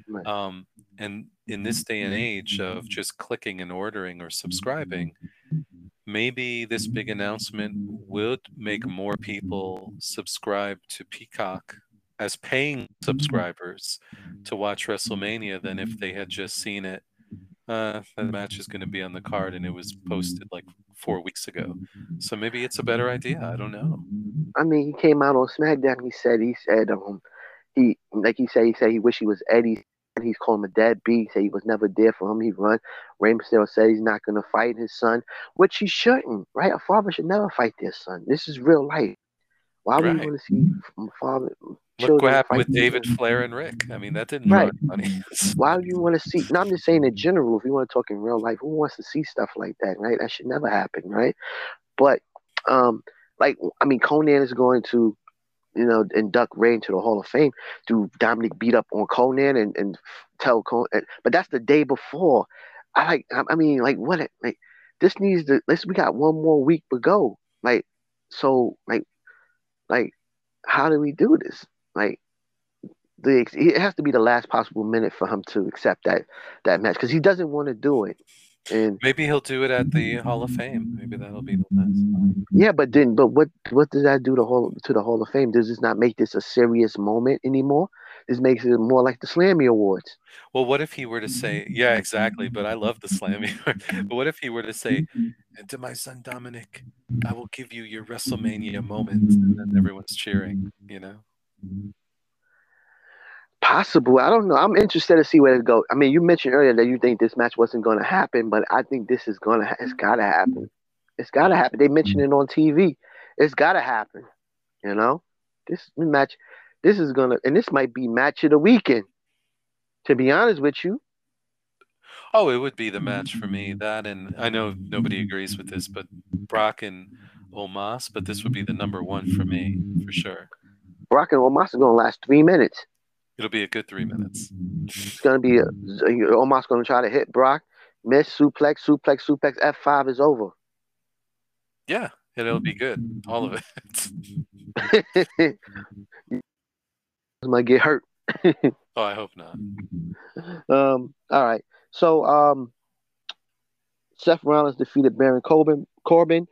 Right. um and in this day and age of just clicking and ordering or subscribing maybe this big announcement would make more people subscribe to peacock as paying subscribers to watch wrestlemania than if they had just seen it uh, match is going to be on the card and it was posted like four weeks ago. So maybe it's a better idea. I don't know. I mean, he came out on SmackDown. He said he said um he like he said he said he wish he was Eddie. He's calling him a deadbeat. Said he was never there for him. He run. Rey Mysterio said he's not gonna fight his son, which he shouldn't. Right? A father should never fight their son. This is real life. Why would Right. you want to see father? Look what happened with David? Flair and Ric. I mean, that didn't Right. draw any money. Why would you want to see? No, I'm just saying in general. If you want to talk in real life, who wants to see stuff like that? Right? That should never happen. Right? But um, like I mean, Konnan is going to, you know, induct Ray into the Hall of Fame. Do Dominic beat up on Konnan and and tell Konnan? But that's the day before. I like. I mean, like what? Like this needs to. Let's. We got one more week to go. Like so. Like like how do we do this? Like the it has to be the last possible minute for him to accept that that match because he doesn't want to do it. And Maybe he'll do it at the Hall of Fame. Maybe that'll be the last. yeah, but then but what what does that do to the hall to the Hall of Fame? Does this not make this a serious moment anymore? This makes it more like the Slammy Awards. Well, what if he were to say, yeah, exactly, but I love the Slammy. but what if he were to say, and to my son Dominic, I will give you your WrestleMania moment, and then everyone's cheering, you know? Possible. I don't know. I'm interested to see where it goes. I mean, you mentioned earlier that you think this match wasn't going to happen, but I think this is going to. Ha- it's got to happen. It's got to happen. They mentioned it on TV. It's got to happen. You know, this match. This is gonna, and this might be match of the weekend. To be honest with you, Oh, it would be the match for me. That and I know nobody agrees with this, but Brock and Omos, but this would be the number one for me for sure. Brock and Omos are going to last three minutes. It'll be a good three minutes. It's going to be a, going to try to hit Brock, miss suplex, suplex, suplex. F five is over. Yeah, it'll be good. All of it. might get hurt. oh, I hope not. Um. All right. So, um, Seth Rollins defeated Baron Corbin. Corbin.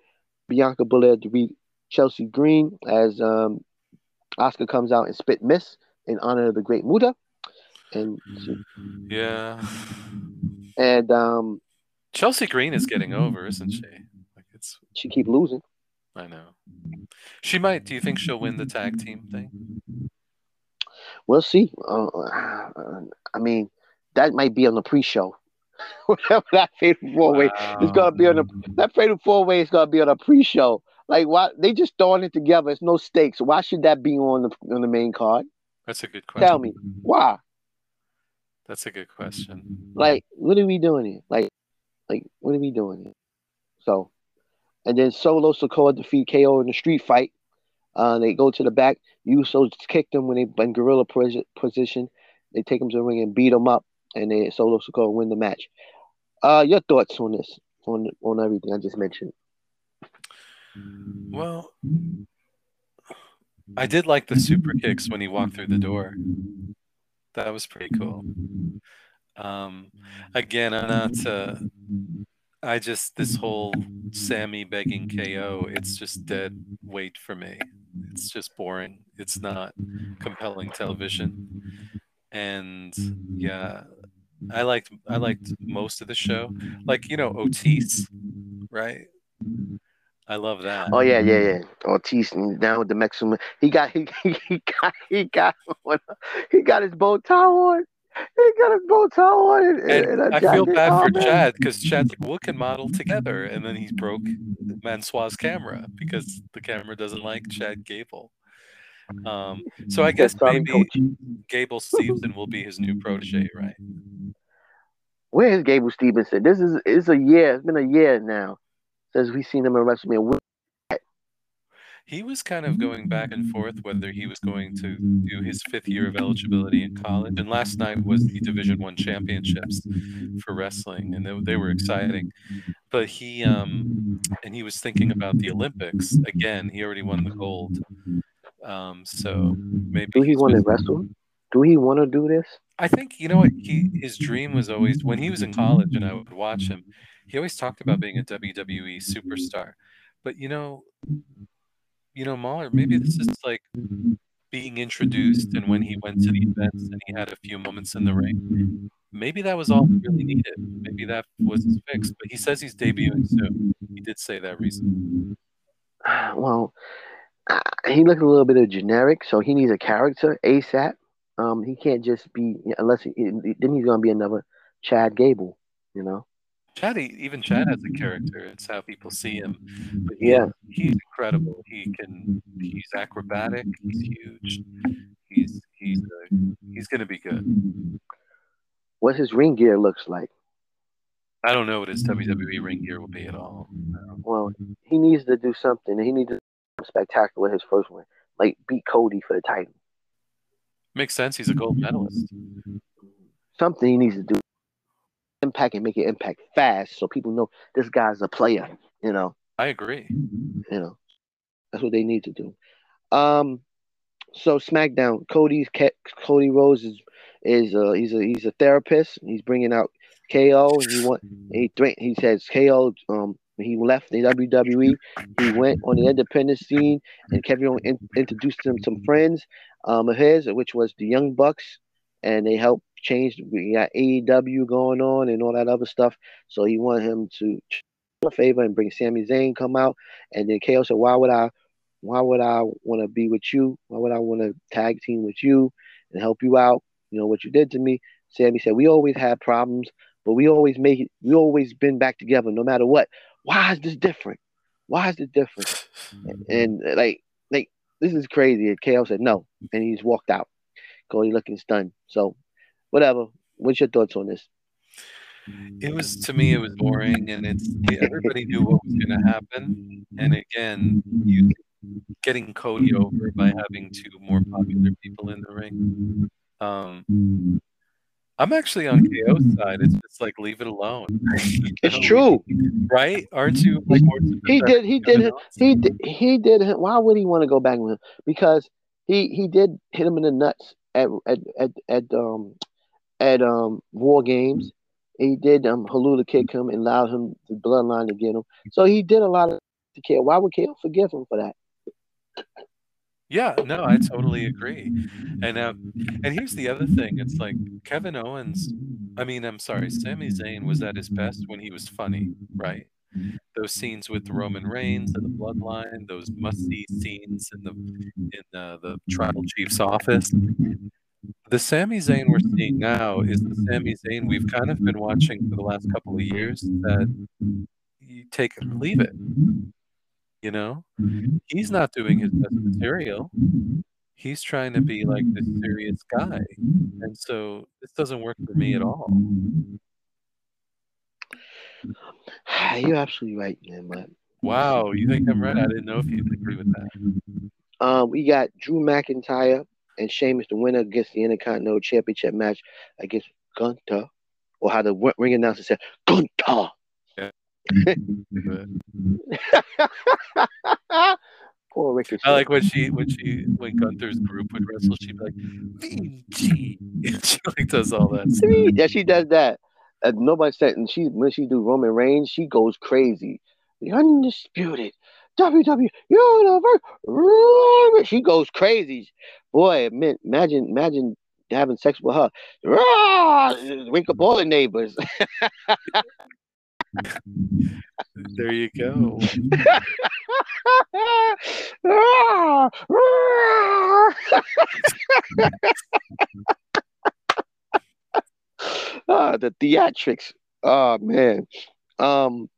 Bianca Belair defeated Chelsea Green as um, Asuka comes out and spit miss in honor of the Great Muta. And Yeah. and um, Chelsea Green is getting over, isn't she? Like it's she keep losing. I know. She might. Do you think she'll win the tag team thing? We'll see. Uh, I mean, that might be on the pre-show. Whatever that fatal four way is gonna be on the that fatal four way is gonna be on a pre-show. Like why they just throwing it together? It's no stakes. Why should that be on the on the main card? That's a good question. Tell me why. That's a good question. Like what are we doing here? Like like what are we doing here? So, and then Solo Sikoa defeat KO in the street fight. Uh, they go to the back. Usos kicked them when they in gorilla position. They take them to the ring and beat them up, and they Solo Sikoa win the match. Uh, your thoughts on this? On on everything I just mentioned. Well, I did like the super kicks when he walked through the door. That was pretty cool. Um, again, I'm not. Uh, I just this whole Sami begging KO. It's just dead weight for me. It's just boring. It's not compelling television. And yeah, I liked I liked most of the show. Like you know Otis, right? I love that. Oh yeah, yeah, yeah. Ortiz and down with the Mexican. He got he, he, he got he got he got his bow tie on. He got his bow tie on. And, And and a I feel bad Oh, for man. Chad because Chad's like, "What can model together?" And then he broke Mansoor's camera because the camera doesn't like Chad Gable. Um, so I guess maybe coach. Gable Stevenson will be his new protege, right? Where is Gable Stevenson? This is it's a year. It's been a year now since we seen him in WrestleMania. He was kind of going back and forth whether he was going to do his fifth year of eligibility in college. And last night was the Division One championships for wrestling, and they, they were exciting. But he um, and he was thinking about the Olympics again. He already won the gold. Um, so maybe Do he want to wrestle? Do he want to do this? I think you know what he his dream was always when he was in college and I would watch him. He always talked about being a WWE superstar, but you know, you know, Mauler. Maybe this is like being introduced, and when he went to the events and he had a few moments in the ring, maybe that was all he really needed. Maybe that was his fix. But he says he's debuting soon. He did say that recently. Well, uh, he looks a little bit of generic, so he needs a character ASAP. Um, he can't just be unless he then he's gonna be another Chad Gable, you know. Chad, even Chad has a character. It's how people see him. But Yeah. he's incredible. He can. He's acrobatic. He's huge. He's he's uh, he's gonna be good. What his ring gear looks like. I don't know what his WWE ring gear will be at all. Well, he needs to do something. He needs to spectacular his first one, like beat Cody for the title. Makes sense. He's a gold medalist. Something he needs to do. Impact and make it impact fast, so people know this guy's a player. You know. I agree. You know, that's what they need to do. Um, so SmackDown, Cody's Cody Rhodes is is uh he's a he's a therapist. He's bringing out KO. He want he threat. He says KO. Um, he left the WWE, he went on the independent scene, and Kevin Owens in, introduced him some friends um of his, which was the Young Bucks, and they helped change. We got AEW going on and all that other stuff. So he wanted him to do a favor and bring Sami Zayn come out. And then KO said, Why would I why would I want to be with you? Why would I want to tag team with you and help you out? you know what you did to me. Sami said, we always had problems, but we always make it. We always been back together, no matter what. Why is this different? Why is this different? And uh, like, like this is crazy. And KO said no, and he just walked out. Cody looking stunned. So, whatever. What's your thoughts on this? It was to me, it was boring, and it's everybody knew what was going to happen. And again, you getting Cody over by having two more popular people in the ring. Um, I'm actually on KO's side. It's just like leave it alone. It's true. right? Aren't you like more He did. He did. Owens? He did. He did. Why would he want to go back with him? Because he he did hit him in the nuts at at at, at um at um war games. He did um Helluva kick him and allowed him the bloodline to get him. So he did a lot of to KO. Why would KO forgive him for that? Yeah, no, I totally agree. And uh, and here's the other thing: it's like Kevin Owens. I mean, I'm sorry, Sami Zayn was at his best when he was funny, right? Those scenes with Roman Reigns and the Bloodline, those must-see scenes in the in uh, the Tribal Chief's office. The Sami Zayn we're seeing now is the Sami Zayn we've kind of been watching for the last couple of years. That you take it or leave it. You know, he's not doing his best material. He's trying to be like this serious guy, and so this doesn't work for me at all. You're absolutely right, man. But Wow, you think I'm right? I didn't know if you'd agree with that. um, we got Drew McIntyre and Sheamus, the winner against the Intercontinental Championship match against Gunter, or how the ring announcer said, Gunter. But Poor Ricochet. I like when she when she when Gunther's group would wrestle, she'd be like Vinci. she like does all that. Stuff. Yeah, she does that. Uh, nobody said, and she when she do Roman Reigns, she goes crazy. The undisputed WWE Universe. She goes crazy. Boy, imagine, imagine having sex with her. Wink up all the neighbors. There you go. Ah, the theatrics. Oh man. Um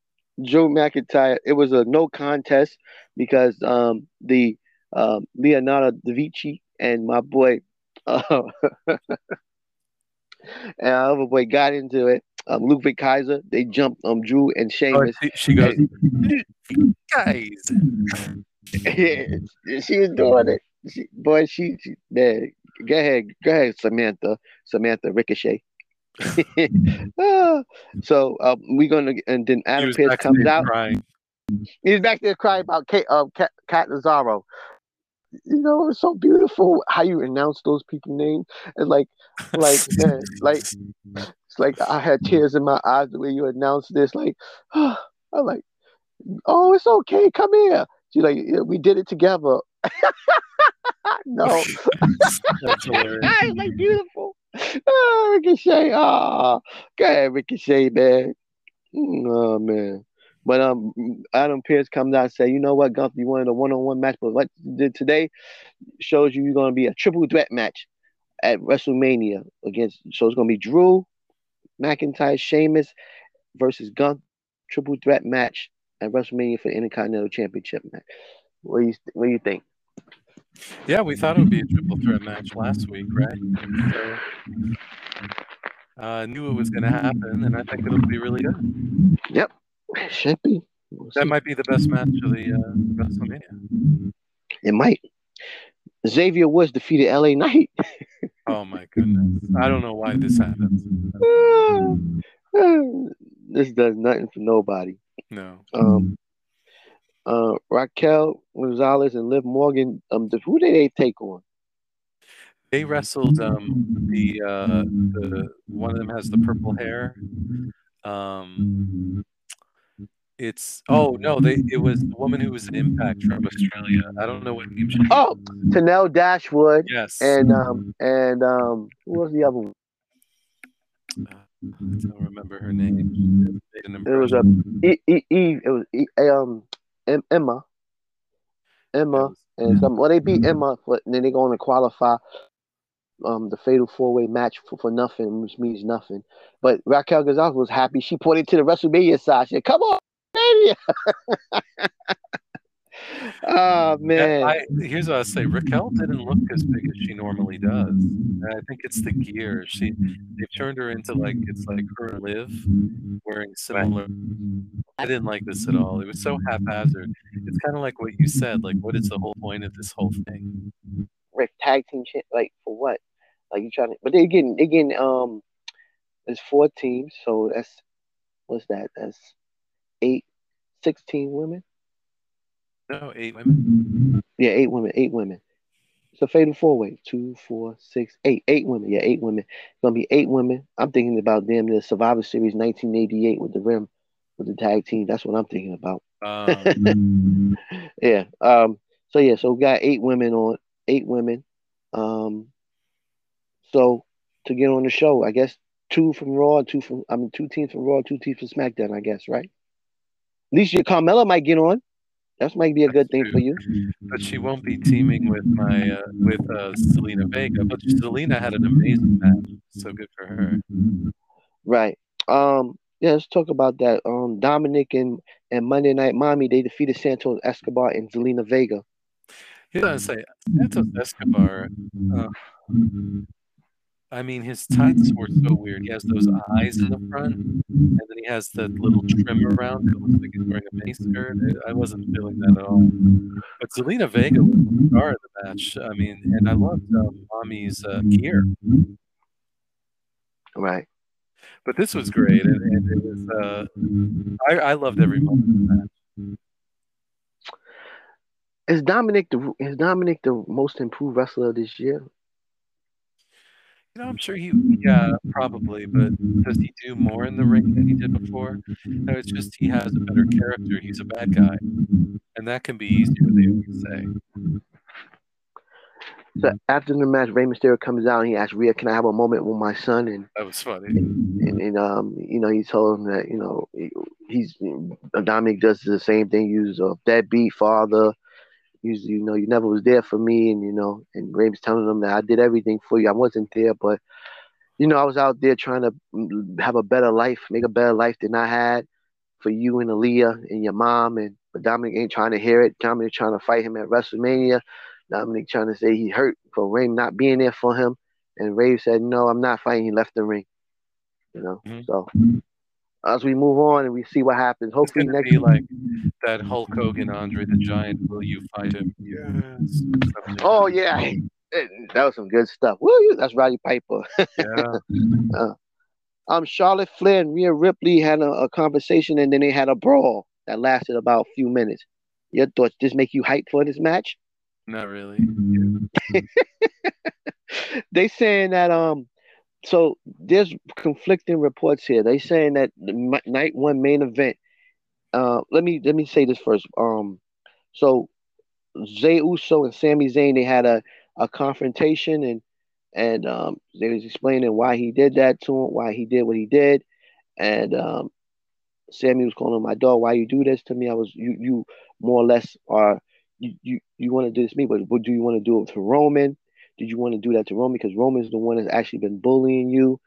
Joe McIntyre, it was a no contest because um the um Leonardo da Vinci and my boy uh, and our other boy got into it. Um Ludwig Kaiser, they jumped um Drew and Oh, Sheamus. she, she goes, guys. yeah, she was doing it. She, boy, she, she man, go ahead, go ahead, Samantha, Samantha Ricochet. Ah, so um, we're gonna and then He Adam Pearce comes out. crying. He's back there crying about Kate, uh, Cat, Cat Nazaro. You know, it's so beautiful how you announce those people names. It's like, like, man, like, it's like I had tears in my eyes the way you announced this. Like, I'm like, oh, it's okay. Come here. She's like, yeah, we did it together. no, That's hilarious. it's like beautiful. Oh, Ricochet. Ah, go ahead, Ricochet, man. Oh man. But um, Adam Pearce comes out and say, you know what, Gunther, you wanted a one-on-one match, but what did today shows you you're gonna be a triple threat match at WrestleMania against. So it's gonna be Drew, McIntyre, Sheamus versus Gunther, triple threat match at WrestleMania for the Intercontinental Championship match. What do you What do you think? Yeah, we thought it would be a triple threat match last week, right? So, uh, knew it was going to happen, and I think it'll be really good. Yep, should be. We'll That see. might be the best match of the uh, WrestleMania. It might. Xavier Woods defeated LA Knight. Oh my goodness! I don't know why this happens. this does nothing for nobody. No, Um, uh, Raquel Gonzalez and Liv Morgan. Um, the, who did they take on? they wrestled um, the uh, the one of them has the purple hair. Um, it's oh no, they it was the woman who was an Impact from Australia. I don't know what name she. Oh, Tenille Dashwood yes, and um and um who was the other one? I don't remember her name. She made an It was a. E, e, e, it was e, um Em- Emma, Emma, and some. Well, they beat Emma, but then they going to qualify um the fatal four way match for, for nothing, which means nothing. But Raquel Gonzalez was happy. She pointed to the WrestleMania side. She said, "Come on, Mania!" oh man, I, here's what I say: Raquel didn't look as big as she normally does. And I think it's the gear. She they've turned her into like it's like her Liv wearing similar. I didn't like this at all. It was so haphazard. It's kind of like what you said. Like, what is the whole point of this whole thing? Rick tag team shit. Like for what? Like you trying to? But they're getting they getting um, there's four teams, so that's what's that? That's eight, 16 women. No, eight women. Yeah, eight women, eight women. It's a fatal four way. Two, four, six, eight. Eight women. Yeah, eight women. It's gonna be eight women. I'm thinking about them the Survivor Series 1988 with the rim with the tag team. That's what I'm thinking about. Um, yeah. Um. So yeah. So we got eight women on. Eight women. Um. So to get on the show, I guess two from Raw, two from I mean two teams from Raw, two teams from SmackDown. I guess right. At least your Carmella might get on. That might be a good thing for you. but she won't be teaming with my uh, with uh, Zelina Vega. But Zelina had an amazing match, so good for her. Right. Um. Yeah. Let's talk about that. Um. Dominic and and Monday Night Mommy they defeated Santos Escobar and Zelina Vega. Here's what I say: Santos Escobar. Uh, I mean, his tights were so weird. He has those eyes in the front, and then he has the little trim around. It looks like he's wearing a mace skirt. I wasn't feeling that at all. But Zelina Vega was the star of the match. I mean, and I loved uh, Mommy's uh, gear. Right. But this was great, and, and it was. Uh, I, I loved every moment of the match. Is Dominic the is Dominic the most improved wrestler this year? You know, I'm sure he, yeah, probably, but does he do more in the ring than he did before? No, it's just he has a better character. He's a bad guy, and that can be easier. They always say. So after the match, Rey Mysterio comes out and he asks Rhea, "Can I have a moment with my son?" And That was funny. and, and um, you know, he told him that you know he- he's Dominic does the same thing. He was a deadbeat father. He's you know you never was there for me, and you know, and Rey's telling him that I did everything for you. I wasn't there, but you know I was out there trying to mm, have a better life, make a better life than I had for you and Aaliyah and your mom. And but Dominic ain't trying to hear it. Dominic trying to fight him at WrestleMania. Dominic trying to say he hurt for Rey not being there for him. And Rey said, No, I'm not fighting. He left the ring. You know, Mhm. so as we move on and we see what happens, hopefully gonna next be like that Hulk Hogan, Andre the Giant. Will you fight him? Yes. Oh yeah, that was some good stuff. Woo, that's Roddy Piper. yeah. Um, Charlotte Flair and Rhea Ripley had a, a conversation, and then they had a brawl that lasted about a few minutes. Your thoughts? This make you hype for this match? Not really. they saying that um, so there's conflicting reports here. They saying that the night one main event. Uh, let me let me say this first. Um, so Jey Uso and Sami Zayn they had a a confrontation and and um they was explaining why he did that to him, why he did what he did, and um, Sami was calling my dog. Why you do this to me? I was you you more or less are you you, you want to do this to me, but but do you want to do it to Roman? Did you want to do that to Roman? Because Roman's the one that's actually been bullying you.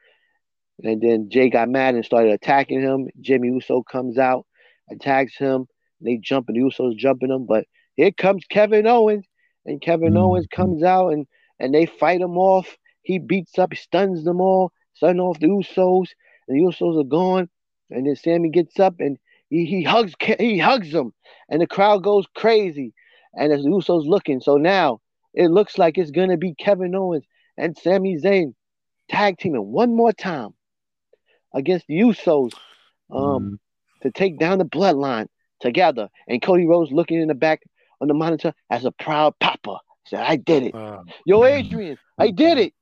And then Jey got mad and started attacking him. Jimmy Uso comes out, attacks him. They jump and the Usos jumping him. But here comes Kevin Owens. And Kevin mm. Owens comes out and, and they fight him off. He beats up, stuns them all, stun off the Usos. And the Usos are gone. And then Sami gets up and he, he hugs he hugs them. And the crowd goes crazy. And as the Usos looking. So now it looks like it's gonna be Kevin Owens and Sami Zayn tag teaming one more time against the Usos um, to take down the bloodline together. And Cody Rhodes looking in the back on the monitor as a proud papa. Said, I did it. Wow. Yo, Adrian, I did it.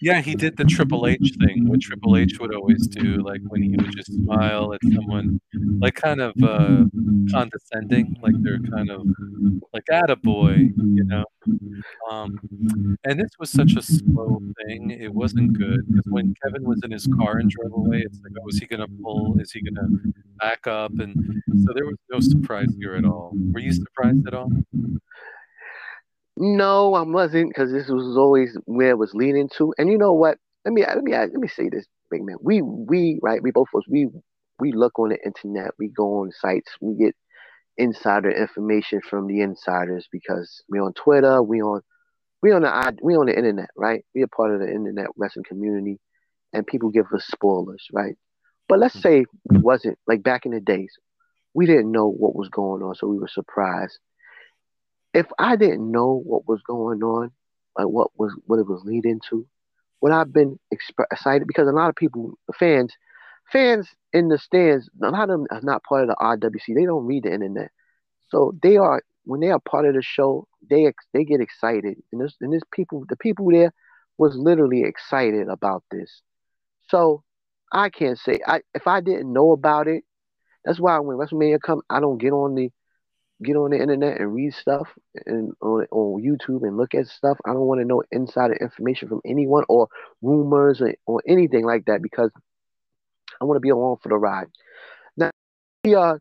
Yeah, he did the Triple H thing, what Triple H would always do, like when he would just smile at someone, like kind of uh, condescending, like they're kind of like attaboy, you know. Um, and this was such a slow thing; it wasn't good because when Kevin was in his car and drove away, it's like, oh, is he gonna pull? Is he gonna back up? And so there was no surprise here at all. Were you surprised at all? No, I wasn't because this was always where it was leading to. And you know what? Let me let me let me say this, big man. We we right, we both of us we we look on the internet, we go on sites, we get insider information from the insiders because we on Twitter, we on we on the we on the internet, right? We are part of the internet wrestling community, and people give us spoilers, right? But let's mm. say we wasn't like back in the days, we didn't know what was going on, so we were surprised. If I didn't know what was going on, like what was what it was leading to, would I've been exp- excited? Because a lot of people, fans, fans in the stands, a lot of them are not part of the IWC. They don't read the internet, so they are when they are part of the show, they they get excited, and this and this people, the people there was literally excited about this. So I can't say I if I didn't know about it. That's why when WrestleMania come, I don't get on the get on the internet and read stuff and on, on YouTube and look at stuff. I don't want to know insider information from anyone or rumors or, or anything like that because I want to be along for the ride. Now we uh, are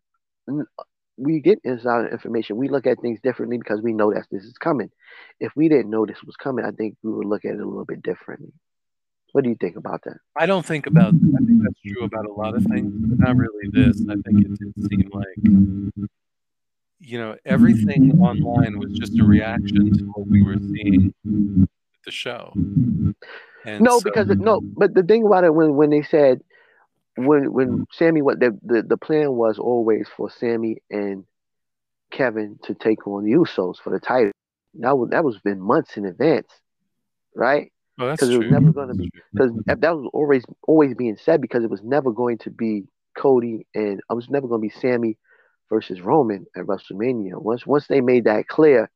we get insider information. We look at things differently because we know that this is coming. If we didn't know this was coming, I think we would look at it a little bit differently. What do you think about that? I don't think about. I think that's true about a lot of things, but not really this. I think it did seem like, you know, everything online was just a reaction to what we were seeing at the show. And no, so- because it, no, but the thing about it when when they said when when Sami what the, the the plan was always for Sami and Kevin to take on the Usos for the title. That was that was been months in advance, right? oh, because it was true. never gonna be- Because that was always always being said because it was never going to be Cody and um, I was never going to be Sami versus Roman at WrestleMania. Once once they made that clear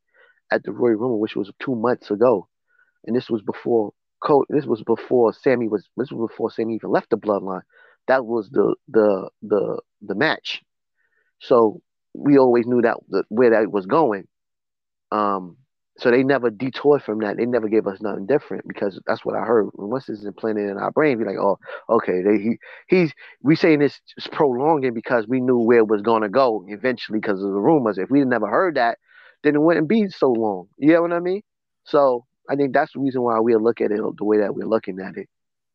at the Royal Rumble, which was two months ago, and this was before Cody, this was before Sami was this was before Sami even left the Bloodline. That was the the the the match. So we always knew that the, where that was going. Um, so they never detoured from that. They never gave us nothing different because that's what I heard. Once it's implanted in our brain, be like, oh, okay, they, he he's we saying this is prolonging because we knew where it was gonna go eventually because of the rumors. If we never heard that, then it wouldn't be so long. You know what I mean? So I think that's the reason why we look at it the way that we're looking at it.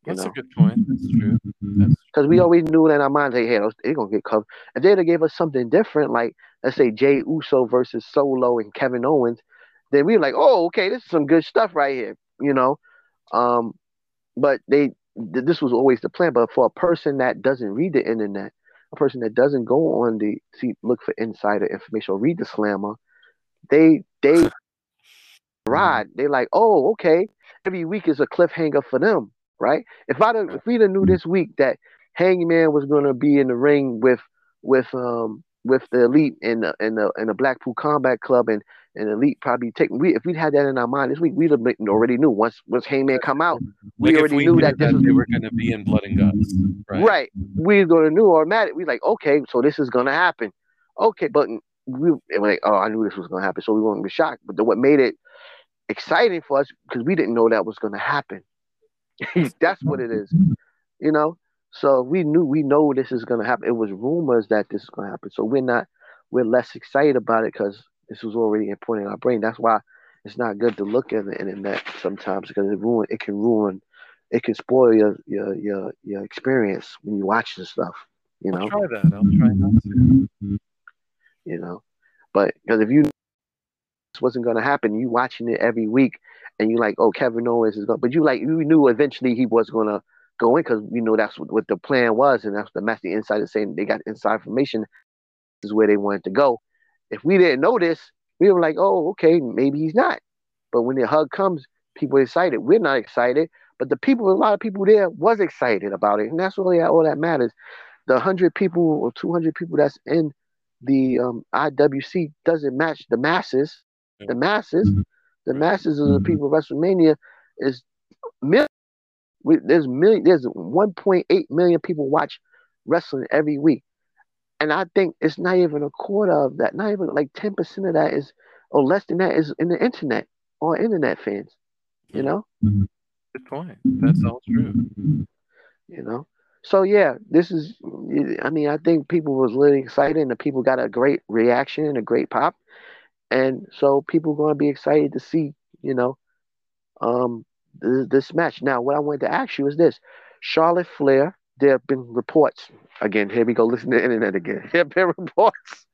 That's know? a good point. That's true. Because we always knew that in our minds, like, hey, they're gonna get covered. If they'd have gave us something different, like let's say Jey Uso versus Solo and Kevin Owens, then we were like, oh, okay, this is some good stuff right here, you know. Um, but they, th- this was always the plan. But for a person that doesn't read the internet, a person that doesn't go on the see, look for insider information or read the slammer, they they ride. They like, oh, okay, every week is a cliffhanger for them, right? If I if we'd have knew this week that Hangman was gonna be in the ring with with um with the elite and the and the and the Blackpool Combat Club and and elite probably take we if we'd had that in our mind this week we'd have been, already knew once once Hangman come out we like already we knew knew that this was they were going to be in Blood and Guts, right? right. We gonna knew automatic. We like okay, so this is gonna happen. Okay, but we we're like oh I knew this was gonna happen, so we weren't be shocked. But the, what made it exciting for us because we didn't know that was gonna happen. That's what it is, you know. So we knew we know this is gonna happen. It was rumors that this is gonna happen, so we're not we're less excited about it because this was already important in our brain. That's why it's not good to look at the internet sometimes because it ruin it can ruin it can spoil your your your, your experience when you watch this stuff. You know, I'll try that. I'll try not to. you know. But because if you this wasn't gonna happen, you watching it every week, and you like, oh, Kevin Owens is going, but you like you knew eventually he was gonna go in because you know that's what, what the plan was, and that's the that's the insider saying they got inside information. This is where they wanted to go. If we didn't know this, we were like, oh, okay, maybe he's not. But when the hug comes, people are excited. We're not excited, but the people, a lot of people there was excited about it, and that's really all that matters. The hundred people or two hundred people that's in the um, IWC doesn't match the masses. The masses, the masses of the people of WrestleMania is million. We, there's million. There's 1.8 million people watch wrestling every week, and I think it's not even a quarter of that. Not even like 10 percent of that is, or less than that is in the internet or internet fans. You know. Good point. That's all true. you know. So yeah, this is. I mean, I think people was really excited, and the people got a great reaction and a great pop. and so people are going to be excited to see, you know, um, this, match. Now, what I wanted to ask you is this: Charlotte Flair. There have been reports again. Here we go. Listen to the internet again. There have been reports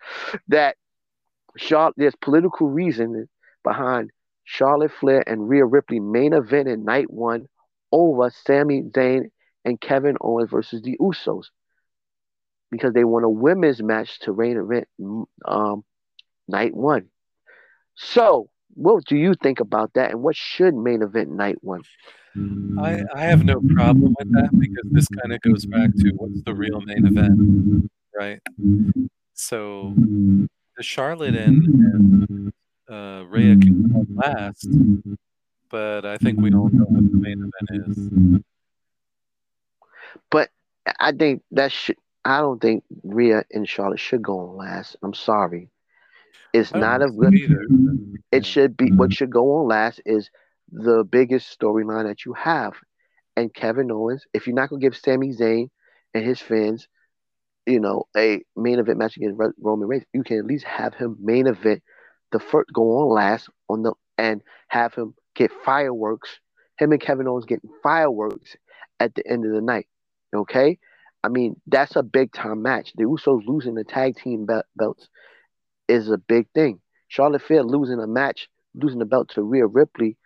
that Charlotte. There's political reason behind Charlotte Flair and Rhea Ripley main event in night one over Sami Zayn and Kevin Owens versus the Usos because they want a women's match to main event um, night one. So, what do you think about that, and what should main event night one? I, I have no problem with that because this kind of goes back to what's the real main event, right? So the Charlotte and, and uh, Rhea can come last, but I think we all know what the main event is. But I think that should. I don't think Rhea and Charlotte should go on last. I'm sorry. It's not a good. either. It should be what mm-hmm. should go on last is the biggest storyline that you have, and Kevin Owens. If you're not gonna give Sami Zayn and his fans, you know, a main event match against Roman Reigns, you can at least have him main event the first go on last on the and have him get fireworks. Him and Kevin Owens getting fireworks at the end of the night. Okay, I mean that's a big time match. The Usos losing the tag team bel- belts is a big thing. Charlotte Flair losing a match, losing the belt to Rhea Ripley,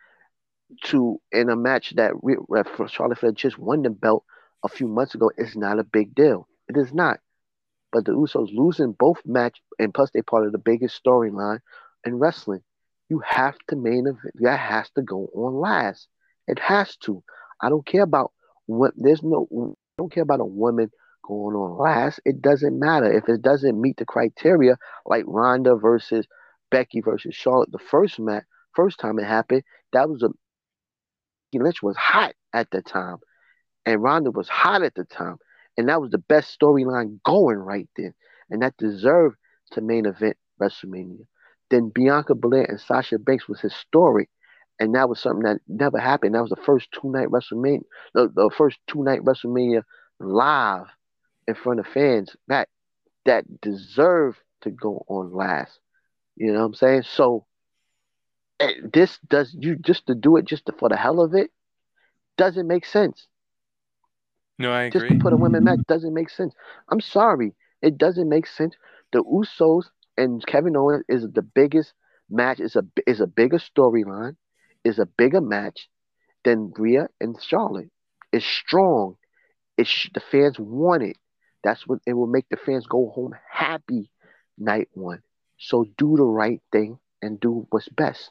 to in a match that Rhea, Charlotte Flair just won the belt a few months ago is not a big deal. It is not. But the Usos losing both match, and plus they part of the biggest storyline in wrestling. You have to main event. That has to go on last. It has to. I don't care about what. There's no. I don't care about a woman going on last. It doesn't matter if it doesn't meet the criteria, like Ronda versus Becky versus Charlotte. The first match, first time it happened, that was a. Becky Lynch was hot at the time, and Ronda was hot at the time, and that was the best storyline going right then, and that deserved to main event WrestleMania. Then Bianca Belair and Sasha Banks was historic, and that was something that never happened. That was the first two night WrestleMania, the, the first two night WrestleMania live in front of fans that that deserve to go on last. You know what I'm saying? So eh, this does you just to do it just to, for the hell of it doesn't make sense. No, I Just to put a women match doesn't make sense. I'm sorry, it doesn't make sense. The Usos and Kevin Owens is the biggest match. is a is a bigger storyline, is a bigger match than Rhea and Charlotte. It's strong. It's the fans want it. That's what it will make the fans go home happy night one. So do the right thing and do what's best.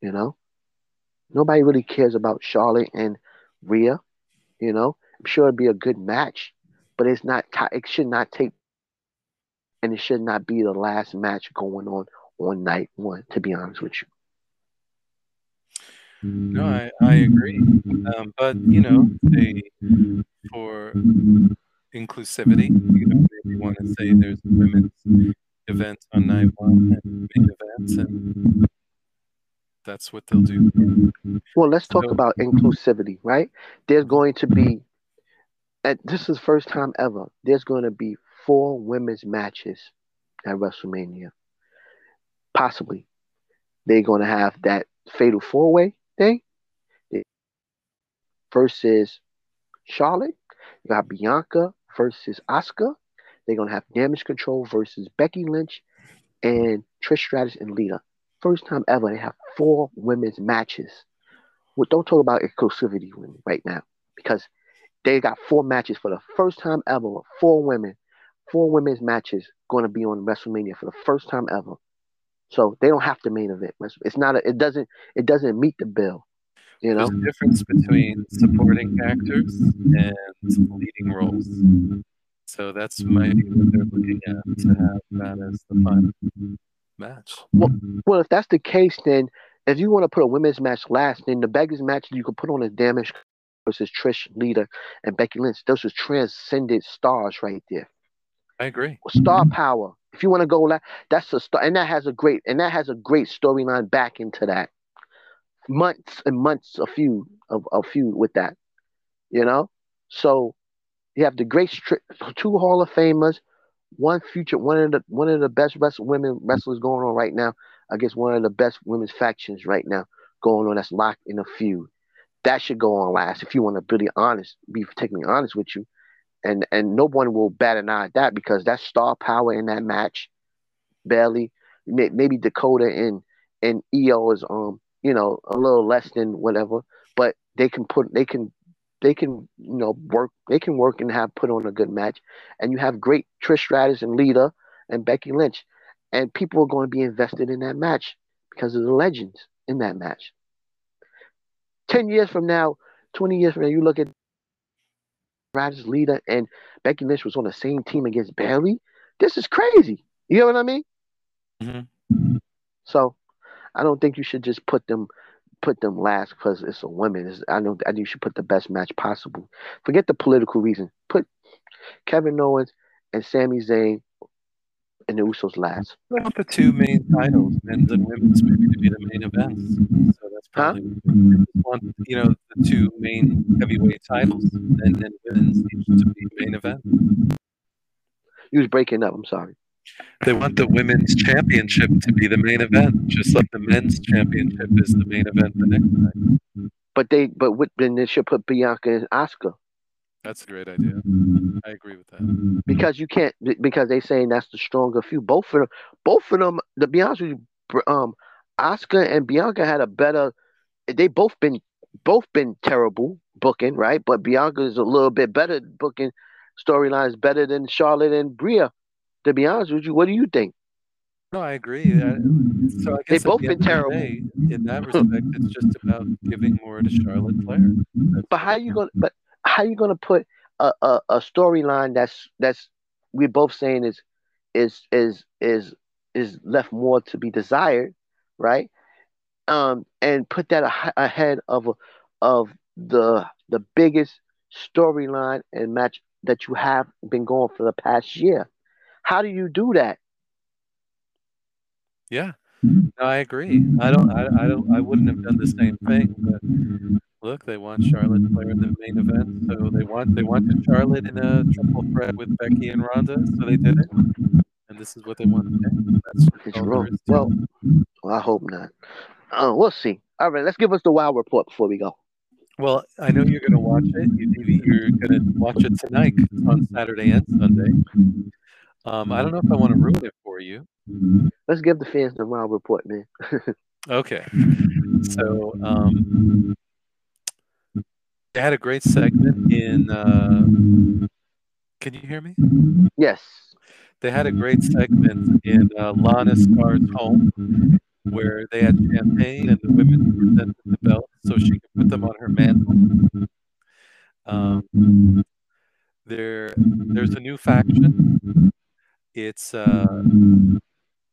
You know, nobody really cares about Charlotte and Rhea. You know, I'm sure it'd be a good match, but it's not. It should not take, and it should not be the last match going on on night one. To be honest with you. No, I, I agree. Um, but you know, they for inclusivity, you know, they want to say there's women's events on night one and main events, and that's what they'll do. Well, let's talk So- about inclusivity, right? There's going to be, and this is the first time ever. There's going to be four women's matches at WrestleMania. Possibly, they're going to have that fatal four way thing. Versus Charlotte, you got Bianca versus Asuka. They're to have Damage Control versus Becky Lynch and Trish Stratus and Lita. First time ever they have four women's matches. Well, don't talk about exclusivity me right now because they got four matches for the first time ever. Four women, four women's matches going to be on WrestleMania for the first time ever. So they don't have to main event. It's not. A, it doesn't. It doesn't meet the bill. You know. There's a difference between supporting actors and leading roles. So that's maybe what they're looking at to have that as the final match. Well, if that's the case, then if you want to put a women's match last, then the biggest match you could put on is Damage versus Trish, Lita, and Becky Lynch. Those are transcended stars right there. I agree. Star power. If you want to go la that's a star, and that has a great and that has a great storyline back into that. Months and months of feud of a feud with that, you know. So you have the great two Hall of Famers, one future, one of the one of the best wrestler, women wrestlers going on right now. against one of the best women's factions right now going on that's locked in a feud. That should go on last if you want to be honest, be particularly honest with you. And and no one will bat an eye at that because that's star power in that match. Bayley, maybe Dakota and and IYO is um you know a little less than whatever, but they can put they can they can you know work they can work and have put on a good match, and you have great Trish Stratus and Lita and Becky Lynch, and people are going to be invested in that match because of the legends in that match. Ten years from now, twenty years from now, you look at Stratus, Lita, and Becky Lynch was on the same team against Bayley. This is crazy. You know what I mean? Mm-hmm. So, I don't think you should just put them put them last because it's a women. It's, I know I think you should put the best match possible. Forget the political reason. Put Kevin Owens and Sami Zayn and the Usos last. Want the two main titles, men's and women's, maybe to be the main events. So that's probably huh? want you know the two main heavyweight titles, and then women's to be main event. You was breaking up. I'm sorry. They want the women's championship to be the main event, just like the men's championship is the main event the next night. But they, but what, then they should put Bianca and Asuka. That's a great idea. I agree with that. Because you can't, because they're saying that's the stronger few. Both of them, both of them. To be honest with you, um, Asuka and Bianca had a better. They both been both been terrible booking, right? But Bianca is a little bit better booking storylines, better than Charlotte and Bria to be honest with you, what do you think? No, I agree. Uh, so I they both been terrible. Day, in that respect, it's just about giving more to Charlotte Flair. That's but how you gonna? But how you gonna put a a, a storyline that's that's we're both saying is is is is is left more to be desired, right? Um, and put that ahead of of the the biggest storyline and match that you have been going for the past year. How do you do that? Yeah, no, I agree. I don't, I, I don't, I wouldn't have done the same thing. But look, they want Charlotte Flair in the main event, so they want they wanted Charlotte in a triple threat with Becky and Ronda, so they did it. And this is what they want to do. That's it's wrong. Well, well, I hope not. Uh, we'll see. All right, let's give us the wild report before we go. Well, I know you're going to watch it. You, you're going to watch it tonight on Saturday and Sunday. Um, I don't know if I want to ruin it for you. Let's give the fans the wild report, man. okay. So um, they had a great segment in. Uh, can you hear me? Yes. They had a great segment in uh, Lana Scar's home where they had champagne and the women presented the belts so she could put them on her mantle. Um, there, there's a new faction it's uh,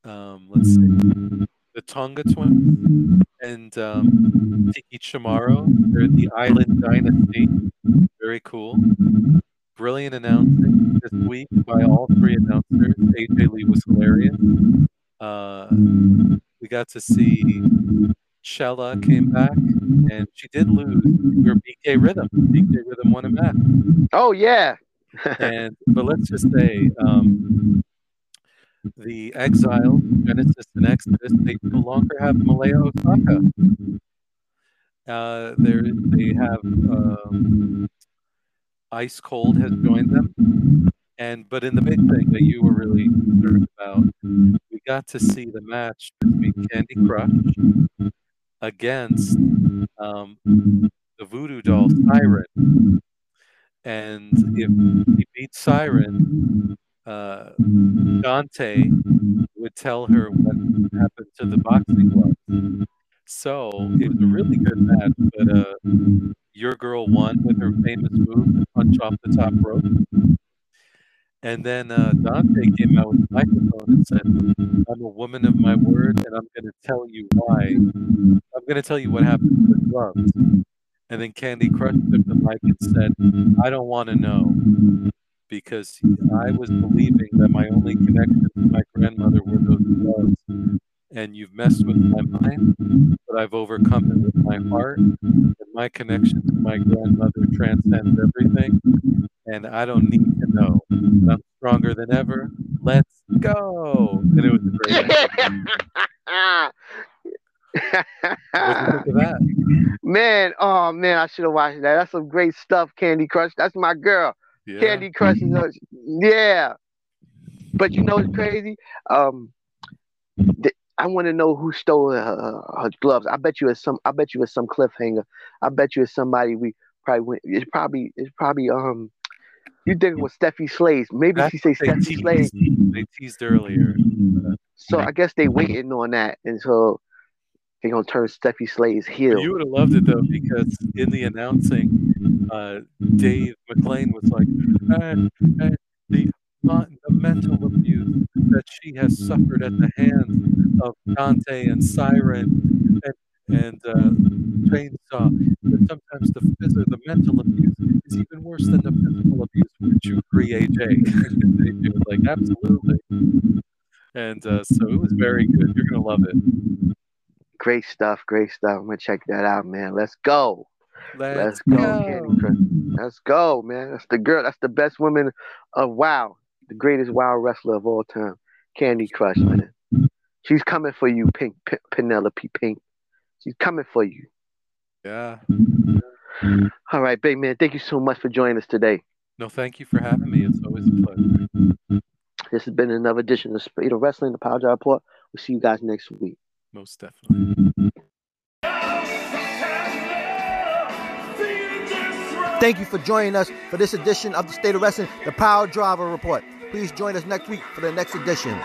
um, let's see, the Tonga twins and um, Tiki Chamorro. They're the Island Dynasty. Very cool. Brilliant announcing this week by all three announcers. AJ Lee was hilarious. Uh, we got to see Shella came back, and she did lose her BK Rhythm. BK Rhythm won a match. Oh yeah. and but let's just say um, the exile, Genesis and Exodus, they no longer have Malia Hosaka. Uh, they have um, Ice Cold has joined them, and but in the big thing that you were really concerned about, we got to see the match between Candy Crush against um, the Voodoo Doll Siren, and if he beats Siren, uh, Dante would tell her what happened to the boxing gloves. So it was a really good match, but uh, your girl won with her famous move, punch off the top rope. And then uh, Dante came out with a microphone and said, I'm a woman of my word, and I'm going to tell you why. I'm going to tell you what happened to the gloves. And then Candy Crush took the mic and said, I don't want to know because I was believing that my only connection to my grandmother were those gloves. And you've messed with my mind, but I've overcome it with my heart. And my connection to my grandmother transcends everything. And I don't need to know. I'm stronger than ever. Let's go. And it was great. Of that? man, oh man, I should have watched that. That's some great stuff, Candy Crush. That's my girl. Yeah. Candy Crush a, yeah. But you know what's crazy? Um, th- I want to know who stole her, her, gloves. I bet you it's some. I bet you it's some cliffhanger. I bet you it's somebody we probably went. It's probably it's probably um. You think it was Steffi Slays? Maybe That's she say Steffi Slays. they teased earlier. So I guess they waiting on that until they gonna turn Steffi Slays heel. You would have loved it though, because in the announcing, uh, Dave McLane was like, "And and the, uh, the mental abuse that she has suffered at the hands of Dante and Siren and and uh, Chainsaw. That sometimes the the mental abuse is even worse than the physical abuse. Would you AJ? And AJ was like, "Absolutely." And uh, so it was very good. You're gonna love it. Great stuff, great stuff. I'm gonna check that out, man. Let's go. Let's, Let's go, Candy Crush. Let's go, man. That's the girl. That's the best woman of WoW. The greatest WoW wrestler of all time. Candy Crush, man. She's coming for you, Pink P- Penelope Pink. She's coming for you. Yeah. All right, big man. Thank you so much for joining us today. No, thank you for having me. It's always a pleasure. This has been another edition of Speed of Wrestling, the Power Drive Report. We'll see you guys next week. Most definitely. Thank you for joining us for this edition of the State of Wrestling, the Power Driver Report. Please join us next week for the next edition.